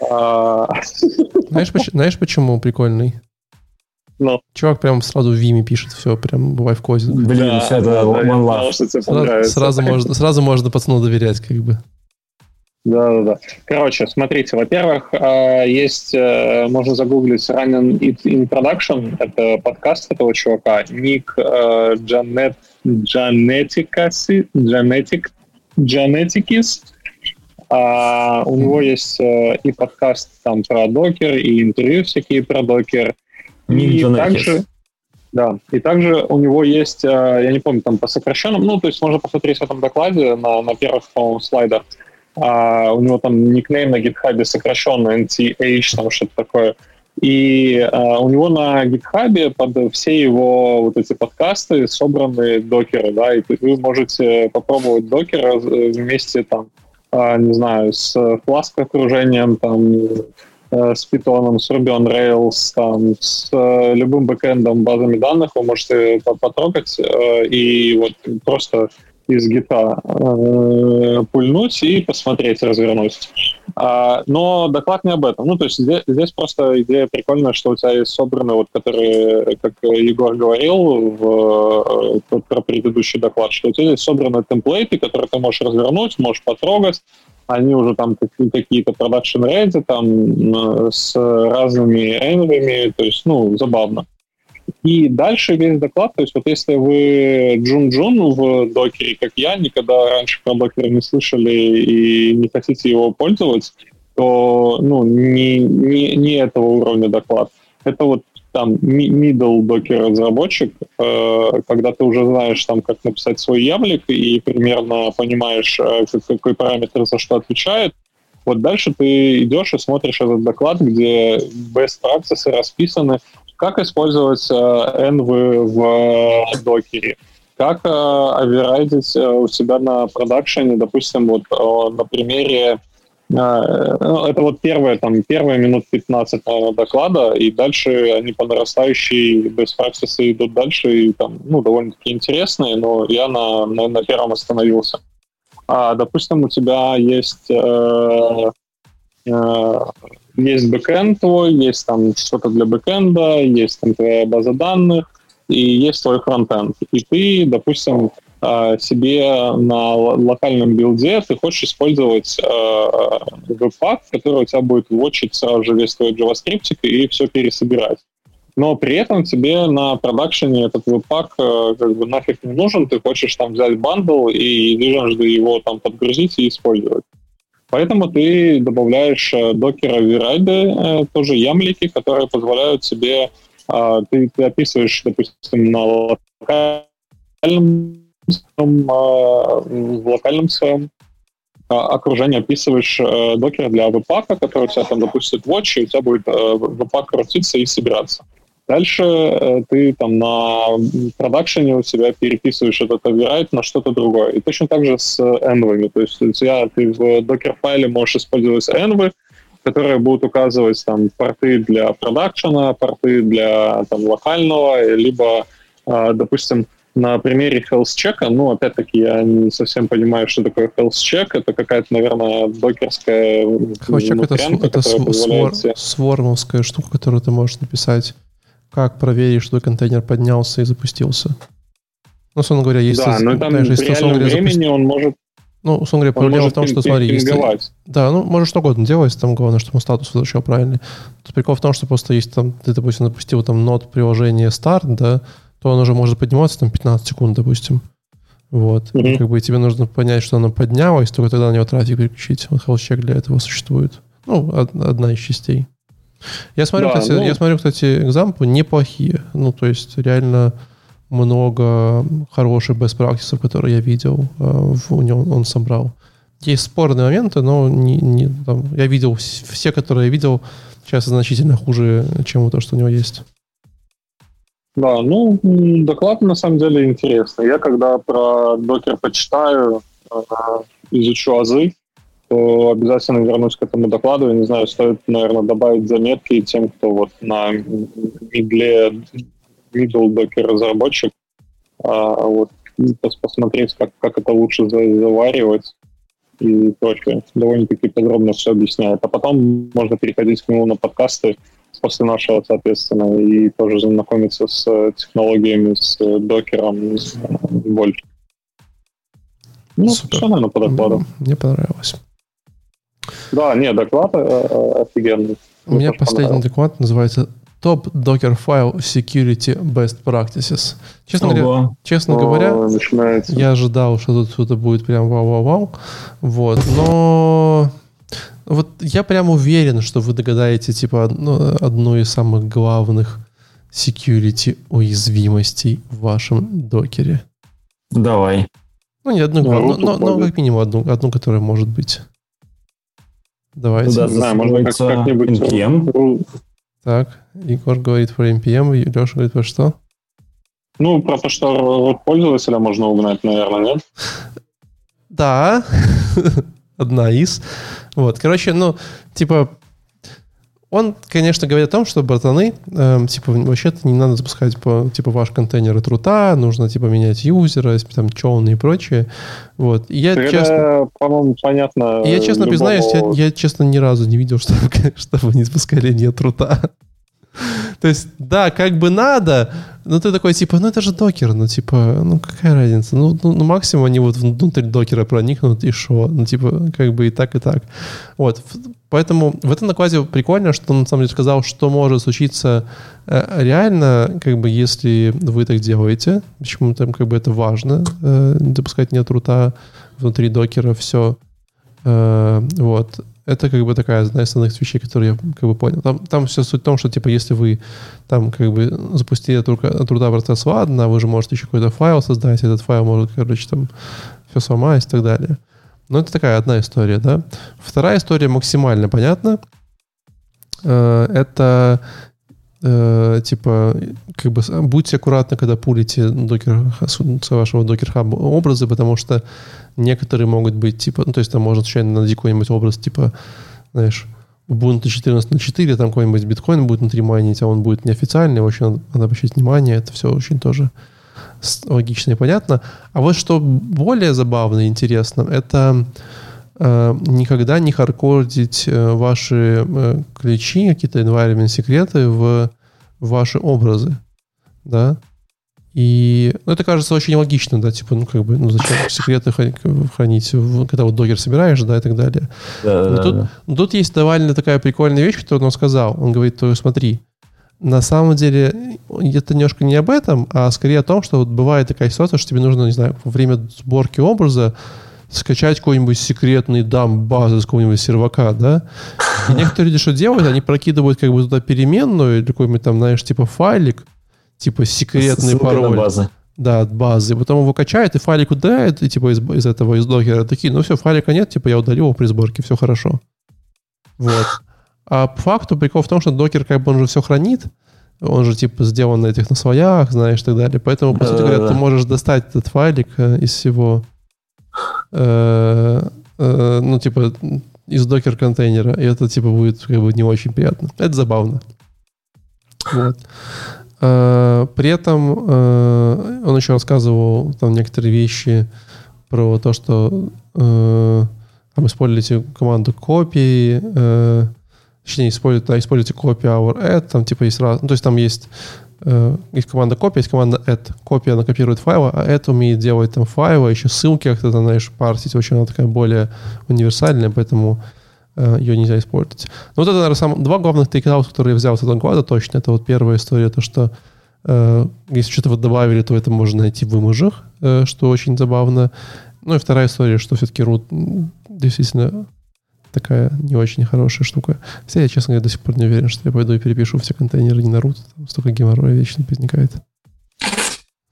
Знаешь, знаешь, почему прикольный? Ну. Чувак прям сразу в Виме пишет все, прям бывай в козе. Блин, да, все это да, one love. Сразу, сразу, можно, сразу можно пацану доверять, как бы. Да, да, да. Короче, смотрите, во-первых, а, есть, э, можно загуглить Running It in Production, это подкаст этого чувака, Ник Джанет, Джанетикаси, Джанетик, Джанетикис. А, у него есть э, и подкаст там про докер, и интервью всякие про докер. И также, да, и также у него есть, э, я не помню, там по сокращенным, ну, то есть можно посмотреть в этом докладе на, на первых, по-моему, слайдах. А, у него там никнейм на гитхабе сокращенный, NTH, там что-то такое. И а, у него на гитхабе под все его вот эти подкасты собраны докеры, да, и вы можете попробовать докера вместе там, а, не знаю, с Flask окружением, там, Э, с Python, с Ruby on Rails, там, с э, любым бэкэндом, базами данных вы можете потрогать э, и вот просто из гита э, пульнуть и посмотреть, развернуть. А, но доклад не об этом. Ну, то есть здесь, здесь просто идея прикольная, что у тебя есть собраны, вот, которые, как Егор говорил в, про предыдущий доклад, что у тебя есть собраны template ы, которые ты можешь развернуть, можешь потрогать, они уже там какие-то production ready там с разными env ами, то есть, ну, забавно. И дальше весь доклад, то есть вот если вы джун-джун в докере, как я, никогда раньше про докер не слышали и не хотите его пользоваться, то ну, не, не, не этого уровня доклад. Это вот там middle докер разработчик, э, когда ты уже знаешь там, как написать свой яблик и примерно понимаешь, э, какой параметр за что отвечает, вот дальше ты идешь и смотришь этот доклад, где best practices расписаны, как использовать э, env в докере, как э, оверрайдить э, у себя на продакшене, допустим, вот э, на примере это вот первые, там, первые минут 15 наверное, доклада, и дальше они по нарастающей best practices идут дальше, и там, ну, довольно-таки интересные, но я на, на, на первом остановился. А, допустим, у тебя есть, э, э, есть бэкэнд твой, есть там что-то для бэкэнда, есть там твоя база данных, и есть твой фронтенд. И ты, допустим, себе на локальном билде ты хочешь использовать э, webpack, который у тебя будет watch ить сразу же весь твой JavaScript и все пересобирать. Но при этом тебе на production е этот webpack э, как бы нафиг не нужен, ты хочешь там взять bundle и единожды его там подгрузить и использовать. Поэтому ты добавляешь Docker override ы, э, тоже yaml ики, которые позволяют тебе, э, ты, ты описываешь, допустим, на локальном а, в локальном своем а, окружении описываешь э, докер для веб-пака, который у тебя там допустит watch, и у тебя будет э, веб-пак крутиться и собираться. Дальше э, ты там на продакшене у себя переписываешь этот override на что-то другое. И точно так же с env. То есть у тебя ты в докер-файле можешь использовать env, которые будут указывать там порты для продакшена, порты для там, локального, либо, допустим, на примере health check, ну, опять-таки, я не совсем понимаю, что такое health check. Это какая-то, наверное, докерская health check это, это свор, тебе... свормовская штука, которую ты можешь написать, как проверить, что контейнер поднялся и запустился. Ну, условно говоря, есть... Да, но там знаешь, в реальном времени запусти... он может ну, условно говоря, проблема в том, что, смотри, если... Да, ну, можешь что угодно делать, там главное, чтобы статус возвращал правильный. Тут прикол в том, что просто есть там, ты, допустим, запустил там нод приложение старт, да, то он уже может подниматься там 15 секунд, допустим. Вот. Mm-hmm. Как бы тебе нужно понять, что оно поднялось, только тогда на него трафик переключить. Вот health для этого существует. Ну, одна из частей. Я смотрю, да, кстати, ну... я смотрю, кстати, экзампы неплохие. Ну, то есть реально много хороших best practices, которые я видел, э, в, у него он собрал. Есть спорные моменты, но не, не, там, я видел все, которые я видел, сейчас значительно хуже, чем то, что у него есть. Да, ну, доклад на самом деле интересный. Я когда про докер почитаю, э, изучу азы, то обязательно вернусь к этому докладу. Я не знаю, стоит, наверное, добавить заметки тем, кто вот на мидле, middle докер разработчик, а вот посмотреть, как, как это лучше заваривать и прочее. Довольно-таки подробно все объясняет. А потом можно переходить к нему на подкасты после нашего, соответственно, и тоже знакомиться с технологиями, с докером больше. Ну, Супер. все, наверное, по докладу. Мне понравилось. Да, нет, доклад э, э, офигенный. У меня последний доклад называется Top Docker File Security Best Practices. Честно Ого. говоря, честно О, говоря начинается. я ожидал, что тут что-то будет прям вау-вау-вау. Вот, но вот я прям уверен, что вы догадаете типа одну, одну из самых главных security уязвимостей в вашем докере. Давай. Ну, не одну, но, но, но как минимум одну, одну, которая может быть. Давайте. Да, знаю, можно как, как-нибудь... NPM. Так, Егор говорит про NPM, Леша говорит про что? Ну, про то, что пользователя можно угнать, наверное, нет? Да, одна из. Вот, короче, ну, типа, он, конечно, говорит о том, что, братаны, э, типа, вообще-то не надо запускать, по, типа, ваш контейнер от рута, нужно, типа, менять юзера, там, челны и прочее. Вот. И я, Это, честно... по-моему, понятно. Я, честно любому... признаюсь, я, я, честно, ни разу не видел, чтобы, чтобы не запускали не от рута. То есть, да, как бы надо, но ты такой, типа, ну это же докер, ну типа, ну какая разница? Ну, ну, ну максимум они вот внутрь докера проникнут, и что? Ну типа, как бы и так, и так. Вот, поэтому в этом накладе прикольно, что он на самом деле сказал, что может случиться э, реально, как бы, если вы так делаете, почему там как бы это важно, э, допускать нет рута внутри докера, все. Э, вот. Это как бы такая одна из основных вещей, которые я как бы понял. Там, там все суть в том, что типа если вы там как бы запустили труда, труда процесс, ладно, вы же можете еще какой-то файл создать, этот файл может, короче, там все сломать и так далее. Но это такая одна история, да. Вторая история максимально понятна. Э, это э, типа, как бы будьте аккуратны, когда пулите докер, с вашего докер хаба образы, потому что некоторые могут быть типа, ну, то есть там можно случайно найти какой-нибудь образ типа, знаешь, Ubuntu 14.04, там какой-нибудь биткоин будет внутри майнить, а он будет неофициальный, очень надо, надо обращать внимание, это все очень тоже логично и понятно. А вот что более забавно и интересно, это никогда не хардкодить э, ваши э, ключи, какие-то environment секреты в ваши образы, да. И ну, это кажется очень логично, да, типа, ну, как бы, ну, зачем секреты хранить, когда вот докер собираешь, да, и так далее. Да, но, да, тут, да. но тут есть довольно такая прикольная вещь, которую он сказал. Он говорит, то смотри, на самом деле это немножко не об этом, а скорее о том, что вот бывает такая ситуация, что тебе нужно, не знаю, во время сборки образа скачать какой-нибудь секретный дам базы с какого-нибудь сервака, да? И некоторые люди что делают? Они прокидывают как бы туда переменную или какой-нибудь там, знаешь, типа файлик, типа секретный Ссылка пароль. базы. Да, от базы. Потом его качает, и файлик удаляет, и типа из, из этого, из докера такие, ну все, файлика нет, типа я удалил его при сборке, все хорошо. Вот. А по факту прикол в том, что докер как бы он же все хранит, он же типа сделан на этих на своях, знаешь, и так далее. Поэтому, по сути говоря, ты можешь достать этот файлик э, из всего, ну, типа, из докер-контейнера, и это, типа, будет как бы не очень приятно. Это забавно. Вот. Э, при этом э, он еще рассказывал там некоторые вещи про то, что э, там используете команду копии, точнее, используйте, да, используйте копию our add, там типа есть раз, ну, то есть там есть есть команда копия, есть команда add. Копия, она копирует файлы, а add умеет делать там файлы, еще ссылки как-то, знаешь, парсить. Очень она такая более универсальная, поэтому Э, ее нельзя использовать. Но вот это, наверное, сам, два главных тейкаута, которые я взял с этого года точно. Это вот первая история, то, что э, если что-то вот добавили, то это можно найти в имажах, э, что очень забавно. Ну и вторая история, что все-таки root действительно такая не очень хорошая штука. Хотя я, честно говоря, до сих пор не уверен, что я пойду и перепишу все контейнеры не на root. Там столько геморроя вечно возникает.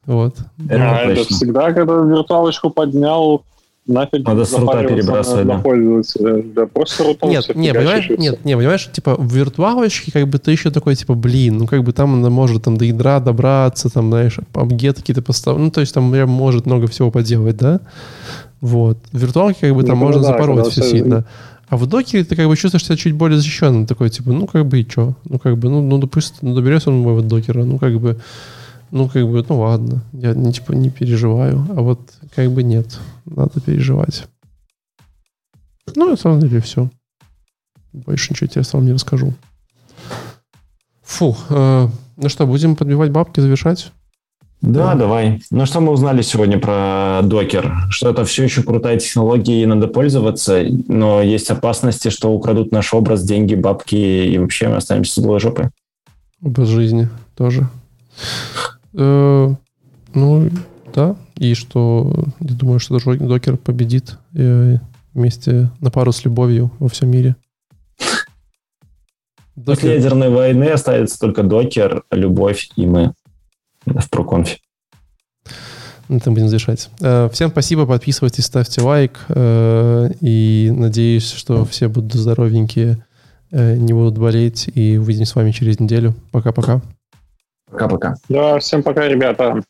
Вот. А, это всегда, когда виртуалочку поднял, нафиг Надо с рута запариваться перебрасывать, на, да. на пользователя. Да, просто рутом Нет, не, понимаешь, нет, не, понимаешь, типа в виртуалочке как бы ты еще такой, типа, блин, ну как бы там она может там до ядра добраться, там, знаешь, обгеты какие-то поставить, ну то есть там прям может много всего поделать, да? Вот. В виртуалке как бы там Ну, можно да, запороть все сильно. А в докере ты как бы чувствуешь себя чуть более защищенным, такой, типа, ну как бы и что? Ну как бы, ну, ну допустим, ну, доберется он моего докера, ну как бы, ну как бы, ну ладно, я не, типа не переживаю, а вот как бы нет, надо переживать. Ну, на самом деле, все. Больше ничего интересного вам не расскажу. Фу. э, ну что, будем подбивать бабки, завершать? Да, давай. Ну что мы узнали сегодня про докер? Что это все еще крутая технология и надо пользоваться, но есть опасности, что украдут наш образ, деньги, бабки и вообще мы останемся с голой жопой. Образ жизни тоже. Э, ну, да. И что, я думаю, что Джо- докер победит э, вместе на пару с любовью во всем мире. После ядерной войны останется только докер, любовь и мы в проконфе. на этом будем завершать. Э, Всем спасибо, подписывайтесь, ставьте лайк. э, И надеюсь, что все будут здоровенькие, э, не будут болеть. И увидимся с вами через неделю. Пока-пока. Пока-пока. Да, всем пока, ребята.